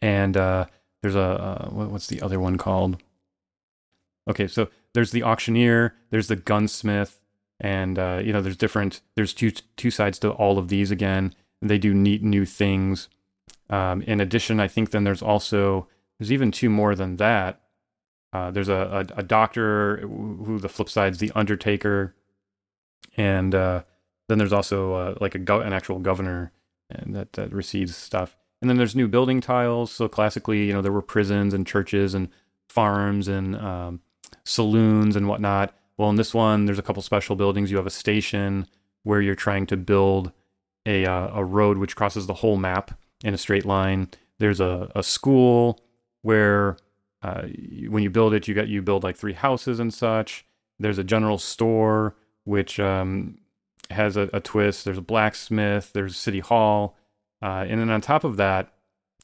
S2: and uh, there's a uh, what's the other one called? Okay, so there's the auctioneer, there's the gunsmith, and uh, you know there's different. There's two two sides to all of these again. They do neat new things. Um, in addition, I think then there's also there's even two more than that. Uh, there's a, a, a doctor who the flip side's the Undertaker, and uh, then there's also uh, like a go- an actual governor and that that receives stuff. And then there's new building tiles. So classically, you know, there were prisons and churches and farms and um, saloons and whatnot. Well, in this one, there's a couple special buildings. You have a station where you're trying to build a uh, a road which crosses the whole map in a straight line. There's a, a school where uh, when you build it, you get you build like three houses and such. There's a general store which um, has a, a, twist. There's a blacksmith. There's city hall. Uh, and then on top of that,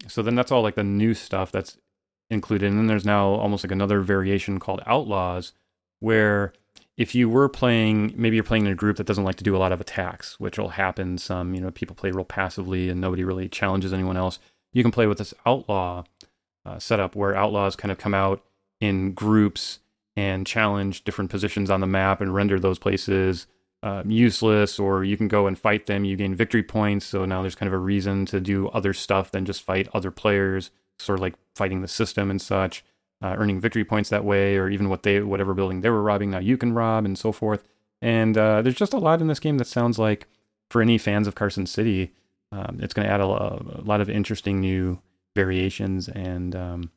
S2: so then that's all like the new stuff that's included. And then there's now almost like another variation called Outlaws, where if you were playing, maybe you're playing in a group that doesn't like to do a lot of attacks, which will happen some, you know, people play real passively and nobody really challenges anyone else. You can play with this Outlaw uh, setup where Outlaws kind of come out in groups and challenge different positions on the map and render those places um, useless, or you can go and fight them. You gain victory points, so now there's kind of a reason to do other stuff than just fight other players, sort of like fighting the system and such, uh, earning victory points that way, or even what they whatever building they were robbing now you can rob and so forth. And uh, there's just a lot in this game that sounds like for any fans of Carson City, um, it's going to add a, a, lot of interesting new variations. And um,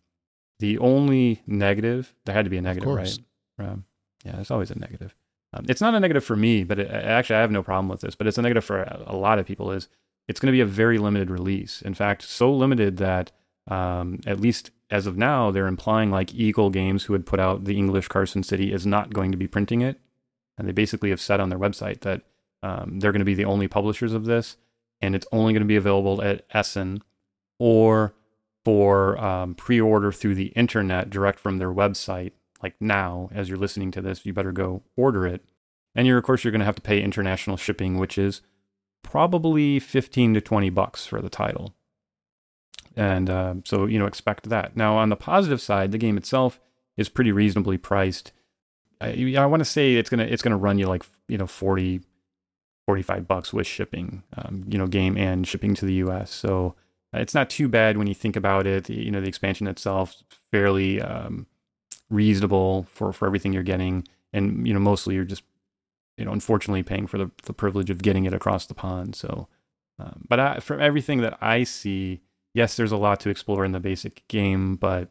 S2: the only negative, there had to be a negative, right? Um, yeah, there's always a negative. Um, it's not a negative for me, but it, actually I have no problem with this. But it's a negative for a, lot of people. Is it's going to be a very limited release. In fact, so limited that um, at least as of now, they're implying like Eagle Games, who had put out the English Carson City, is not going to be printing it, and they basically have said on their website that um, they're going to be the only publishers of this, and it's only going to be available at Essen or for um, pre-order through the internet direct from their website like now as you're listening to this you better go order it. And you're of course you're going to have to pay international shipping which is probably 15 to 20 bucks for the title. And uh, so you know expect that. Now on the positive side the game itself is pretty reasonably priced. I, I want to say it's going to it's to run you like you know 40 45 bucks with shipping um, you know game and shipping to the us so uh, it's not too bad when you think about it. You know the expansion itself fairly um, reasonable for for everything you're getting, and you know mostly you're just you know unfortunately paying for the the privilege of getting it across the pond. So, um, but I, from everything that I see, yes, there's a lot to explore in the basic game, but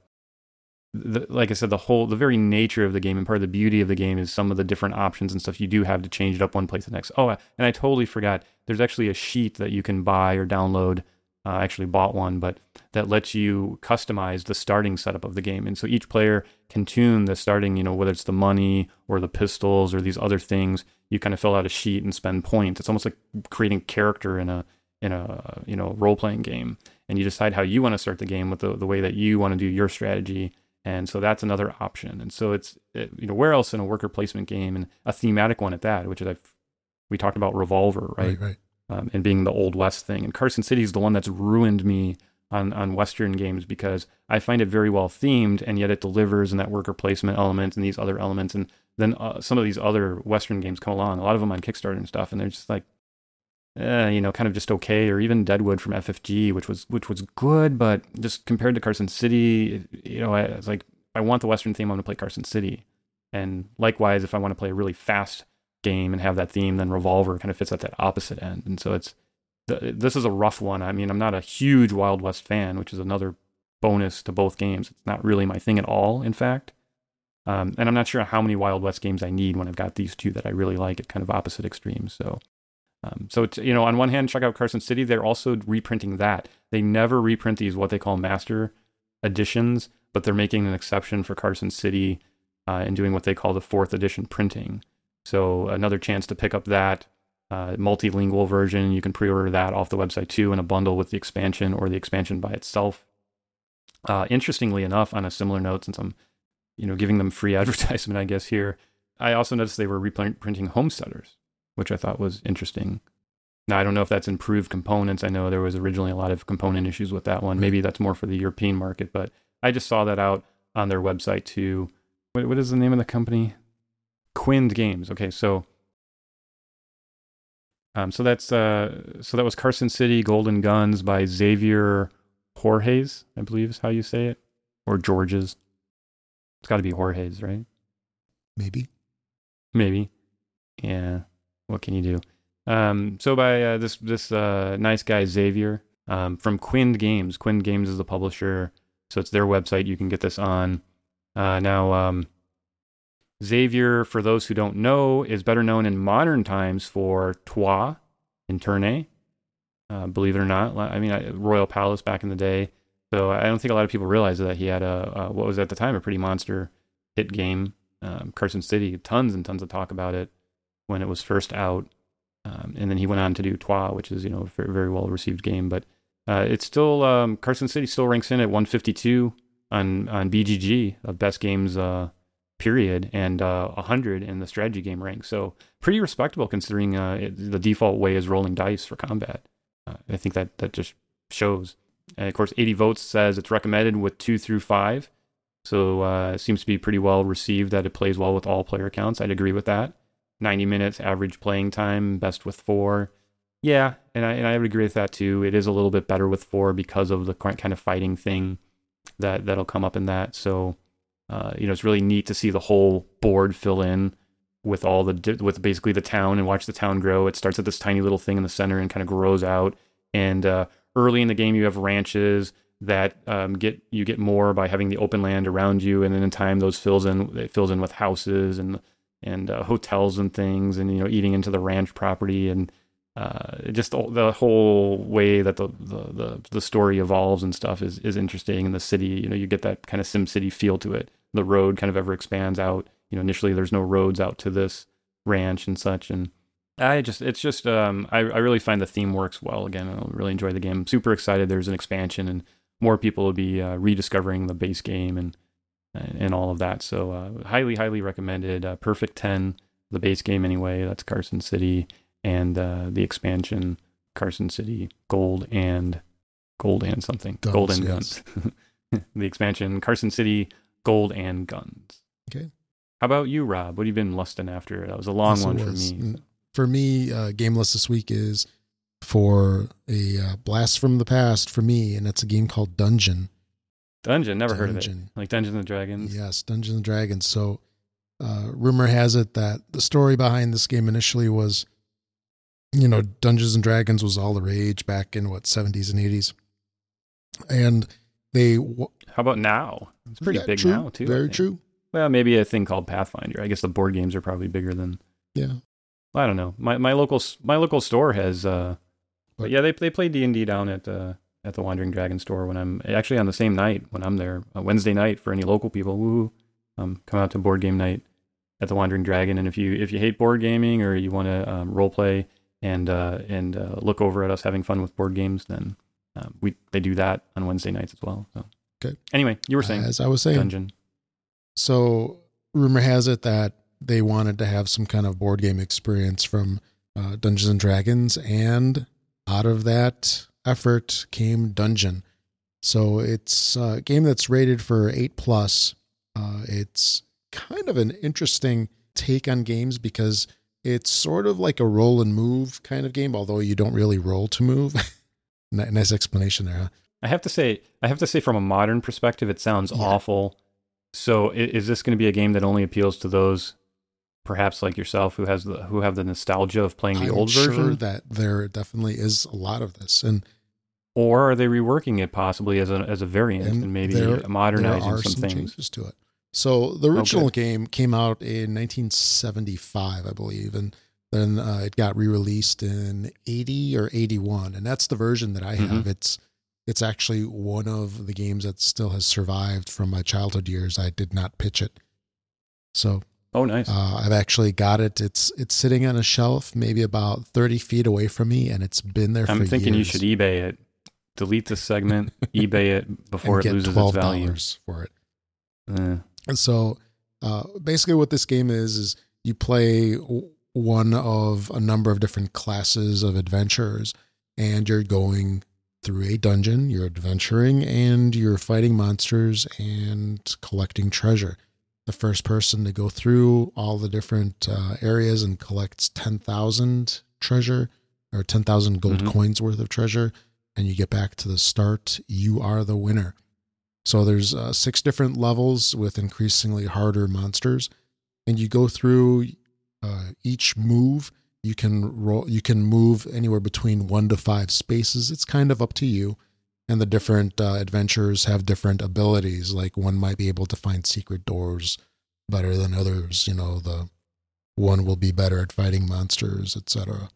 S2: the, like I said, the whole, the very nature of the game and part of the beauty of the game is some of the different options and stuff you do have to change it up one place to the next. Oh, and I totally forgot. There's actually a sheet that you can buy or download uh, I actually bought one, but that lets you customize the starting setup of the game. And so each player can tune the starting, you know, whether it's the money or the pistols or these other things. You kind of fill out a sheet and spend points. It's almost like creating character in a in a you know role playing game. And you decide how you want to start the game with the, the way that you want to do your strategy. And so that's another option. And so it's it, you know where else in a worker placement game and a thematic one at that, which is I've we talked about Revolver, right?
S1: Right, right
S2: um, and being the old west thing. And Carson City is the one that's ruined me on on Western games because I find it very well themed, and yet it delivers in that worker placement element and these other elements. And then uh, some of these other Western games come along, a lot of them on Kickstarter and stuff, and they're just like, eh, you know, kind of just okay. Or even Deadwood from FFG, which was which was good, but just compared to Carson City, you know, I, it's like I want the Western theme. I'm going to play Carson City, and likewise, if I want to play a really fast game and have that theme, then Revolver kind of fits at that opposite end. And so it's this is a rough one. I mean, I'm not a huge Wild West fan, which is another bonus to both games. It's not really my thing at all, in fact. Um, and I'm not sure how many Wild West games I need when I've got these two that I really like at kind of opposite extremes. So, um, so it's, you know, on one hand, check out Carson City. They're also reprinting that. They never reprint these what they call master editions, but they're making an exception for Carson City uh, and doing what they call the fourth edition printing. So another chance to pick up that. uh, multilingual version. You can pre-order that off the website too in a bundle with the expansion or the expansion by itself. Uh, interestingly enough, on a similar note, since I'm, you know, giving them free advertisement, I guess here, I also noticed they were reprinting Homesteaders, which I thought was interesting. Now I don't know if that's improved components. I know there was originally a lot of component issues with that one. Maybe that's more for the European market, but I just saw that out on their website too. What, what is the name of the company? Quined Games. Okay, so um, so that's uh, so that was Carson City Golden Guns by Xavier Jorges, I believe is how you say it, or Georges. It's got to be Jorges, right?
S1: Maybe.
S2: Maybe. Yeah. What can you do? Um, so by uh, this this uh, nice guy Xavier um, from Quined Games. Quined Games is the publisher, so it's their website. You can get this on. Uh, now, um, Xavier, for those who don't know, is better known in modern times for Troyes in Tournay. Uh, believe it or not, I mean Royal Palace back in the day. So I don't think a lot of people realize that he had a, a what was at the time a pretty monster hit game, um, Carson City. Tons and tons of talk about it when it was first out, um, and then he went on to do Troyes, which is you know a very, very well received game. But uh, it's still um, Carson City still ranks in at 152 on on BGG of best games uh, period and uh, 100 in the strategy game rank. So pretty respectable considering uh, it, the default way is rolling dice for combat. Uh, I think that that just shows. And of course, 80 votes says it's recommended with two through five. So uh, it seems to be pretty well received that it plays well with all player counts. I'd agree with that. 90 minutes average playing time, best with four. Yeah, and I and I would agree with that too. It is a little bit better with four because of the kind of fighting thing that that'll come up in that. So uh, you know, it's really neat to see the whole board fill in with all the with basically the town and watch the town grow. It starts at this tiny little thing in the center and kind of grows out. And uh, early in the game, you have ranches that um, get you get more by having the open land around you, and then in time those fills in it fills in with houses and and uh, hotels and things, and you know eating into the ranch property and uh, just the, whole way that the, the, the the story evolves and stuff is is interesting. And the city, you know, you get that kind of Sim City feel to it the road kind of ever expands out. You know, initially there's no roads out to this ranch and such. And I just, it's just, um, I, I really find the theme works well. Again, I really enjoy the game. I'm super excited. There's an expansion and more people will be uh, rediscovering the base game and, and all of that. So, uh, highly, highly recommended. Uh, Perfect 10, the base game anyway. That's Carson City and uh, the expansion, Carson City Gold and Gold and something.
S1: Guns,
S2: Gold and
S1: yes.
S2: Guns. the expansion, Carson City gold and guns.
S1: Okay.
S2: How about you, Rob? What have you been lusting after? That was a long
S1: Yes,
S2: one for
S1: was.
S2: me.
S1: For me, uh, game list this week is for a uh, blast from the past for me, and it's a game called Dungeon.
S2: Dungeon, never heard of it.
S1: Dungeon.
S2: Like Dungeons and Dragons.
S1: Yes, Dungeons and Dragons. So, uh, rumor has it that the story behind this game initially was, you know, Dungeons and Dragons was all the rage back in what seventies and eighties, and they w-
S2: How about now? It's pretty
S1: yeah,
S2: big
S1: true,
S2: now too.
S1: Very true.
S2: Well, maybe a thing called Pathfinder. I guess the board games are probably bigger than.
S1: Yeah,
S2: I don't know. My my local my local store has. uh But
S1: But-
S2: yeah, they they play D and D down at uh, at the Wandering Dragon store when I'm actually on the same night when I'm there, uh, Wednesday night for any local people. Woo! Um, come out to board game night at the Wandering Dragon, and if you if you hate board gaming or you want to um, role play and uh, and uh, look over at us having fun with board games, then um, we they do that on Wednesday nights as well. So
S1: Okay.
S2: Anyway, you were saying
S1: as I was saying,
S2: dungeon.
S1: So, rumor has it that they wanted to have some kind of board game experience from uh, Dungeons and Dragons, and out of that effort came Dungeon. So it's a game that's rated for eight plus. Uh, it's kind of an interesting take on games because it's sort of like a roll and move kind of game, although you don't really roll to move. Nice explanation there. Huh?
S2: I have to say, I have to say, from a modern perspective, it sounds
S1: Yeah.
S2: awful. So, is this going to be a game that only appeals to those, perhaps like yourself, who has the who have the nostalgia of playing the
S1: I'm
S2: old
S1: sure
S2: version,
S1: that there definitely is a lot of this, and
S2: or are they reworking it possibly as a as a variant and,
S1: And
S2: maybe
S1: there-
S2: modernizing
S1: there
S2: some,
S1: some,
S2: things?
S1: changes to it. So the original
S2: Okay.
S1: game came out in 1975, I believe, and then uh, it got re-released in 80 or 81, and that's the version that I
S2: Mm-hmm.
S1: have. It's it's actually one of the games that still has survived from my childhood years. I did not pitch it, so
S2: Oh, nice.
S1: Uh, I've actually got it. It's it's sitting on a shelf, maybe about thirty feet away from me, and it's been there
S2: I'm thinking you should eBay it. Delete this segment, eBay it before it loses its
S1: twelve
S2: value.
S1: for it.
S2: Eh.
S1: And so, uh, basically, what this game is is you play one of a number of different classes of adventurers, and you're going through a dungeon. You're adventuring, and you're fighting monsters and collecting treasure. The first person to go through all the different uh, areas and collects ten thousand treasure or ten thousand gold
S2: Mhm.
S1: coins worth of treasure, and you get back to the start. You are the winner. So there's uh, six different levels with increasingly harder monsters, and you go through uh, each move. You can roll. You can move anywhere between one to five spaces. It's kind of up to you. And the different uh, adventurers have different abilities. Like one might be able to find secret doors better than others. You know, the one will be better at fighting monsters, etc.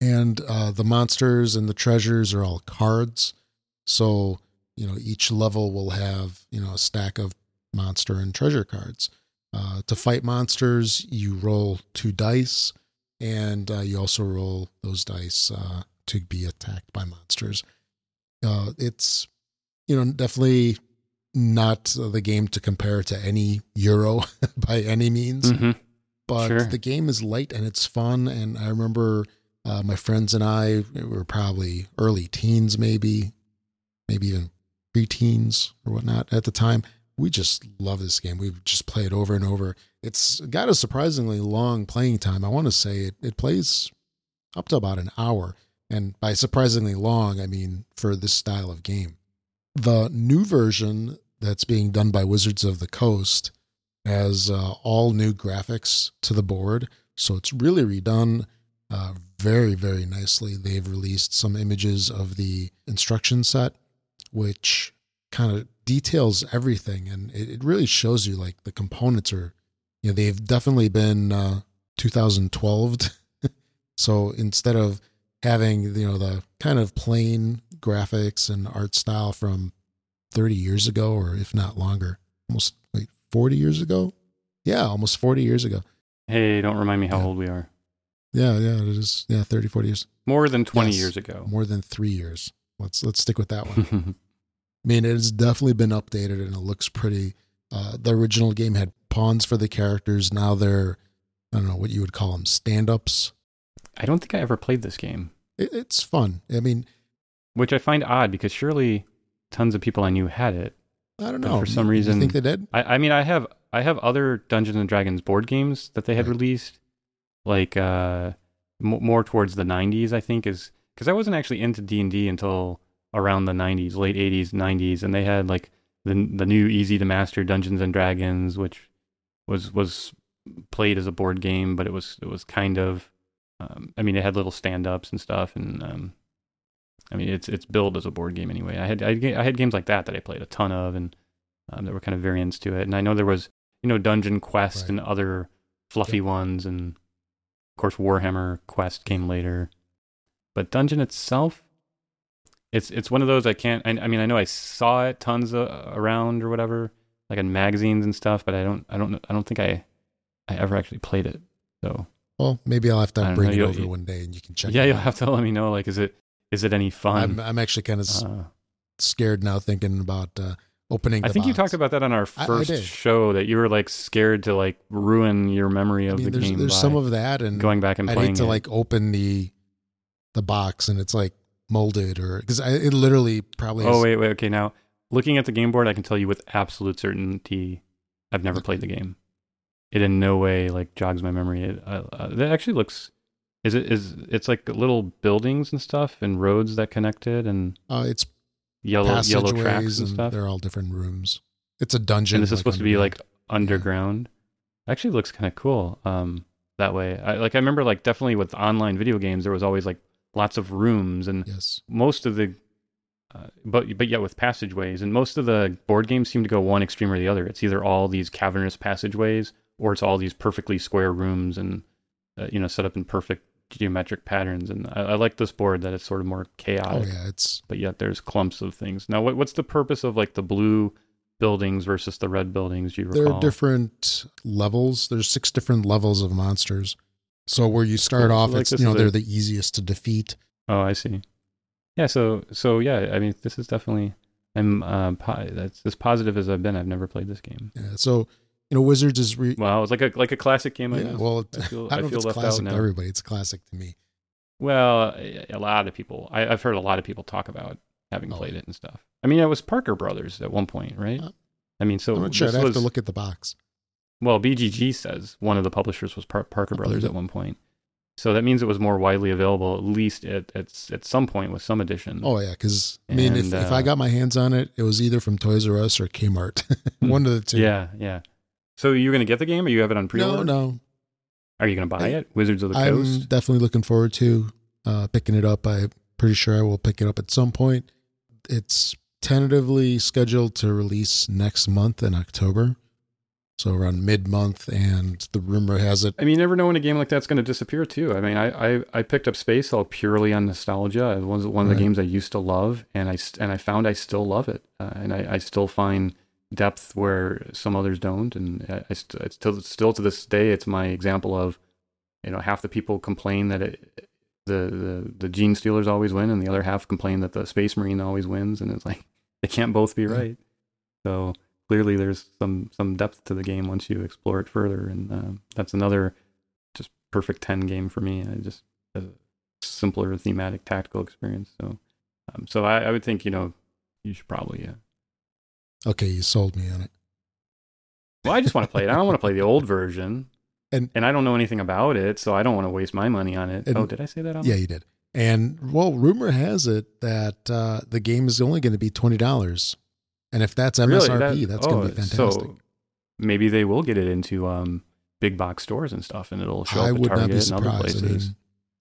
S1: And uh, the monsters and the treasures are all cards. So you know each level will have you know a stack of monster and treasure cards uh, to fight monsters you roll two dice and uh, you also roll those dice uh, to be attacked by monsters uh, it's you know definitely not the game to compare to any euro by any means
S2: Mhm.
S1: but
S2: Sure.
S1: the game is light and it's fun. And I remember uh, my friends and I we were probably early teens, maybe, maybe even preteens or whatnot at the time. We just love this game. We just play it over and over. It's got a surprisingly long playing time. I want to say it, it plays up to about an hour. And by surprisingly long, I mean for this style of game. The new version that's being done by Wizards of the Coast has uh, all new graphics to the board. So it's really redone uh, very, very nicely. They've released some images of the instruction set, which kind of details everything. And it, it really shows you like the components are, you know, they've definitely been uh, 2012. so instead of having, you know, the kind of plain graphics and art style from 30 years ago, or if not longer, almost wait, 40 years ago? Yeah, almost 40 years ago.
S2: Hey, don't remind me how
S1: Yeah.
S2: old we are.
S1: Yeah, yeah, it is. Yeah, 30, 40 years.
S2: More than 20
S1: Yes.
S2: years ago.
S1: More than three years. Let's let's stick with that one. I mean, it has definitely been updated and it looks pretty. Uh, the original game had pawns for the characters. Now they're, I don't know what you would call them, stand ups.
S2: I don't think I ever played this game,
S1: It, it's fun. I mean,
S2: which I find odd because surely tons of people I knew had it.
S1: I don't know.
S2: for some
S1: You-
S2: reason-
S1: you think they did?
S2: I, I mean, I have I have other Dungeons and Dragons board games that they had
S1: Right.
S2: released, like uh, m- more towards the '90s. I think is because I wasn't actually into D and D until around the '90s, late '80s, '90s, and they had like the the new easy to master Dungeons and Dragons, which was was played as a board game, but it was it was kind of, um, I mean, it had little stand ups and stuff, and um, I mean, it's it's billed as a board game anyway. I had I, had I had games like that that I played a ton of, and um, there were kind of variants to it. And I know there was you know Dungeon Quest
S1: Right.
S2: and other fluffy ones, and of course Warhammer Quest came later. But Dungeon itself, it's it's one of those I can't. I, I mean, I know I saw it tons of, around or whatever, like in magazines and stuff, but I don't I don't I don't think I I ever actually played it. So
S1: Well, maybe I'll have to bring
S2: know,
S1: it over one day and you can check
S2: yeah, you'll have to let me know. Like, is it is it any fun?
S1: I'm, I'm actually kind of
S2: Uh,
S1: scared now thinking about uh, opening
S2: I think you talked about that on our
S1: I- I
S2: first show that you were like scared to like ruin your memory
S1: I
S2: of
S1: mean,
S2: the
S1: there's,
S2: game
S1: there's some of that, and
S2: going back and
S1: I'd
S2: playing
S1: hate to
S2: it.
S1: like open the the box and it's like molded or because it literally probably.
S2: oh wait, wait, okay. Now looking at the game board, I can tell you with absolute certainty, I've never played the game. It in no way like jogs my memory. It, uh, uh, it actually looks. Is it is it's like little buildings and stuff and roads that connected and
S1: uh, it's
S2: yellow yellow tracks and
S1: and
S2: stuff.
S1: they're all different rooms. It's a dungeon.
S2: and this is supposed to be like
S1: underground.
S2: underground. Actually, looks kind of cool. Um, that way, I, like I remember, like definitely with online video games, there was always like lots of rooms, and
S1: yes,
S2: most of the, uh, but but yet with passageways, and most of the board games seem to go one extreme or the other. It's either all these cavernous passageways, or it's all these perfectly square rooms, and uh, you know, set up in perfect geometric patterns. And I, I like this board that it's sort of more chaotic oh
S1: yeah, it's
S2: but yet there's clumps of things. Now, what, what's the purpose of like the blue buildings versus the red buildings. You
S1: there are different levels. There's six different levels of monsters. So where you start
S2: Cool.
S1: off,
S2: So, like,
S1: it's you know they're the easiest to defeat.
S2: Oh, I see. Yeah. So so yeah. I mean, this is definitely. I'm uh, po- that's as positive as I've been. I've never played this game.
S1: Yeah, so you know Wizards is re-
S2: Wow, it's like a like a classic game. I
S1: yeah,
S2: guess.
S1: well,
S2: I feel
S1: I
S2: I, feel left out
S1: classic
S2: now.
S1: to everybody. It's classic to me.
S2: Well, a a lot of people. I, I've heard a lot of people talk about having
S1: Oh.
S2: played it and stuff. I mean, it was Parker Brothers at one point, right?
S1: Uh,
S2: I mean, so
S1: I'm not sure. I'd have
S2: was
S1: to look at the box.
S2: Well. BGG says one of the publishers was Par- Parker Brothers at one point. So that means it was more widely available, at least at at, at some point with some edition.
S1: Oh yeah, because I mean, if,
S2: And,
S1: if
S2: uh,
S1: I got my hands on it, it was either from Toys R Us or Kmart, one of the two.
S2: yeah, yeah. So you're gonna get the game, or you have it on pre-order?
S1: no, no.
S2: Are you gonna buy
S1: I-
S2: it? Wizards of the
S1: I'm
S2: Coast.
S1: definitely looking forward to uh, picking it up. I'm pretty sure I will pick it up at some point. It's tentatively scheduled to release next month in October, so around mid month, and the rumor has it.
S2: I mean, you never know when a game like that's going to disappear too. I mean, I, I, I picked up Space Hulk purely on nostalgia. It was one of the
S1: Right.
S2: games I used to love, and I and I found I still love it, uh, and I, I still find depth where some others don't, and I, I st- it's still still to this day, it's my example of, you know, half the people complain that it, the the the Genestealers always win, and the other half complain that the Space Marine always wins, and it's like they can't both be right. So clearly, there's some some depth to the game once you explore it further, and uh, that's another just perfect ten game for me. I just a simpler thematic tactical experience. So, um, so I, I would think you know you should probably. yeah.
S1: Okay, you sold me on it.
S2: well, I just want to play it. I don't want to play the old version,
S1: And-
S2: and I don't know anything about it, so I don't want to waste my money on it.
S1: And-
S2: oh, did I say that? On
S1: Yeah, you did. And well, rumor has it that uh, the game is only going to be twenty dollars, and if that's
S2: Really?
S1: MSRP,
S2: That-
S1: that's going to
S2: oh,
S1: be fantastic.
S2: So maybe they will get it into um, big box stores and stuff, and it'll show
S1: I
S2: up at Target and other
S1: surprised. I
S2: places.
S1: mean,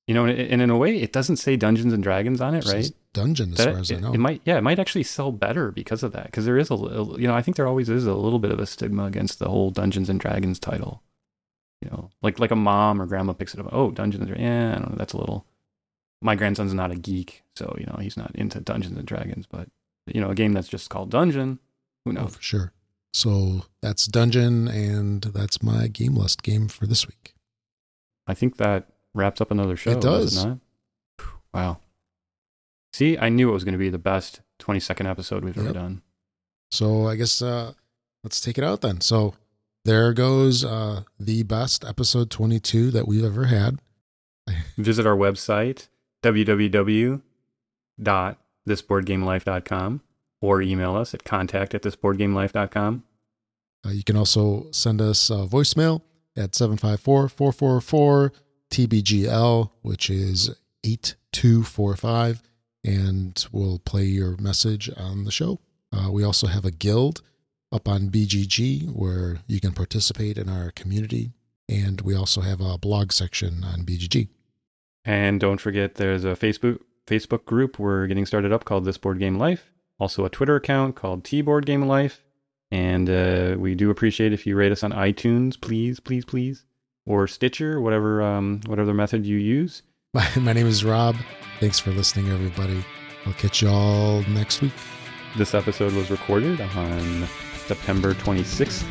S2: you know, and, and in a way, it doesn't say Dungeons and Dragons on it, right?
S1: dungeon as
S2: That-
S1: far as I know.
S2: it might, yeah, it might actually sell better because of that. Because there is a, you know, I think there always is a little bit of a stigma against the whole Dungeons and Dragons title. You know, like like a mom or grandma picks it up. Oh, Dungeons and Dragons. Yeah, I don't know. That's a little. My grandson's not a geek, so you know he's not into Dungeons and Dragons. But you know, a game that's just called Dungeon. Who knows?
S1: Oh,
S2: knows?
S1: for sure. So that's Dungeon, and that's my game list game for this week.
S2: I think that wraps up another show.
S1: It
S2: does it? Wow. See, I knew it was going to be the best 20 second episode we've ever done.
S1: So I guess uh, let's take it out then. So there goes uh, the best episode 22 that we've ever had.
S2: Visit our website, www.thisboardgamelife.com, or email us at contact at thisboardgamelife.com.
S1: Uh, you can also send us a voicemail at 754 444 TBGL, which is 8245, and we'll play your message on the show. Uh, we also have a guild up on BGG where you can participate in our community, and we also have a blog section on BGG.
S2: And don't forget, there's a Facebook Facebook group we're getting started up called This Board Game Life. Also, a Twitter account called T Board Game Life. And uh, we do appreciate if you rate us on iTunes, please, please, please, or Stitcher, whatever um, whatever method you use.
S1: My, my name is Rob. Thanks for listening, everybody. I'll catch you all next week.
S2: This episode was recorded on September 26th,